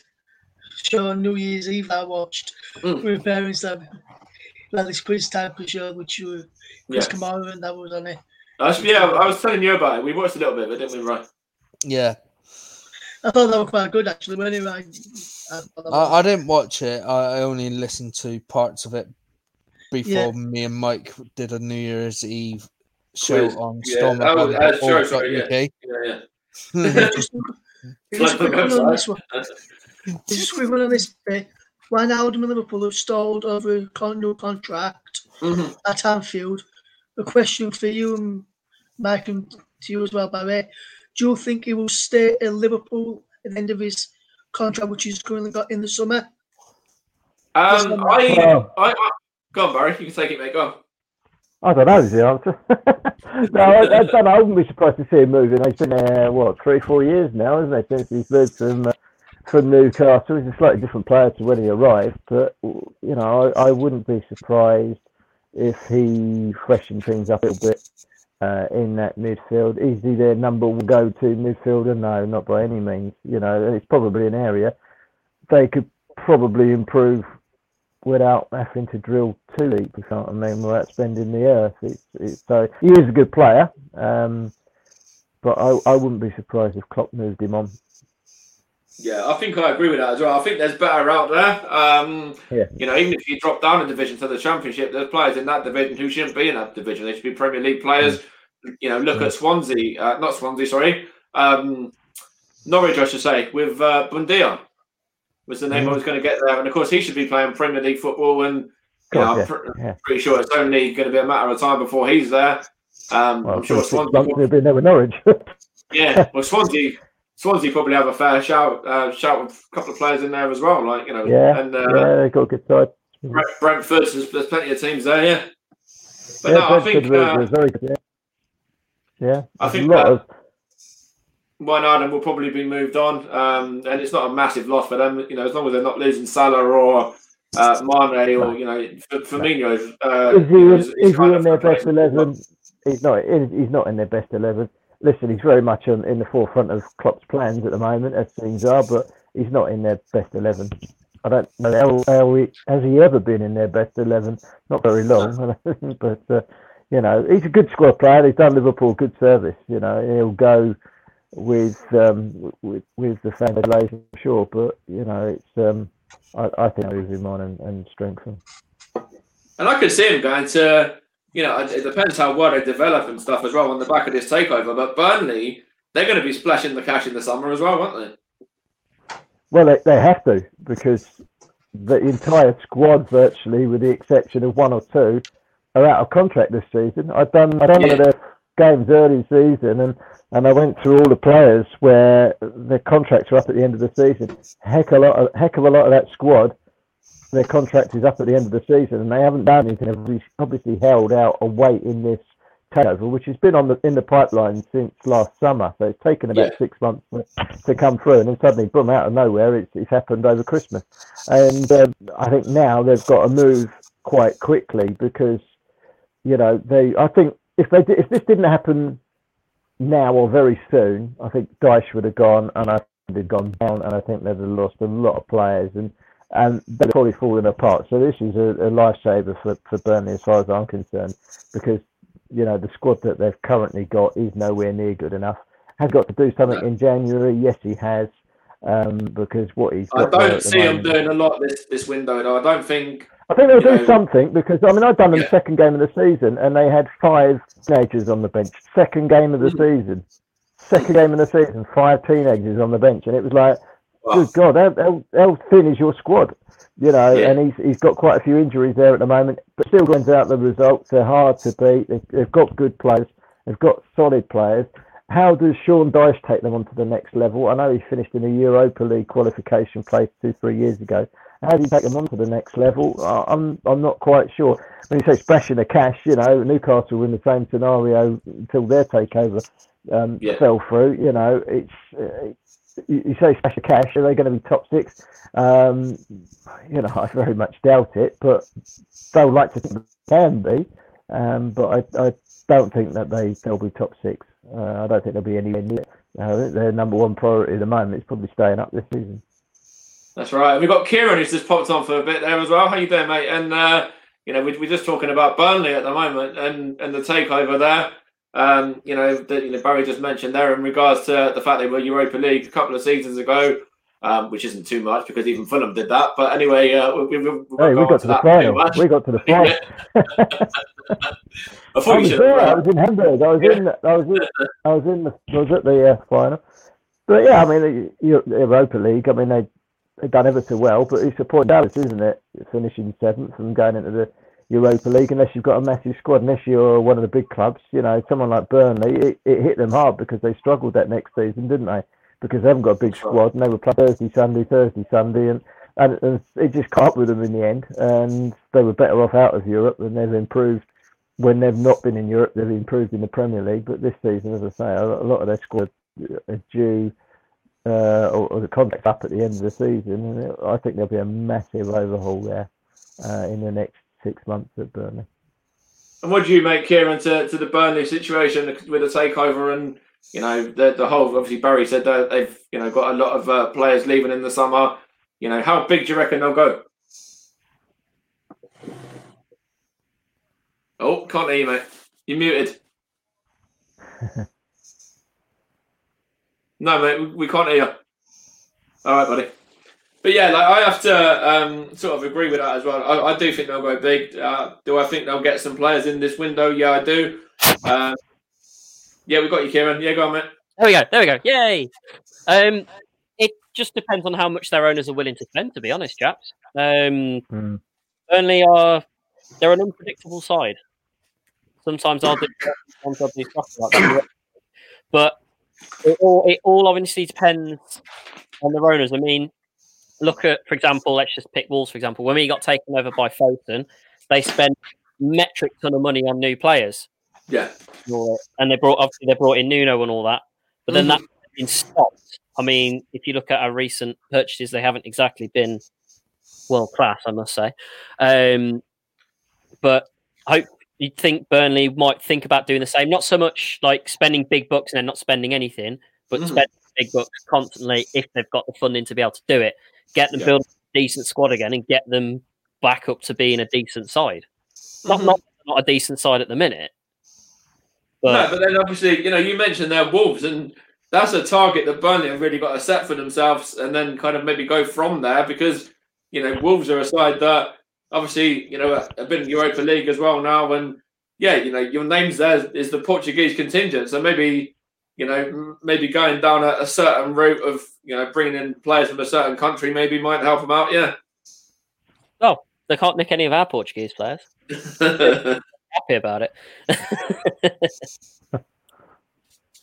show on New Year's Eve I watched Mm. with parents that like this quiz type of show which you Chris yeah. Kamara and that was on it. Actually, yeah, I was telling you about it. We watched a little bit but didn't we, right? yeah. I thought that was quite good actually. But anyway, I, thought I, I didn't watch it. I I only listened to parts of it before Yeah. me and Mike did a New Year's Eve show Quiz. on Yeah. Storm Oh, uh, sure, sorry, UK. Yeah, just, Like just the quick one on website. this one. Just quick one on this bit. Wijnaldum and Liverpool have stalled over a con- new contract yeah. Mhm. at Anfield, a question for you and Mike and to you as well, Barry. Do you think he will stay at Liverpool at the end of his contract, which he's currently got in the summer? Um, I, Well- I, I, go on, Barry. You can take it, mate. Go on. I don't know is the answer. no, I, I don't know. I wouldn't be surprised to see him moving. He's been there, what, three, four years now, isn't it, since he's moved from, uh, from Newcastle. He's a slightly different player to when he arrived, but, you know, I, I wouldn't be surprised if he freshened things up a little bit uh, in that midfield. Is he their number one go-to midfielder? No, not by any means. You know, it's probably an area they could probably improve without having to drill too deep, if you know what I mean, without spending the earth. It's, it's, so he is a good player, um, but I, I wouldn't be surprised if Klopp moved him on. Yeah, I think I agree with that as well. I think there's better out there. Um, Yeah. You know, even if you drop down a division to the Championship, there's players in that division who shouldn't be in that division. They should be Premier League players. You know, look at Swansea, uh, not Swansea, sorry, um, Norwich, I should say, with uh, Buendia was the name I was going to get there. And of course, he should be playing Premier League football. And you know, I'm pr- yeah. pretty sure it's only going to be a matter of time before he's there. Um, Well, I'm sure Swansea. he'll be there with Norwich. Yeah, well, Swansea, Swansea probably have a fair shout, uh, shout with a couple of players in there as well. Like you know, Yeah, and uh, yeah, they've got a good side. Brent- Brentford, there's, there's plenty of teams there. Yeah, but yeah, no, I think Brentford uh, was very good. Yeah, yeah. I think that- of Wijnaldum will probably be moved on, um, and it's not a massive loss for them. You know, as long as they're not losing Salah or uh, Mane or you know, Firmino. Uh, is he in, is- is is he in their best eleven? He's not. He's not in their best eleven. Listen, he's very much on, in the forefront of Klopp's plans at the moment, as things are, but he's not in their best eleven. I don't know how, how he, has he ever been in their best eleven. Not very long, but uh, you know he's a good squad player. He's done Liverpool good service. You know he'll go with um, with with the fan relation, for sure. But you know it's um, I, I think move him on and, and strengthen. And I could see him going to, you know, it depends how well they develop and stuff as well on the back of this takeover. But Burnley, they're going to be splashing the cash in the summer as well, aren't they? Well, they, they have to because the entire squad, virtually, with the exception of one or two, are out of contract this season. I've done I done one of their games early season, and and I went through all the players where their contracts are up at the end of the season. Heck a lot, of, heck of a lot of that squad, their contract is up at the end of the season, and they haven't done anything. They've obviously held out a wait in this takeover, which has been on the in the pipeline since last summer. So it's taken about Yeah. six months to, to come through, and then suddenly, boom, out of nowhere, it's, it's happened over Christmas. And um, I think now they've got to move quite quickly because you know they. I think if they did, if this didn't happen now or very soon, I think Dyche would have gone, and I they'd gone down, and I think they'd have lost a lot of players. And and they're probably fallen apart. So this is a, a lifesaver for, for Burnley as far as I'm concerned, because you know the squad that they've currently got is nowhere near good enough. Has got to do something in January. Yes, he has, um, because what he's I don't see him doing a lot this this window though. I don't think. I think they'll do know- something because I mean I've done them Yeah. second game of the season and they had five teenagers on the bench. Second game of the Mm. season, second game of the season, five teenagers on the bench, and it was like, Well, good God, how, how, how thin is your squad? You know, Yeah. and he's he's got quite a few injuries there at the moment, but still brings out the results. They're hard to beat. They've, they've got good players. They've got solid players. How does Sean Dyche take them on to the next level? I know he finished in a Europa League qualification place two, three years ago. How do you take them on to the next level? I'm I'm not quite sure. When you say splashing the cash, you know, Newcastle were in the same scenario until their takeover um, Yeah. fell through. You know, it's uh, you, you say splash the cash. Are they going to be top six? Um, you know, I very much doubt it, but they'll like to think they can be. Um, but I, I don't think that they they'll be top six. Uh, I don't think they'll be anywhere near. it. Uh, their number one priority at the moment is probably staying up this season. That's right. We've got Kieran who's just popped on for a bit there as well. How you doing, mate? And uh, you know, we, we're just talking about Burnley at the moment and, and the takeover there. Um, you know, that you know, Barry just mentioned there in regards to the fact they were Europa League a couple of seasons ago, um, which isn't too much because even Fulham did that. But anyway, uh, we, we, we, Hey, we got to the final. We got to the final. I I thought was there. I was in Hamburg. I was in. I was in. I was in. The, I was at the uh, final. But yeah, I mean, the Europa League. I mean, they done ever so well, but it's a point balance, isn't it? Finishing seventh and going into the Europa League, unless you've got a massive squad, unless you're one of the big clubs. You know, someone like Burnley, it, it hit them hard because they struggled that next season, didn't they? Because they haven't got a big squad, and they were playing Thursday, Sunday, Thursday, Sunday, and and, and it just caught up with them in the end, and they were better off out of Europe, and they've improved when they've not been in Europe, they've improved in the Premier League. But this season, as I say, a a lot of their squad are due uh, or, or the contract up at the end of the season, and it, I think there'll be a massive overhaul there uh, in the next six months at Burnley. And what do you make, Kieran, to, to the Burnley situation with the takeover and you know the the whole? Obviously, Barry said that they've you know got a lot of uh, players leaving in the summer. You know, how big do you reckon they'll go? Oh, can't hear you, mate. You're muted. no, mate, we, we can't hear you. All right, buddy. But yeah, like I have to um, sort of agree with that as well. I, I do think they'll go big. Uh, do I think they'll get some players in this window? Yeah, I do. Um, yeah, we got you, Kieran. Yeah, go on, mate. There we go. There we go. Yay. Um, it just depends on how much their owners are willing to spend. To be honest, chaps. Um, Hmm. Burnley are they're an unpredictable side. Sometimes I'll do, sometimes I'll do stuff like that. But it all it all obviously depends on the owners. I mean, look at for example, let's just pick Wolves for example. When we got taken over by Fosun, they spent metric ton of money on new players Yeah, and all that. and they brought obviously they brought in Nuno and all that. But then that's been stopped. I mean, if you look at our recent purchases, they haven't exactly been world class, I must say. Um, but hope you'd think Burnley might think about doing the same. Not so much like spending big bucks and then not spending anything, but Mhm. spending big bucks constantly if they've got the funding to be able to do it. Get them Yeah. build a decent squad again and get them back up to being a decent side. Not Mhm. not not a decent side at the minute. But no, but then obviously, you know, you mentioned they're Wolves, and that's a target that Burnley have really got to set for themselves, and then kind of maybe go from there because you know Wolves are a side that obviously you know have been in Europa League as well now, and yeah, you know your names there is the Portuguese contingent, so maybe you know maybe going down a, a certain route of you know bringing in players from a certain country maybe might help them out, yeah. Oh, they can't nick any of our Portuguese players. Happy about it.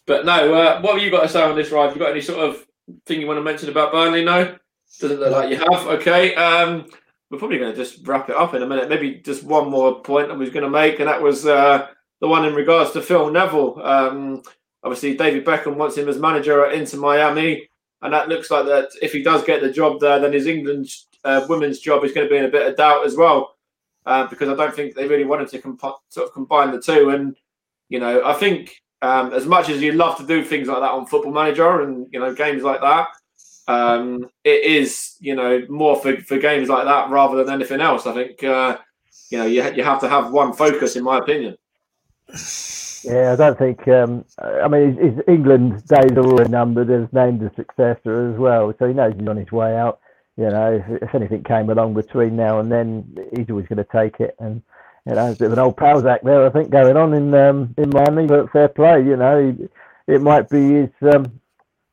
But no, uh, what have you got to say on this ride? You got any sort of thing you want to mention about Burnley? No, doesn't look like you have. Okay, um, we're probably going to just wrap it up in a minute. Maybe just one more point I was going to make, and that was uh, the one in regards to Phil Neville. Um, obviously, David Beckham wants him as manager at Inter Miami, and that looks like that if he does get the job there, then his England uh, women's job is going to be in a bit of doubt as well, uh, because I don't think they really wanted to comp- sort of combine the two. And you know, I think um, as much as you love to do things like that on Football Manager and you know games like that, um, it is you know more for, for games like that rather than anything else. I think uh, you know you you have to have one focus, in my opinion. Yeah, I don't think. Um, I mean, his England days are already numbered. There's named a successor as well, so he knows he's on his way out. You know, if, if anything came along between now and then, he's always going to take it. And you know, there's a bit of an old Prozac there, I think, going on in um, in Miami. But fair play, you know, it might be his um,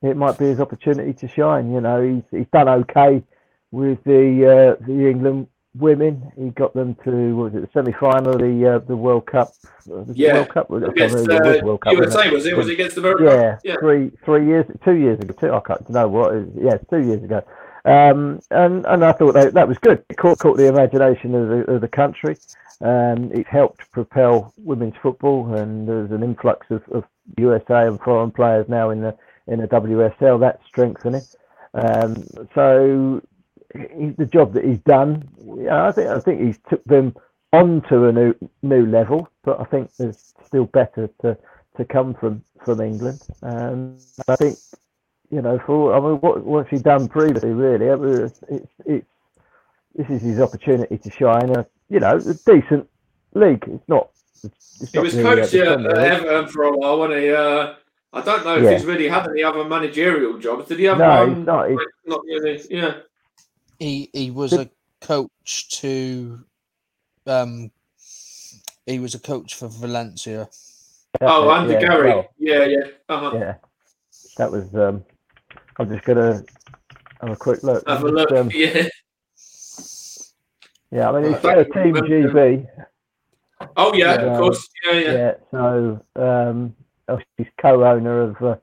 it might be his opportunity to shine. You know, he's he's done okay with the uh, the England women. He got them to what was it the semi final of the uh, the World Cup? Uh, Yeah. World Cup. I can't Against remember, it was uh, World Cup? USA, was it? Was it against America? Yeah, yeah. three three years, two years ago. Two, I can't know what. it is. Yeah, two years ago. Um, and and I thought that, that was good. It caught, caught the imagination of the of the country. Um, it helped propel women's football, and there's an influx of, of USA and foreign players now in the in the WSL. That's strengthening. Um, so he, the job that he's done, yeah, I think I think he's took them onto a new new level. But I think there's still better to to come from from England. Um, I think you know for I mean what what's he done previously really? It's it's this is his opportunity to shine. A you know a decent league. It's not. It's, He was uh, coach at Everton for a while, wasn't he? Uh, I don't know if he's really had any other managerial jobs. Did he have No, one? he's not. He's- not really. Yeah. He he was a coach to um he was a coach for Valencia. That's oh, it, Andy yeah, Gary. well, yeah, yeah. Uh-huh. yeah, that was. Um, I'm just gonna have a quick look. Have a Just, look. um, yeah. yeah, I mean, it's I uh, don't Team. GB. Oh, yeah, Yeah. of course. Yeah, yeah. Yeah, so um, oh, she's co-owner of uh,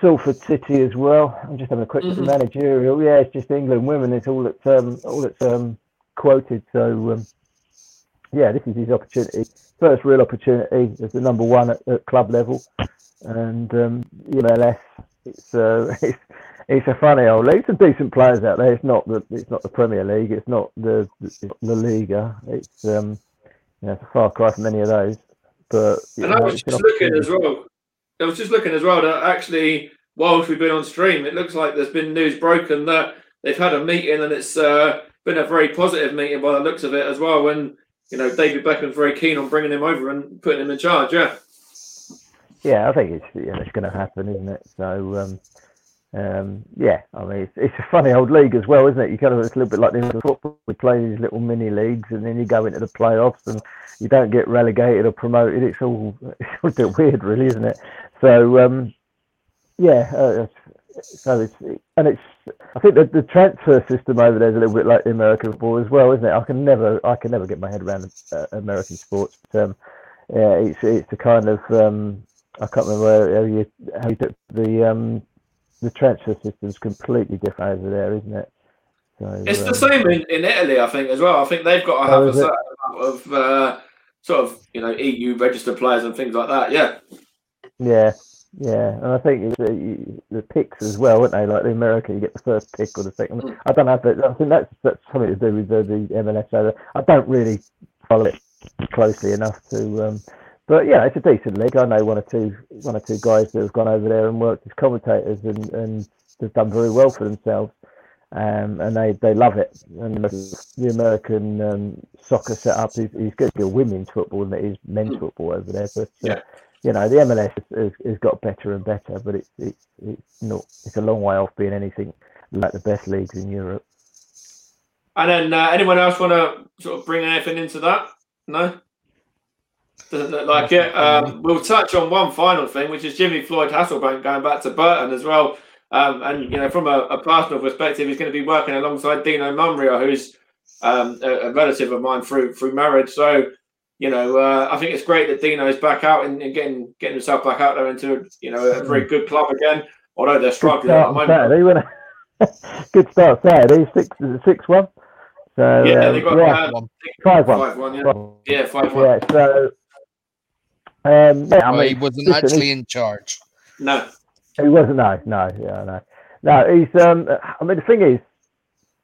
Salford City as well. I'm just having a quick Mhm. managerial. Yeah, it's just England women. It's all that's um, all that's um, quoted. So um, yeah, this is his opportunity. First real opportunity as the number one at, at club level, and um, MLS. It's uh, it's it's a funny old league. Some decent players out there. It's not the it's not the Premier League. It's not the the, the Liga. It's um, you know, it's a far cry from any of those. But And I was just looking as well. I was just looking as well that actually, whilst we've been on stream, it looks like there's been news broken that they've had a meeting and it's uh, been a very positive meeting by the looks of it as well. When you know David Beckham's very keen on bringing him over and putting him in charge. Yeah. Yeah, I think it's yeah, it's going to happen, isn't it? So, um, um, yeah, I mean, it's, it's a funny old league as well, isn't it? You kind of it's a little bit like the football. We play these little mini leagues, and then you go into the playoffs, and you don't get relegated or promoted. It's all it's all a bit weird, really, isn't it? So, um, yeah, uh, so it's and it's. I think the transfer system over there is a little bit like the American football as well, isn't it? I can never, I can never get my head around uh, American sports. But, um, yeah, it's it's a kind of um, I can't remember how you how you do the um the transfer system's completely different over there, isn't it? So, It's the um, same in, in Italy, I think, as well. I think they've got to Oh, have a is it? certain amount of uh, sort of you know EU registered players and things like that. Yeah. Yeah, yeah, and I think the, the picks as well, aren't they? Like the America, you get the first pick or the second. Mm. I don't know, but I think that's that's something to do with the, the MLS. I don't really follow it closely enough to. Um, but yeah, it's a decent league. I know one or two one or two guys that have gone over there and worked as commentators and and they've done very well for themselves. Um, and they, they love it. And the American um, soccer setup is, is good. Good women's football than it is men's Mm. football over there. But uh, Yeah. you know, the MLS has, has, has got better and better, but it's it's it's not it's a long way off being anything like the best leagues in Europe. And then uh, anyone else want to sort of bring anything into that? No. Doesn't look like it. Um, we'll touch on one final thing, which is Jimmy Floyd Hasselbaink going back to Burton as well. Um, and you know, from a, a personal perspective, he's going to be working alongside Dino Maamria, who's um, a, a relative of mine through through marriage. So, you know, uh, I think it's great that Dino's back out and, and getting getting himself back out there into you know a very good club again. Although they're Good struggling at the moment. Saturday, good start Saturday, six six one. So Yeah, um, they got yeah, uh, five one. five one. Yeah, yeah, five one. Yeah, so um, yeah, I Well, he wasn't listen, actually in charge. No, He wasn't. No, no, yeah, no, no. He's. Um, I mean, the thing is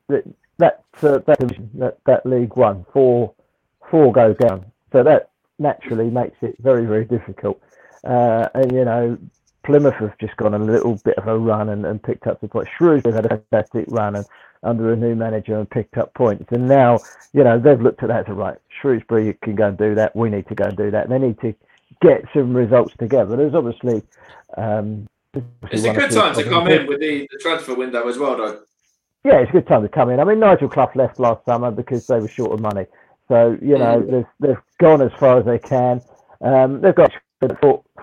that that uh, that division, that that League One, four four go down, so that naturally makes it very very difficult. Uh, and you know, Plymouth have just gone a little bit of a run and, and picked up the points. Shrewsbury had a fantastic run and under a new manager and picked up points. And now, you know, they've looked at that as a right. Shrewsbury can go and do that. We need to go and do that. They need to get some results together. There's obviously. Um, it's a good time to come in with the, the transfer window as well, though. Yeah, it's a good time to come in. I mean, Nigel Clough left last summer because they were short of money. So, you know, mm. they've, they've gone as far as they can. Um, they've got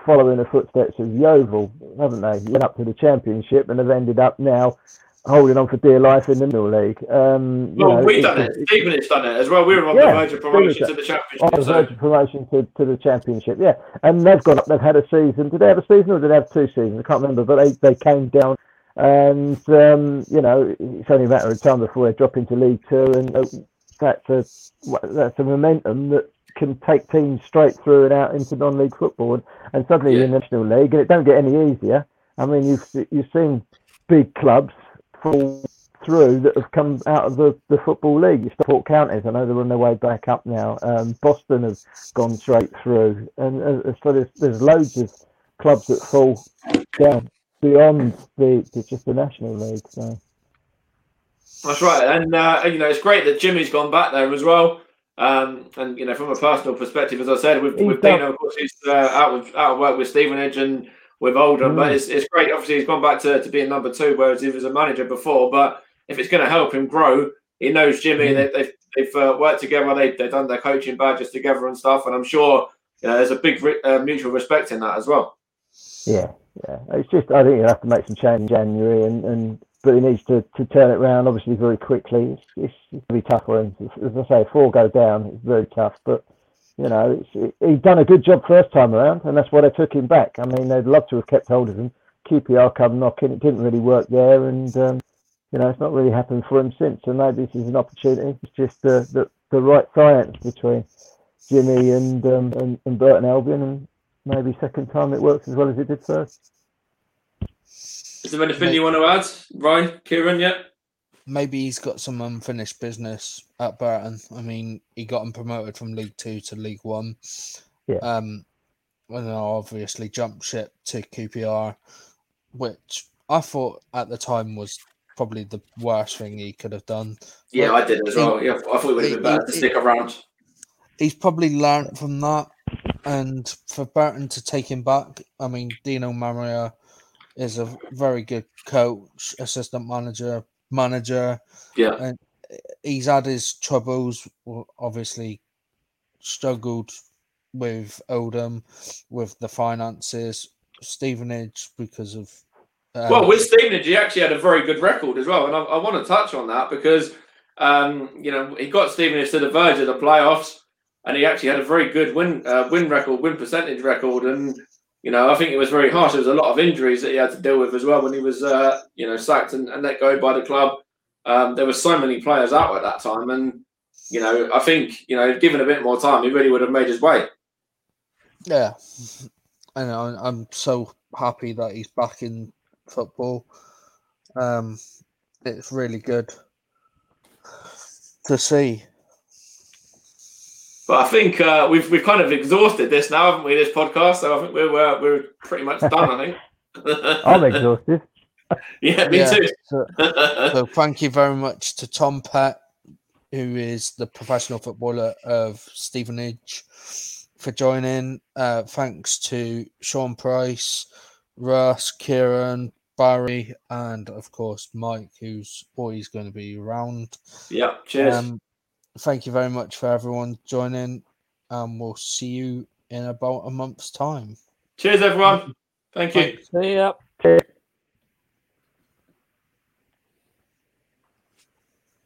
following the footsteps of Yeovil, haven't they? Went up to the championship and have ended up now holding on for dear life in the middle league. Um, well, know, we've done it. Stevenage done it as well. We were on yeah, the verge of promotion to the championship. On the verge of promotion to, to the championship, yeah. And they've gone up. They've had a season. Did they have a season or did they have two seasons? I can't remember. But they, they came down, and um, you know, it's only a matter of time before they drop into League Two, and uh, that's a that's a momentum that can take teams straight through and out into non-league football, and, and suddenly yeah. you're in the National League, and it don't get any easier. I mean, you've you've seen big clubs fall through that have come out of the, the football league. It's the Port Counties, I know they're on their way back up now. Um, Boston has gone straight through, and uh, so there's, there's loads of clubs that fall down beyond the, the just the national league. So. That's right, and uh, you know it's great that Jimmy's gone back there as well. Um, and you know, from a personal perspective, as I said, with, with Dino, of course, he's uh, out of out of work with Stevenage and with Oldham. Mm. But it's, it's great. Obviously, he's gone back to, to being number two, whereas he was a manager before. But if it's going to help him grow, he knows Jimmy. Mm. They, they've they've uh, worked together. They they've done their coaching badges together and stuff. And I'm sure there's a big uh, mutual respect in that as well. Yeah, yeah. It's just I think you'll have to make some change in January, and, and but he needs to, to turn it around obviously very quickly. It's, it's, it's going to be tough for him. As I say, four go down. It's very tough, but you know, it, he'd done a good job first time around, and that's why they took him back. I mean, they'd love to have kept hold of him. QPR come knocking, it didn't really work there, and um, you know, it's not really happened for him since. So maybe this is an opportunity. It's just the the, the right science between Jimmy and, um, and and Burton Albion, and maybe second time it works as well as it did first. Is there anything you want to add, Ryan, Kieran? Yet? maybe he's got some unfinished business at Burton. I mean, he got him promoted from League Two to League One. Yeah. Um, and then obviously jumped ship to QPR, which I thought at the time was probably the worst thing he could have done. Yeah, but I did as well. yeah, I thought it would have been better to stick around. He's probably learned from that, and for Burton to take him back, I mean, Dino Maamria is a very good coach, assistant manager, manager. Yeah. And he's had his troubles, obviously struggled with Oldham, with the finances, Stevenage because of. Um, well, with Stevenage, he actually had a very good record as well. And I, I want to touch on that because, um, you know, he got Stevenage to the verge of the playoffs and he actually had a very good win uh, win record, win percentage record. And you know, I think it was very harsh. There was a lot of injuries that he had to deal with as well when he was, uh, you know, sacked and, and, let go by the club. Um, there were so many players out at that time, and you know, I think you know, given a bit more time, he really would have made his way. Yeah, and I'm so happy that he's back in football. Um, it's really good to see. But I think uh, we've we've kind of exhausted this now, haven't we? This podcast, so I think we're we're, we're pretty much done. I think. I'm exhausted. yeah, me yeah. too. so, so, thank you very much to Tom Pett, who is the professional footballer of Stevenage, for joining. Uh, thanks to Sean Price, Russ, Kieran, Barry, and of course Mike, who's always going to be around. Yeah, cheers. Um, thank you very much for everyone joining. and we'll see you in about a month's time. Cheers, everyone. Thank you. See ya. Cheers.